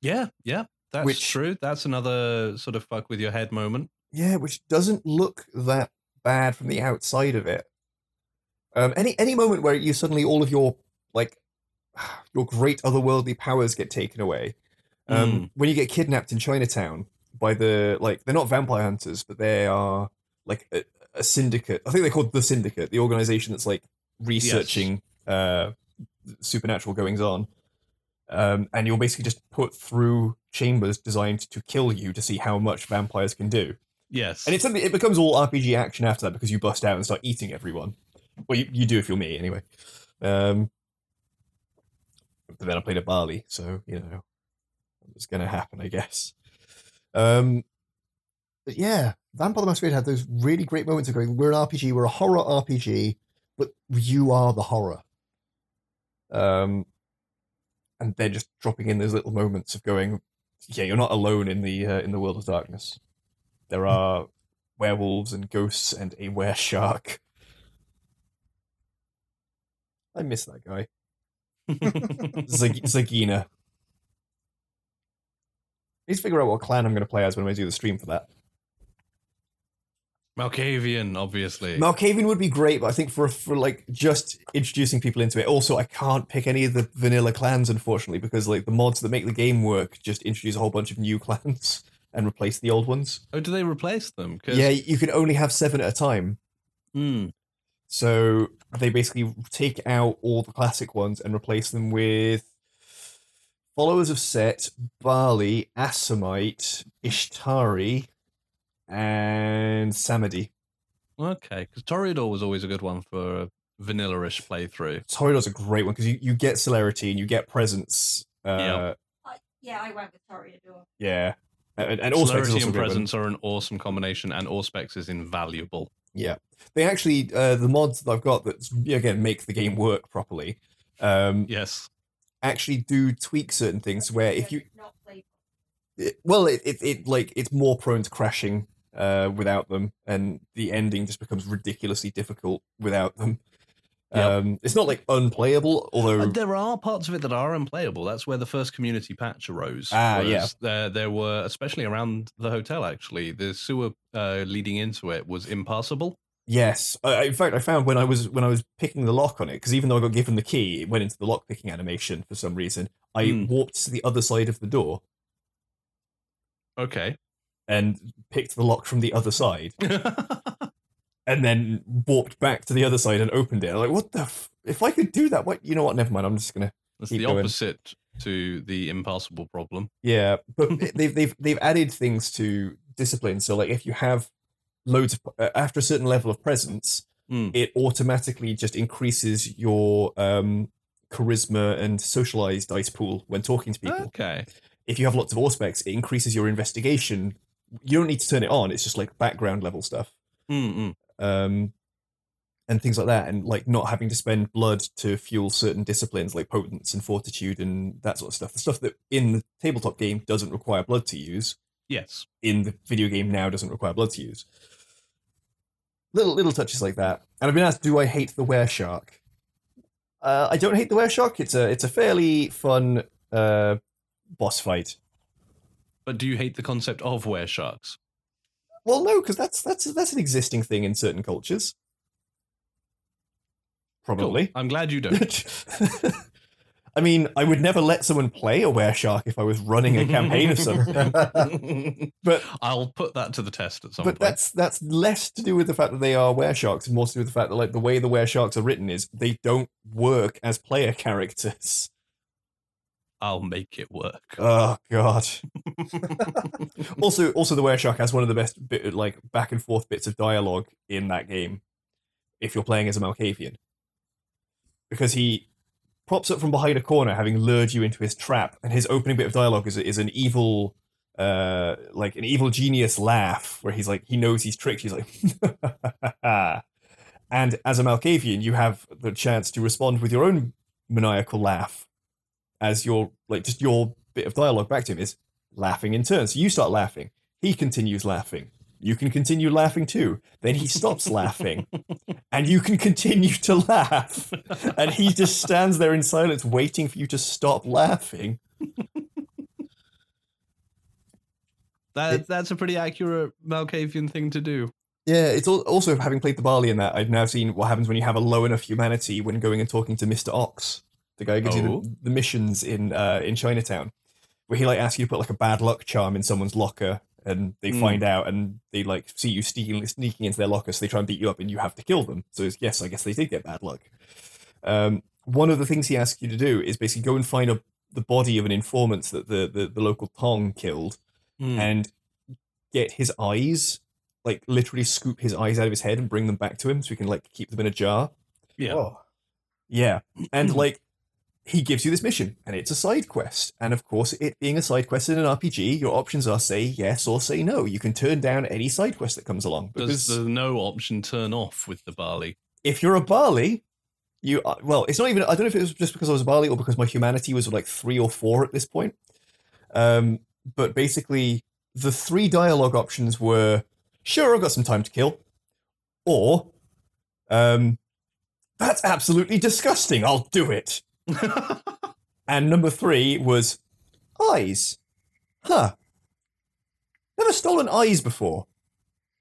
Yeah, yeah, that's Which- true. That's another sort of fuck with your head moment. Yeah, which doesn't look that bad from the outside of it. Um, any any moment where you suddenly all of your like your great otherworldly powers get taken away. Um, When you get kidnapped in Chinatown by the like they're not vampire hunters, but they are like a, a syndicate. I think they're called the Syndicate, the organization that's like researching uh, supernatural goings on. Um, and you're basically just put through chambers designed to kill you to see how much vampires can do. Yes. And it's it becomes all RPG action after that because you bust out and start eating everyone. Well, you, you do if you're me anyway. Um, but then I played a Baali, so you know it's going to happen, I guess. Um, but yeah, Vampire the Masquerade had those really great moments of going, "We're an RPG, we're a horror RPG, but you are the horror." Um, and they're just dropping in those little moments of going, "Yeah, you're not alone in the uh, in the world of darkness." There are werewolves and ghosts and a were shark. I miss that guy. Zag- Zagina. Need to figure out what clan I'm going to play as when I do the stream for that. Malkavian, obviously. Malkavian would be great, but I think for for like just introducing people into it. Also, I can't pick any of the vanilla clans, unfortunately, because like the mods that make the game work just introduce a whole bunch of new clans and replace the old ones. oh, do they replace them? 'Cause- Yeah, you can only have seven at a time. Hmm. So they basically take out all the classic ones and replace them with followers of Set, Baali, Assamite, Ishtarri, and Samedi. Okay, because Toreador was always a good one for a vanilla-ish playthrough. Toreador's a great one because you, you get celerity and you get presence. Uh, Yeah. I, yeah, I went with Toreador. yeah. And, and Auspex Celerity and a good one. presence are an awesome combination, and Auspex is invaluable. Yeah, they actually uh, the mods that I've got that again make the game work properly. Um, Yes. actually do tweak certain things where if you it, well it, it, it like it's more prone to crashing uh without them and the ending just becomes ridiculously difficult without them Yep. um it's not like unplayable although Uh, There are parts of it that are unplayable. That's where the first community patch arose. Ah, yeah. There, there were, especially around the hotel, actually, the sewer uh, leading into it was impassable. yes I, in fact i found when i was when i was picking the lock on it because even though i got given the key it went into the lock picking animation for some reason i Hmm. warped to the other side of the door Okay. and picked the lock from the other side and then warped back to the other side and opened it like what the f- if i could do that what you know what never mind i'm just gonna That's Keep the going. opposite to the impassable problem. Yeah, but they've they've they've added things to discipline. So like if you have loads of uh, after a certain level of presence, Hmm. it automatically just increases your um charisma and socialized dice pool when talking to people. Okay. If you have lots of auspex, it increases your investigation. You don't need to turn it on. It's just like background level stuff. Mm-mm. Um, and things like that, and like not having to spend blood to fuel certain disciplines like potence and fortitude and that sort of stuff. The stuff that in the tabletop game doesn't require blood to use, Yes. in the video game now doesn't require blood to use. Little little touches like that. And I've been asked, do I hate the were shark? Uh, I don't hate the were shark. It's a it's a fairly fun uh, boss fight. But do you hate the concept of were sharks? Well, no, because that's that's that's an existing thing in certain cultures. Cool. Probably. I'm glad you don't. I mean, I would never let someone play a were shark if I was running a campaign of something. But I'll put that to the test at some but point. that's that's less to do with the fact that they are were sharks and more to do with the fact that like the way the were sharks are written is they don't work as player characters. I'll make it work. Oh god. also also the were shark has one of the best bit like back and forth bits of dialogue in that game if you're playing as a Malkavian. Because he props up from behind a corner having lured you into his trap and his opening bit of dialogue is is an evil uh like an evil genius laugh where he's like he knows he's tricked he's like and as a Malkavian you have the chance to respond with your own maniacal laugh as your like just your bit of dialogue back to him is laughing in turn. So you start laughing, he continues laughing. You can continue laughing too. Then he stops laughing, and you can continue to laugh. And he just stands there in silence, waiting for you to stop laughing. That that's a pretty accurate Malkavian thing to do. Yeah, it's al- also having played the Baali in that. I've now seen what happens when you have a low enough humanity when going and talking to Mister Ox, the guy who gives you Oh. the, the missions in uh, in Chinatown, where he like asks you to put like a bad luck charm in someone's locker, and they Hmm. find out and they like see you sneaking sneaking into their locker, so they try and beat you up, and you have to kill them. So it's, yes, I guess they did get bad luck. Um, one of the things he asks you to do is basically go and find a, the body of an informant that the, the, the local Tong killed, Hmm. and get his eyes, like literally scoop his eyes out of his head and bring them back to him so he can like keep them in a jar. yeah. Oh, Yeah. And like he gives you this mission and it's a side quest. And of course, it being a side quest in an RPG, your options are say yes or say no. You can turn down any side quest that comes along Does the no option turn off with the Baali? if you're a Baali, you are, well, it's not even. I don't know if it was just because I was a Baali or because my humanity was like three or four at this point. Um, but basically, the three dialogue options were: sure, I've got some time to kill, or um, that's absolutely disgusting. I'll do it. And number three was eyes. Huh. Never stolen eyes before.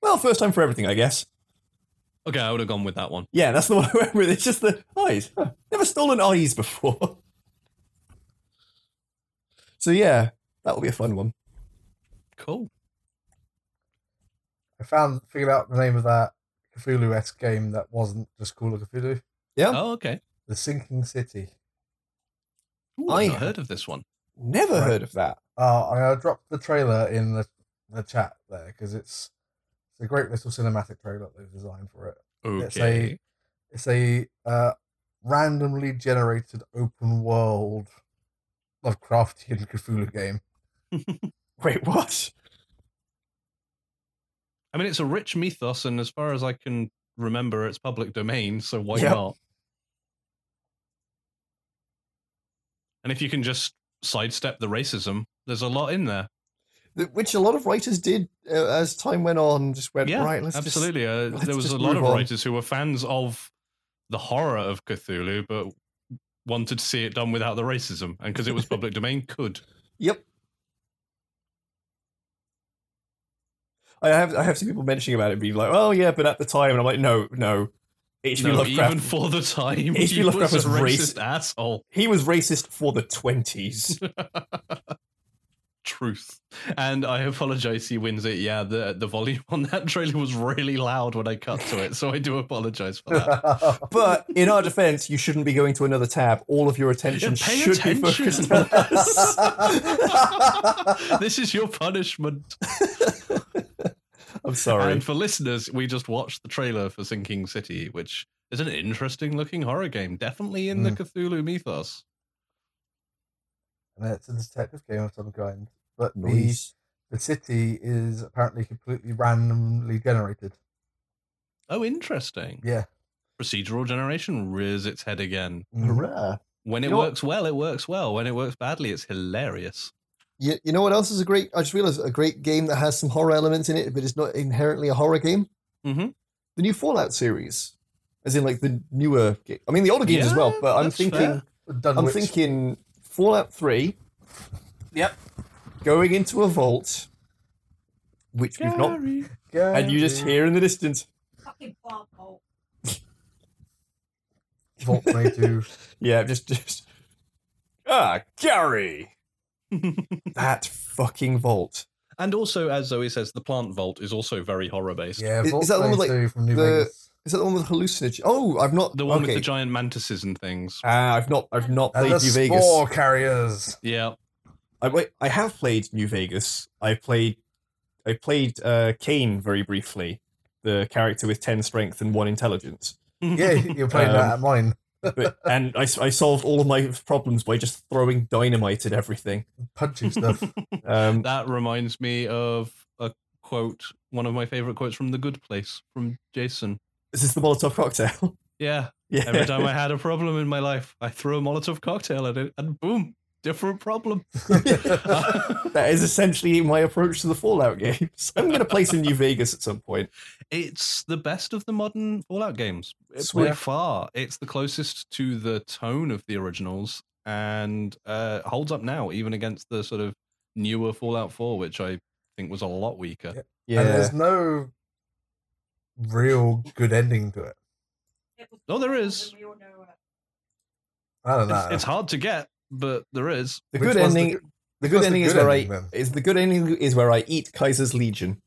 Well, first time for everything, I guess. okay, I would have gone with that one. Yeah, that's the one I went with. It's just the eyes. Huh. Never stolen eyes before. So yeah, that will be a fun one. Cool. I found figured out the name of that Cthulhu-esque game that wasn't just Call of Cthulhu. Yeah, Oh, okay. The Sinking City. Ooh, I I've not have- heard of this one. never Right. heard of that. Uh, I'm gonna the trailer in the, the chat there because it's it's a great little cinematic trailer they've designed for it. It's Okay. a it's a uh, randomly generated open world Lovecraftian Cthulhu game. Wait, what? I mean, it's a rich mythos, and as far as I can remember, it's public domain. So why Yep. not? And if you can just sidestep the racism, there's a lot in there. Which a lot of writers did uh, as time went on. Just went yeah, right. Let's just- absolutely. uh, let's there was just a lot of on." writers who were fans of the horror of Cthulhu, but wanted to see it done without the racism, and because it was public domain, could. Yep. I have I have seen people mentioning about it being like, oh yeah, but at the time, and I'm like, no, no. H.P. No, Lovecraft. even for the time, H.P. he Lovecraft was a was racist racist. asshole. he was racist for the twenties. truth. And I apologize, he wins it. Yeah, the the volume on that trailer was really loud when I cut to it, so I do apologize for that. But in our defense, you shouldn't be going to another tab. All of your attention Yeah, should be focused on us. this is your punishment. I'm sorry. And for listeners, we just watched the trailer for Sinking City, which is an interesting looking horror game, definitely in the Mm. Cthulhu mythos. and it's a detective game of some kind. But the, Nice. the city is apparently completely randomly generated. Oh, interesting. Yeah. Procedural generation rears its head again. Mhm. Hurrah. When it You know what- works well, it works well. When it works badly, it's hilarious. You, you know what else is a great? I just realized a great game that has some horror elements in it, but it's not inherently a horror game. Mhm. The new Fallout series, as in like the newer. Game. I mean, the older games as well. But I'm thinking, I'm which- thinking Fallout 3. Yep. Going into a vault, which we've not. Gary. And you just hear in the distance. Fucking butthole. Vault 22. Yeah, just. just ah, Gary! That fucking vault. and also, as Zoe says, the plant vault is also very horror based. Yeah, Is- Vault is that the one with, like, from New the- Vegas. Is that the one with hallucinogen? Oh, I've not. The one okay. with the giant mantises and things. Ah, I've not. I've not And played the New Vegas. spore carriers. Yeah. I wait. I have played New Vegas. I played. I played uh, Kane very briefly, the character with ten strength and one intelligence. Yeah, you're playing that Um, at mine. But, and I solved all of my problems by just throwing dynamite at everything. Punching stuff. Um, That reminds me of a quote, one of my favorite quotes from The Good Place from Jason. is this the Molotov cocktail? Yeah. yeah. Every time I had a problem in my life, I threw a Molotov cocktail at it, and boom, different problem. that is essentially my approach to the Fallout games. I'm going to play some New Vegas at some point. it's the best of the modern Fallout games. By Swear. far, it's the closest to the tone of the originals and uh, holds up now, even against the sort of newer Fallout 4, which I think was a lot weaker. Yeah. Yeah. And there's no real good ending to it. No, was Oh, there butthole, is. and we all know it. I don't know. It's, it's hard to get, but there is. the Which good was the ending. The, good was the ending is good where ending, I then? is the good ending is where I eat Caesar's Legion.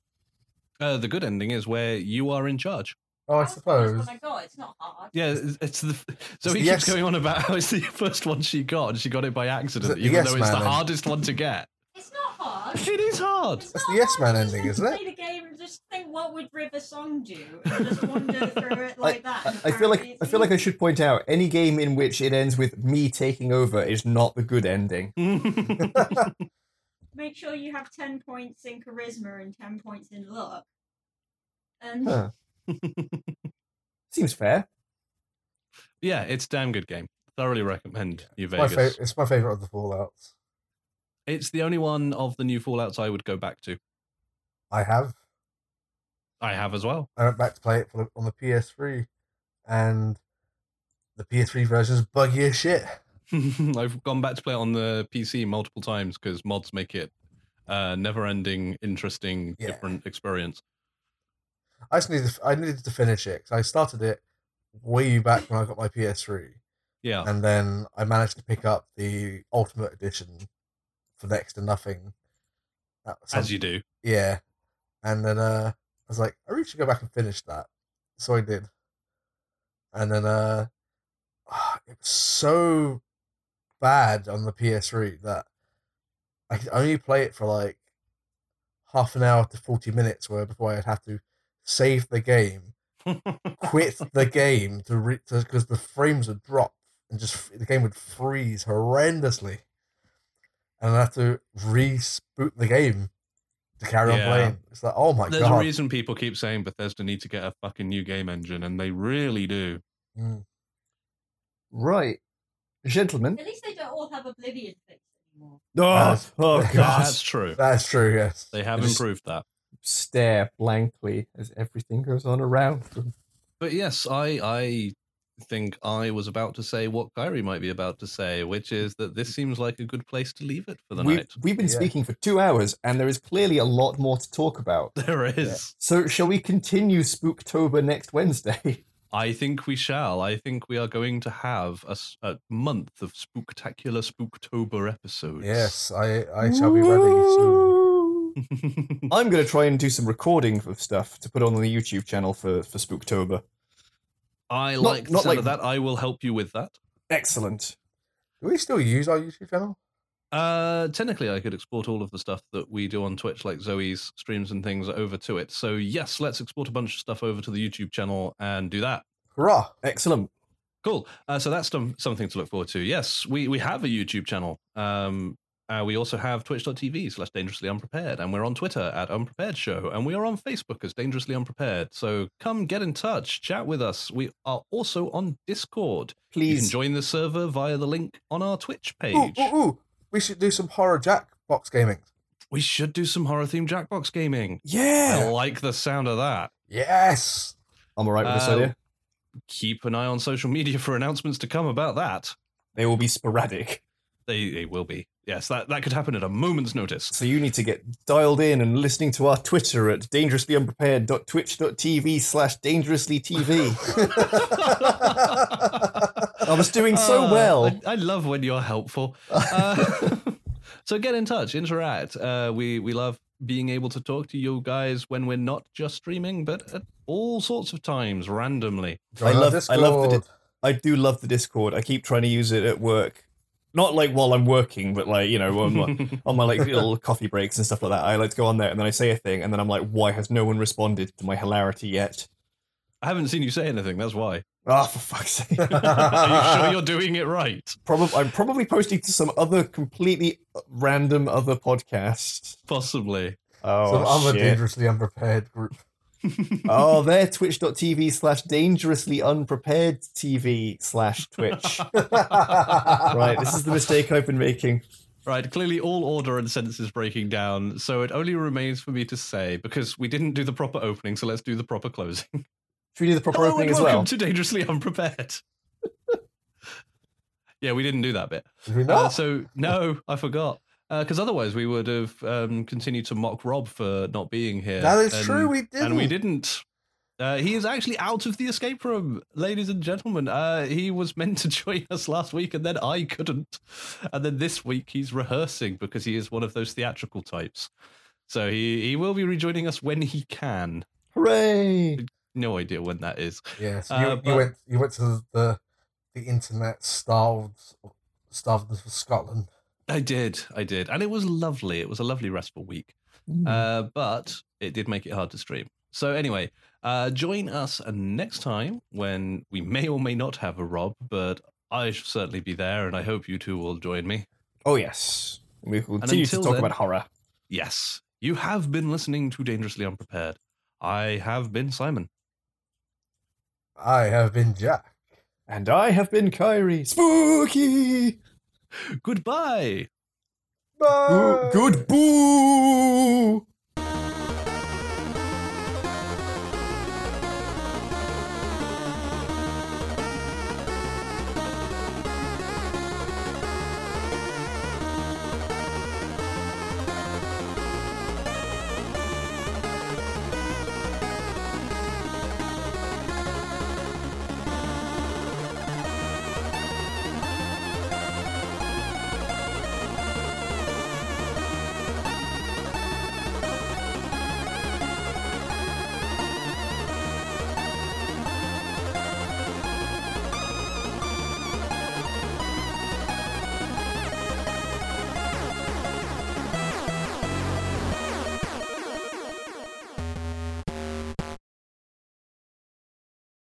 Uh, the good ending is where you are in charge. Oh, I suppose. That's what I got. It's not hard. Yeah, it's it's the. So the he yes- keeps going on about how it's the first one she got, and she got it by accident, even yes though it's man the then? hardest one to get. It's not hard. It is hard. It's That's the yes hard. man ending, isn't it? Just think, what would River Song do? And just wander through it like that. and I feel like apparently I feel like I should point out any game in which it ends with me taking over is not the good ending. make sure you have ten points in charisma and ten points in luck. And Huh. Seems fair. yeah, it's a damn good game. Thoroughly recommend New It's my, Vegas. fa- it's my favorite of the Fallouts. It's the only one of the new Fallout's I would go back to. I have. I have as well. I went back to play it for the, on the PS3, and the PS3 version is buggy as shit. I've gone back to play it on the PC multiple times because mods make it uh, never-ending, interesting, Yeah. different experience. I just needed. I needed to finish it 'cause I started it way back when I got my PS3, Yeah, and then I managed to pick up the Ultimate Edition for next to nothing. As you do. Yeah. And then uh was like, I really should go back and finish that. So I did. And then uh it was so bad on the PS3 that I could only play it for like half an hour to 40 minutes where before I'd have to save the game, quit the game to re because the frames would drop and just the game would freeze horrendously. And I'd have to reboot the game to carry Yeah. on playing. It's like, oh my There's god. There's a reason people keep saying Bethesda need to get a fucking new game engine, and they really do. Mm. Right. Gentlemen. at least they don't all have Oblivion fix anymore. Oh, That's- oh god. That's true. That's true, yes. They have I just- improved that. Stare blankly as everything goes on around them. But yes, I I think I was about to say what Kyrie might be about to say, which mm. is that this seems like a good place to leave it for the We've, night. we've been Yeah. speaking for two hours, and there is clearly a lot more to talk about. There is. So, shall we continue Spooktober next Wednesday? I think we shall. I think we are going to have a month of spooktacular Spooktober episodes. Yes, I I shall be ready soon. I'm going to try and do some recording of stuff to put on the YouTube channel for for Spooktober. I Not- like the not sound like- of that. I will help you with that. Excellent. Do we still use our YouTube channel? Uh, technically, I could export all of the stuff that we do on Twitch, like Zoe's streams and things, over to it. So yes, let's export a bunch of stuff over to the YouTube channel and do that. Hurrah! Excellent. Cool. Uh, so that's some, something to look forward to. Yes, we, we have a YouTube channel. Um, uh, we also have twitch.tv slash dangerously unprepared. And we're on Twitter at unprepared show. And we are on Facebook as dangerously unprepared. So come get in touch, chat with us. We are also on Discord. You can Please. join the server via the link on our Twitch page. Ooh, ooh, ooh! We should do some horror Jackbox gaming. We should do some horror themed Jackbox gaming. Yeah, I like the sound of that. Yes. I'm all right with this Uh, idea. Keep an eye on social media for announcements to come about that. They will be sporadic. They, they will be. Yes, that, that could happen at a moment's notice. So you need to get dialed in and listening to our Twitter at dangerouslyunprepared.twitch.tv slash dangerouslytv. I was doing so Uh, well. I, I love when you're helpful. Uh, so get in touch, interact. Uh, we we love being able to talk to you guys when we're not just streaming, but at all sorts of times, randomly. I love- I love the Discord. I do love the Discord. I keep trying to use it at work. Not like while I'm working, but like, you know, on my, on my like little coffee breaks and stuff like that. I like to go on there and then I say a thing and then I'm like, why has no one responded to my hilarity yet? I haven't seen you say anything. That's why. Ah, for fuck's sake. Are you sure you're doing it right? Probably, I'm probably posting to some other completely random other podcast. Possibly. Oh, some other shit. dangerously unprepared group. Oh, they're twitch.tv slash dangerously unprepared TV slash Twitch. right, this is the mistake I've been making. Right, clearly all order and sense is breaking down, so it only remains for me to say, because we didn't do the proper opening, so let's do the proper closing. Should we do the proper Hello opening as welcome well? to Dangerously Unprepared. yeah, we didn't do that bit. Did we Uh, so, no, I forgot. Because otherwise we would have um, continued to mock Rob for not being here. that is and- true. We didn't, And we didn't. Uh, he is actually out of the escape room, ladies and gentlemen. Uh, he was meant to join us last week, and then I couldn't. And then this week he's rehearsing because he is one of those theatrical types. So he, he will be rejoining us when he can. Hooray! No idea when that is. Yes, Uh, you, you but- went. You went to the the internet starved starved for Scotland. I did, I did, and it was lovely. It was a lovely restful week. Mm. Uh, but it did make it hard to stream. So anyway, uh, join us next time when we may or may not have a Rob, but I shall certainly be there, and I hope you two will join me. Oh, yes. We will continue to talk then- about horror. Yes, you have been listening to Dangerously Unprepared. I have been Simon. I have been Jack. And I have been Kyrie. Spooky! Goodbye. Bye. Good boo!